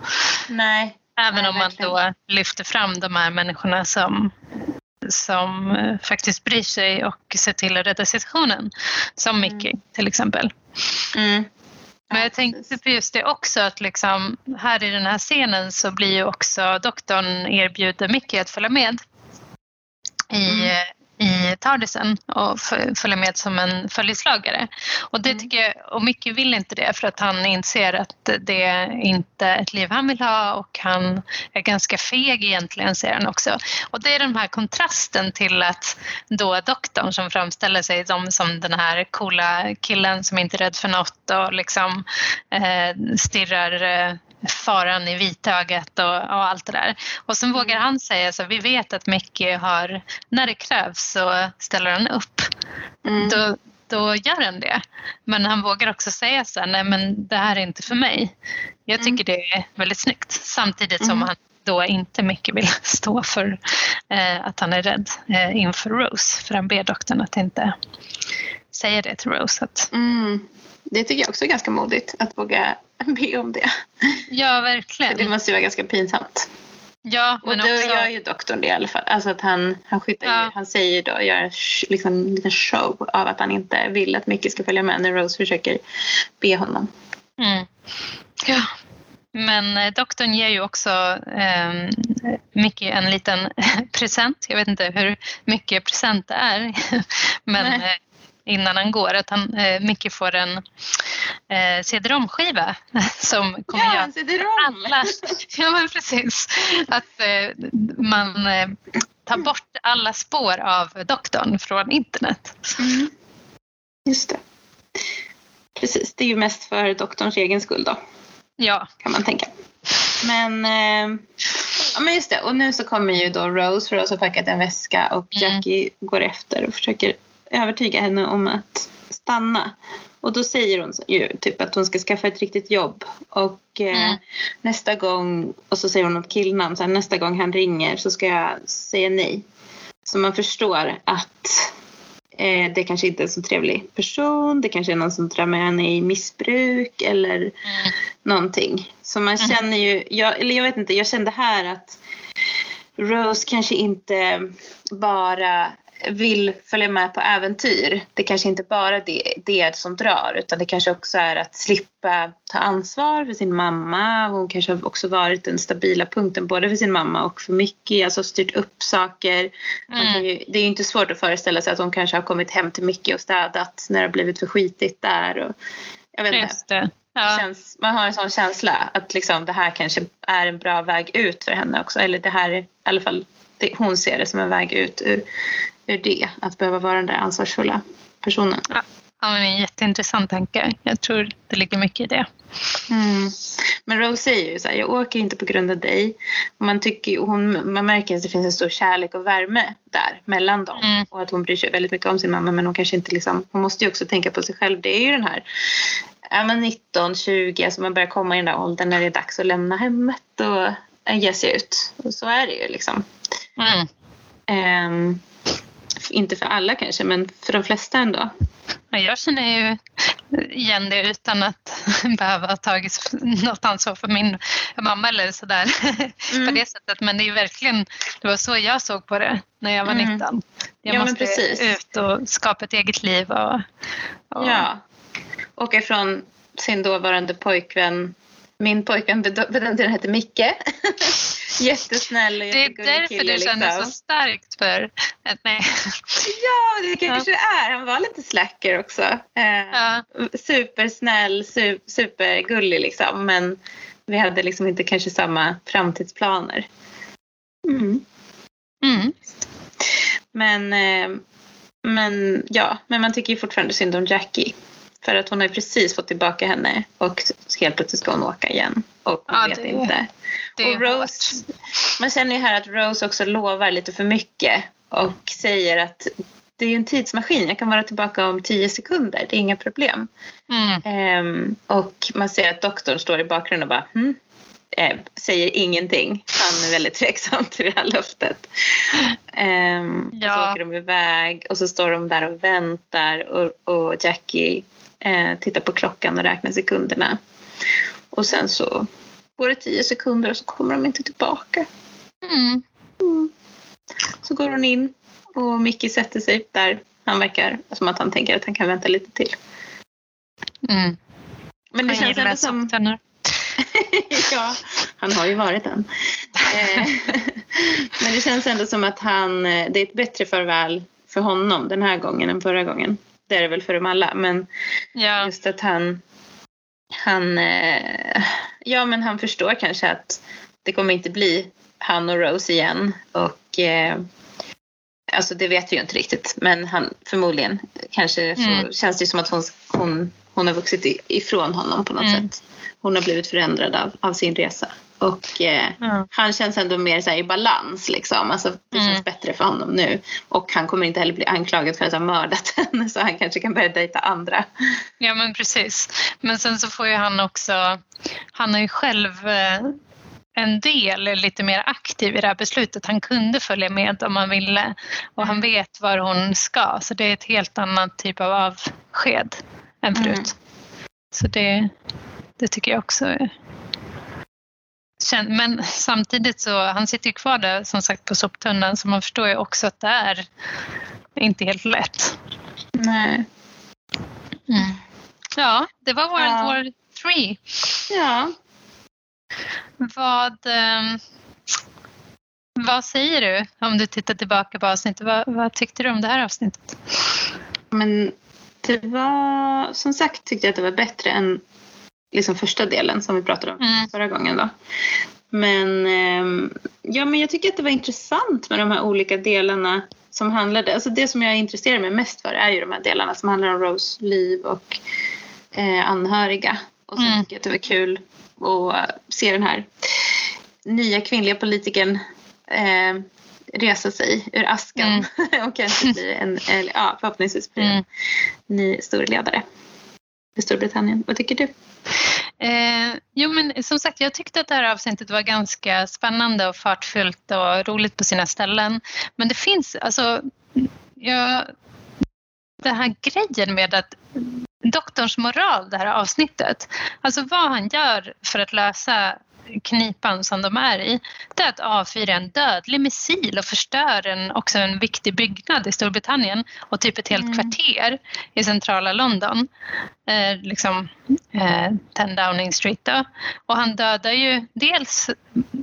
S2: Nej.
S1: Även
S2: Nej,
S1: om man då lyfter fram de här människorna som som eh, faktiskt bryr sig och ser till att rädda situationen. Som mm. Mickey till exempel. Mm. Men jag tänkte på just det också att liksom, här i den här scenen så blir ju också doktorn erbjuder Mickey att följa med i, mm i Tardisen och följa med som en följeslagare. Och det mm. tycker jag, och Micke vill inte det för att han inser att det är inte ett liv han vill ha och han är ganska feg egentligen, säger han också. Och det är den här kontrasten till att då doktorn som framställer sig som, som den här coola killen som inte är rädd för något och liksom eh, stirrar eh, faran i vitögat och, och allt det där. Och sen vågar mm. han säga så vi vet att Mickey har, när det krävs så ställer han upp. Mm. Då, då gör han det. Men han vågar också säga så här, nej men det här är inte för mig. Jag mm. tycker det är väldigt snyggt. Samtidigt som mm. han då inte mycket vill stå för eh, att han är rädd eh, inför Rose. För han ber doktorn att inte säga det till Rose. Att...
S2: Mm. Det tycker jag också är ganska modigt att våga be om det.
S1: Ja, verkligen.
S2: För det måste ju vara ganska pinsamt.
S1: Ja,
S2: men och då också... gör ju doktorn det i alla fall. Alltså att han, han, skyddar ja. han säger då, gör liksom en liten show av att han inte vill att Mickey ska följa med när Rose försöker be honom.
S1: Mm. Ja. Men eh, doktorn ger ju också eh, Mickey en liten present. Jag vet inte hur mycket present det är. Men Nej. Innan han går. Att han, eh, Micke får en eh, cd-rom-skiva som kommer
S2: ja, göra cd-rom! alla...
S1: Ja, men precis. Att eh, man eh, tar bort alla spår av doktorn från internet. Mm.
S2: Just det. Precis, det är ju mest för doktorns egen skull då.
S1: Ja.
S2: Kan man tänka. Men, eh, ja, men just det, och nu så kommer ju då Rose, för Rose har packat en väska och mm. Jackie mm. går efter och försöker övertyga henne om att stanna. Och då säger hon ju typ att hon ska skaffa ett riktigt jobb. Och eh, mm. nästa gång, och så säger hon något killnamn, så här, nästa gång han ringer så ska jag säga nej. Så man förstår att eh, det kanske inte är en så trevlig person. Det kanske är någon som drar med henne i missbruk eller mm. någonting. Så man mm. känner ju, jag, eller jag vet inte, jag kände här att Rose kanske inte bara vill följa med på äventyr. Det kanske inte bara är det, det som drar utan det kanske också är att slippa ta ansvar för sin mamma. Hon kanske har också varit den stabila punkten både för sin mamma och för Mickey, alltså styrt upp saker. Mm. Ju, det är ju inte svårt att föreställa sig att hon kanske har kommit hem till Mickey och städat när det har blivit för skitigt där. Och, jag vet inte. Ja. Känns, man har en sån känsla att liksom det här kanske är en bra väg ut för henne också. Eller det här är i alla fall det, hon ser det som en väg ut ur ur det, att behöva vara den där ansvarsfulla personen.
S1: Ja, ja men en jätteintressant tanke. Jag tror det ligger mycket i det.
S2: Mm. Men Rose säger ju så här, jag åker inte på grund av dig. Man, tycker, hon, man märker att det finns en stor kärlek och värme där mellan dem. Mm. Och att hon bryr sig väldigt mycket om sin mamma men hon kanske inte liksom, hon måste ju också tänka på sig själv. Det är ju den här är man 19, 20, alltså man börjar komma i den där åldern när det är dags att lämna hemmet och ge sig ut. Och så är det ju liksom. Mm. Um, inte för alla kanske, men för de flesta ändå.
S1: Jag känner ju igen det utan att behöva ha tagit något ansvar för min mamma eller sådär mm. på det sättet. Men det är verkligen, det var så jag såg på det när jag var 19. Mm. Jag ja, måste ut och skapa ett eget liv. Och,
S2: och... Ja, åka ifrån sin dåvarande pojkvän min pojkvän bedömde den hette Micke. Jättesnäll och
S1: Det är därför kille, du känner liksom. så starkt för... Nej.
S2: Ja, det kanske ja. är. Han var lite slacker också. Eh, ja. Supersnäll, su supergullig liksom. Men vi hade liksom inte kanske samma framtidsplaner. Mm. Mm. Men, eh, men ja, men man tycker ju fortfarande synd om Jackie. För att hon har precis fått tillbaka henne och helt plötsligt ska hon åka igen. Och hon
S1: Ja,
S2: vet
S1: det-
S2: inte.
S1: Det
S2: och Rose,
S1: hårt.
S2: man känner ju här att Rose också lovar lite för mycket och säger att det är ju en tidsmaskin, jag kan vara tillbaka om tio sekunder, det är inga problem.
S1: Mm.
S2: Ehm, och man ser att doktorn står i bakgrunden och bara hm? Eh, säger ingenting. Han är väldigt tveksam till det här löftet. Ehm, Och så
S1: Ja.
S2: åker de iväg och så står de där och väntar och, och Jackie eh, tittar på klockan och räknar sekunderna. Och sen så går det tio sekunder och så kommer de inte tillbaka.
S1: Mm.
S2: Så går hon in och Mickey sätter sig där. Han verkar som att han tänker att han kan vänta lite till.
S1: Mm.
S2: Men det
S1: Han
S2: känns ändå som... ja, han har ju varit en. Eh, Men det känns ändå som att han, eh, det är ett bättre farväl för honom den här gången än förra gången. Det är det väl för dem alla. Men
S1: Ja.
S2: just att han, han, eh, ja men han förstår kanske att det kommer inte bli han och Rose igen. Och eh, alltså det vet vi ju inte riktigt. Men han förmodligen kanske så
S1: Mm.
S2: känns det som att hon, hon, hon har vuxit ifrån honom på något
S1: Mm.
S2: sätt. Hon har blivit förändrad av, av sin resa. Och eh,
S1: Ja.
S2: han känns ändå mer så i balans liksom. Alltså, det
S1: Mm.
S2: känns bättre för honom nu. Och han kommer inte heller bli anklagad för att ha mördat henne. Så han kanske kan börja dejta andra.
S1: ja, men precis. Men sen så får ju han också... Han har ju själv eh, en del lite mer aktiv i det här beslutet. Han kunde följa med om han ville och han vet var hon ska. Så det är ett helt annat typ av avsked än förut.
S2: Mm.
S1: Så det, det tycker jag också är... Men samtidigt så, han sitter ju kvar där som sagt på soptunnan så man förstår ju också att det är inte helt lätt.
S2: Nej.
S1: Ja, det var World
S2: Ja.
S1: War 3.
S2: Ja.
S1: Vad, ehm, vad säger du om du tittar tillbaka på avsnittet? Vad, vad tyckte du om det här avsnittet?
S2: Men det var, som sagt tyckte jag att det var bättre än liksom första delen som vi pratade om
S1: Mm.
S2: förra gången då. Men, ehm, ja, men jag tycker att det var intressant med de här olika delarna som handlade, alltså det som jag intresserar mig mest för är ju de här delarna som handlar om Rose liv och eh, anhöriga. Och sen
S1: Mm.
S2: tycker jag att det var kul att se den här nya kvinnliga politikern eh, resa sig ur askan och kanske bli en, eller, ja, förhoppningsvis bli en
S1: Mm.
S2: ny stor ledare i Storbritannien. Vad tycker du?
S1: Eh, jo men som sagt jag tyckte att det här avsnittet var ganska spännande och fartfyllt och roligt på sina ställen. Men det finns alltså, jag, den här grejen med att doktorns moral det här avsnittet, alltså vad han gör för att lösa knipan som de är i, det är att avfyra en dödlig missil och förstör en, också en viktig byggnad i Storbritannien och typ ett helt
S2: Mm.
S1: kvarter i centrala London. Eh, liksom eh, 10 Downing Street då. Och han dödar ju dels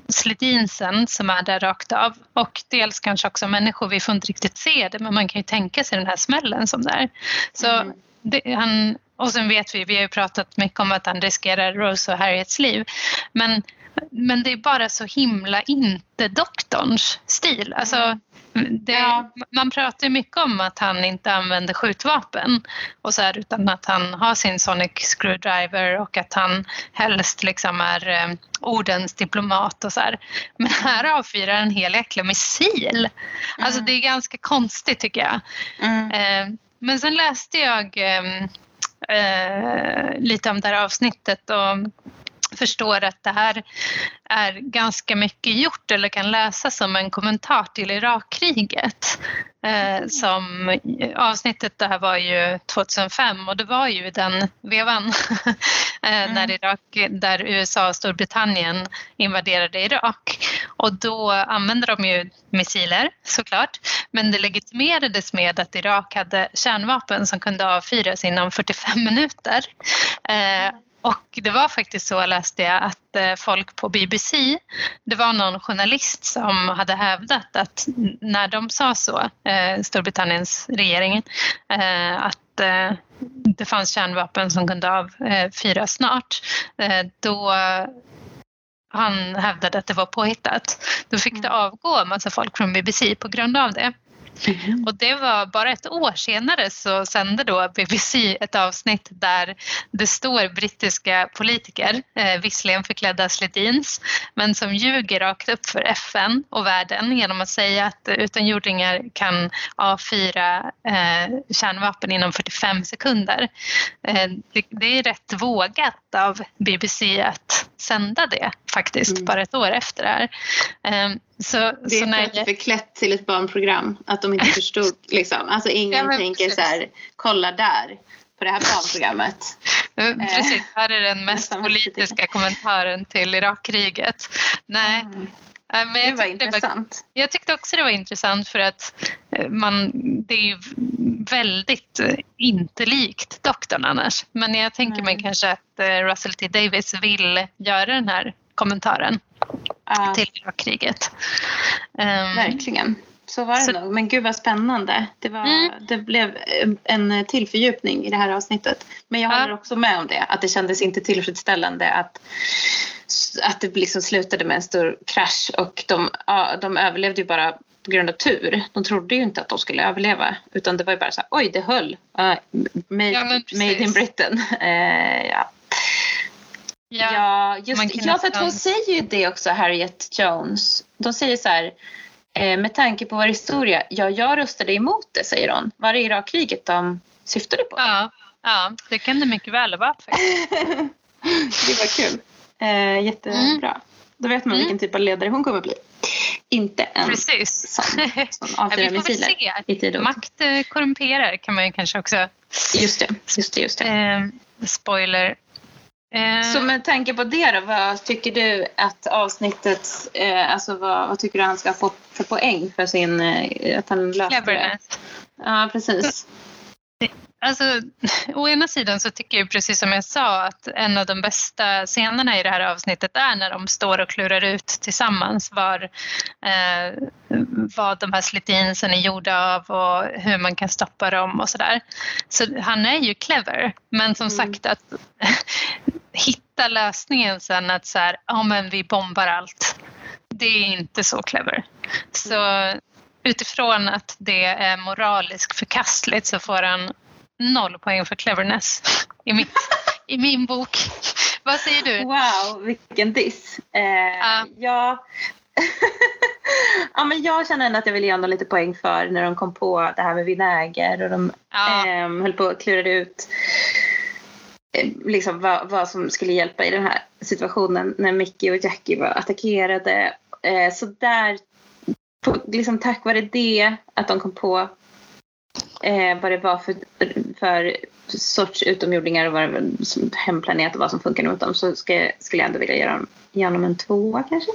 S1: Sledinsen som är där rakt av och dels kanske också människor. Vi får inte riktigt se det men man kan ju tänka sig den här smällen som det är. Så
S2: Mm.
S1: det, han, och sen vet vi, vi har ju pratat mycket om att han riskerar Rose och Harriets liv. Men, men det är bara så himla inte doktorns stil. Alltså, det,
S2: Ja.
S1: Man pratar ju mycket om att han inte använder skjutvapen och så här, utan att han har sin sonic screwdriver och att han helst liksom är eh, ordens diplomat och så här. Men här avfyrar en hel jäkla missil. Alltså
S2: Mm.
S1: det är ganska konstigt tycker jag.
S2: Mm.
S1: Eh, Men sen läste jag ehm, eh, lite om det här avsnittet och förstår att det här är ganska mycket gjort eller kan läsas som en kommentar till Irakkriget. Eh, som avsnittet det här var ju 2005 och det var ju den vevan eh, när Irak, där USA och Storbritannien invaderade Irak. Och då använde de ju missiler såklart men det legitimerades med att Irak hade kärnvapen som kunde avfyras inom 45 minuter. Eh, och det var faktiskt så läste jag att eh, folk på BBC, det var någon journalist som hade hävdat att när de sa så, eh, Storbritanniens regering, eh, att det fanns kärnvapen som kunde avfyras snart, då han hävdade att det var påhittat. Då fick det avgå en massa folk från BBC på grund av det. Mm. Och det var bara ett år senare så sände då BBC ett avsnitt där det står brittiska politiker, eh, visserligen förklädda sledins, men som ljuger rakt upp för FN och världen genom att säga att utomjordingar kan avfyra eh, kärnvapen inom 45 sekunder. Eh, det, det, är rätt vågat av BBC att sända det faktiskt, mm. bara ett år efter det här.
S2: Eh, så, det är så för att det är förklätt till ett barnprogram, att de inte förstod. liksom. Alltså ingen ja, tänker precis. så här, kolla där på det här barnprogrammet.
S1: Precis, här är den mest politiska kommentaren till Irakkriget. Nej. Mm.
S2: Men det var intressant.
S1: Var, jag tyckte också det var intressant för att eh, man, det är ju väldigt eh, inte likt doktorn annars. Men jag tänker mm. mig kanske att eh, Russell T Davis vill göra den här kommentaren uh. till Irakkriget.
S2: Um, Verkligen. Så var det så, nog. Men gud vad spännande. Det, var, mm. det blev en till fördjupning i det här avsnittet. Men jag håller också med om det. Att det kändes inte tillfredsställande att, att det liksom slutade med en stor krasch. Och de, de överlevde ju bara på grund av tur. De trodde ju inte att de skulle överleva. Utan det var ju bara så här, oj det höll. Uh, made, ja, made in Britain. Uh, ja. Ja, ja, just, ja, för att hon säger ju det också, Harriet Jones. De säger så här, Eh, med tanke på vår historia, ja, jag röstade emot det, säger hon. Var det Irakkriget de syftade på?
S1: Ja, ja det kan det mycket väl vara
S2: det var kul. Eh, jättebra. Mm. Då vet man mm. vilken typ av ledare hon kommer bli. Inte en
S1: Precis.
S2: sån som avfyrar missiler
S1: i tid och Makt eh, korrumperar kan man ju kanske också...
S2: Just det. Just det, just det. Eh,
S1: spoiler
S2: så eh. med tanke på det då, vad tycker du att avsnittet, eh, alltså vad, vad, tycker du han ska få för poäng för sin, eh, att han löste det? Ja, precis.
S1: Alltså, å ena sidan så tycker jag precis som jag sa att en av de bästa scenerna i det här avsnittet är när de står och klurar ut tillsammans var, eh, vad de här slitinsen är gjorda av och hur man kan stoppa dem och sådär. Så han är ju clever men som mm. sagt att hitta lösningen sen att så här, ja men vi bombar allt. Det är inte så clever. Så utifrån att det är moraliskt förkastligt så får han noll poäng för cleverness i, mitt, i min bok. Vad säger du?
S2: Wow, vilken diss. Eh, uh. Ja. ja, men jag känner ändå att jag vill ge honom lite poäng för när de kom på det här med vinäger och de ja. eh, höll på att klura ut liksom vad, vad, som skulle hjälpa i den här situationen när Mickey och Jackie var attackerade. Eh, så där, på, liksom tack vare det, att de kom på eh, vad det var för, för sorts utomjordingar och vad det var som hemplanet och vad som funkar mot dem så ska, skulle jag ändå vilja dem, ge honom en tvåa kanske.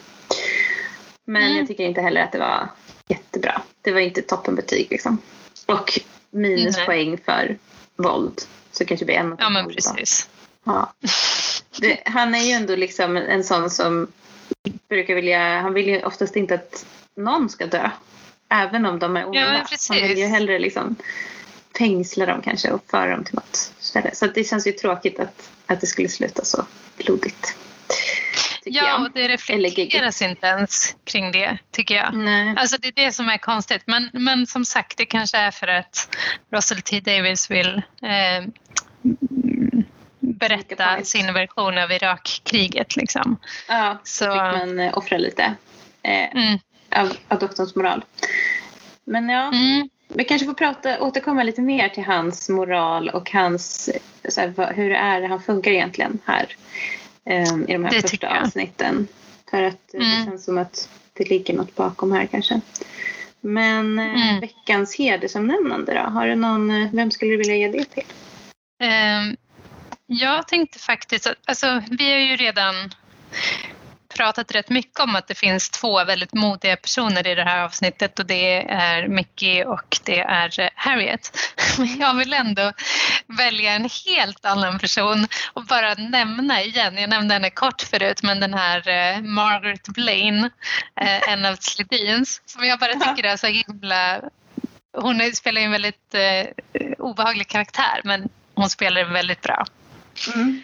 S2: Men mm. jag tycker inte heller att det var jättebra. Det var inte toppenbetyg liksom. Och minuspoäng mm. för våld. Så kanske blir en
S1: Ja men precis.
S2: Ja. Det, han är ju ändå liksom en sån som brukar vilja, han vill ju oftast inte att någon ska dö. Även om de är onda. Ja, Man vill ju hellre liksom fängsla dem kanske och föra dem till något ställe. Så det känns ju tråkigt att, att det skulle sluta så blodigt.
S1: Ja, och det reflekteras inte ens kring det, tycker jag. Nej. Alltså det är det som är konstigt. Men, men som sagt, det kanske är för att Russell T Davis vill eh, berätta sin version av Irakkriget. Liksom.
S2: Ja, så fick man eh, offra lite. Eh, mm av, av doktorns moral. Men ja, mm. vi kanske får prata, återkomma lite mer till hans moral och hans, här, hur det är han funkar egentligen här i de här det första avsnitten. För att mm. det känns som att det ligger något bakom här kanske. Men eh, mm. veckans hedersomnämnande då? Har du någon, vem skulle du vilja ge det till?
S1: Um, jag tänkte faktiskt att, alltså vi har ju redan pratat rätt mycket om att det finns två väldigt modiga personer i det här avsnittet och det är Mickey och det är Harriet. Men jag vill ändå välja en helt annan person och bara nämna igen, jag nämnde henne kort förut, men den här eh, Margaret Blaine, eh, en av Slidins, som jag bara tycker är så himla hon spelar en väldigt eh, obehaglig karaktär men hon spelar den väldigt bra. Mm.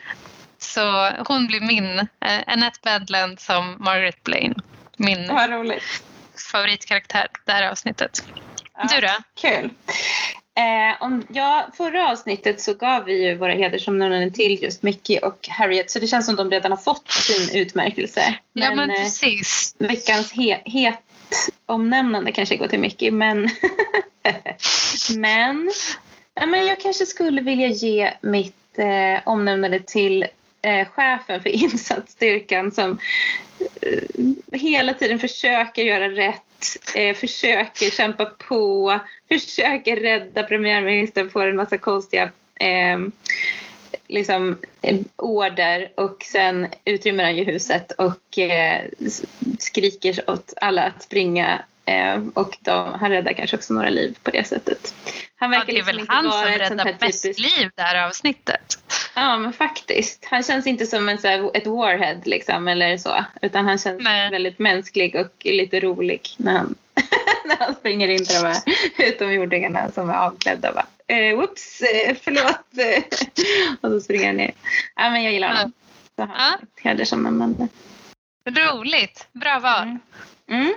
S1: Så hon blir min, eh, Annette Badland som Margaret Blaine. Min favoritkaraktär det här avsnittet. Du då?
S2: Kul. Eh, om, ja, förra avsnittet så gav vi ju våra hedersomnämnanden till just Mickey och Harriet så det känns som de redan har fått sin utmärkelse.
S1: ja men
S2: eh,
S1: precis.
S2: veckans he, het omnämnande kanske går till Mickey men men, ja, men jag kanske skulle vilja ge mitt eh, omnämnande till eh, chefen för insatsstyrkan som eh, hela tiden försöker göra rätt, eh, försöker kämpa på, försöker rädda premiärministern får en massa konstiga eh, liksom, eh, order och sen utrymmer han ju huset och eh, skriker åt alla att springa och de, han räddar kanske också några liv på det sättet. Han
S1: Ja,
S2: verkar
S1: det är
S2: liksom
S1: väl
S2: inte
S1: han som räddar mest
S2: typiskt...
S1: liv det här avsnittet.
S2: Ja men faktiskt. Han känns inte som en, så här, ett warhead liksom eller så. Utan han känns
S1: Nej.
S2: väldigt mänsklig och lite rolig när han, när han springer in till de här utomjordingarna som är avklädda. och Bara, eh, whoops, eh, förlåt. och så springer han ner. Ja men jag gillar honom. Så han
S1: Ja.
S2: ja. hedersomnämnande.
S1: Roligt. Bra val.
S2: Mm. Mm.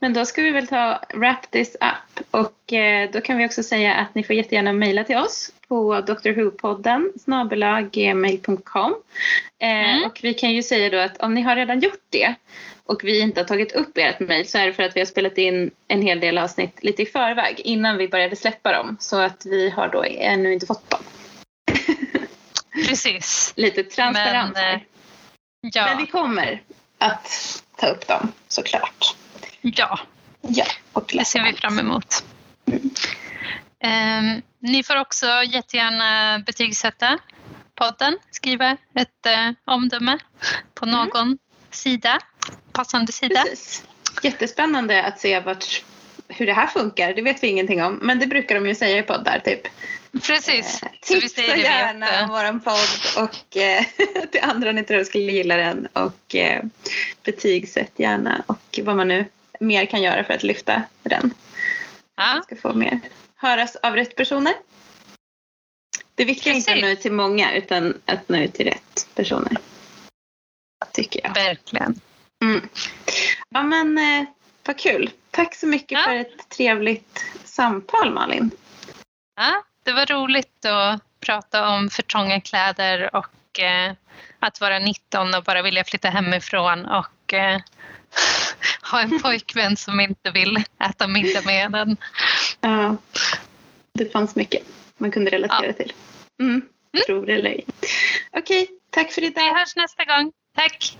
S2: Men då ska vi väl ta wrap this up och eh, då kan vi också säga att ni får jättegärna mejla till oss på drwho-podden gmail.com eh,
S1: Mm.
S2: och vi kan ju säga då att om ni har redan gjort det och vi inte har tagit upp ert mejl så är det för att vi har spelat in en hel del avsnitt lite i förväg innan vi började släppa dem så att vi har då ännu inte fått dem.
S1: Precis.
S2: Lite transparens
S1: Men, eh, Ja.
S2: Men vi kommer att ta upp dem såklart.
S1: Ja.
S2: Ja, och
S1: Det ser vi fram emot. Ehm, ni får också jättegärna betygsätta podden. Skriva ett eh, omdöme på
S2: Mm.
S1: någon sida. Passande sida.
S2: Precis. Jättespännande att se vart, hur det här funkar. Det vet vi ingenting om. Men det brukar de ju säga i poddar. Typ.
S1: Precis.
S2: Eh, Tipsa gärna
S1: jätte-
S2: om vår podd och eh, till andra ni tror skulle gilla den. Och eh, betygsätt gärna och vad man nu mer kan göra för att lyfta den.
S1: Ja,
S2: Ska få mer höras av rätt personer. Det viktiga är inte att nå ut till många utan att nå ut till rätt personer. Tycker jag.
S1: verkligen.
S2: Mm. Ja men eh, vad kul. Tack så mycket
S1: Ja.
S2: för ett trevligt samtal Malin.
S1: Ja, det var roligt att prata om för trånga kläder och eh, att vara 19 och bara vilja flytta hemifrån och eh, ha en pojkvän som inte vill äta middag med en.
S2: Ja, det fanns mycket man kunde relatera
S1: Ja.
S2: till. Mm. Tror det eller ej. Okej, tack för
S1: Vi
S2: idag.
S1: hörs nästa gång. Tack!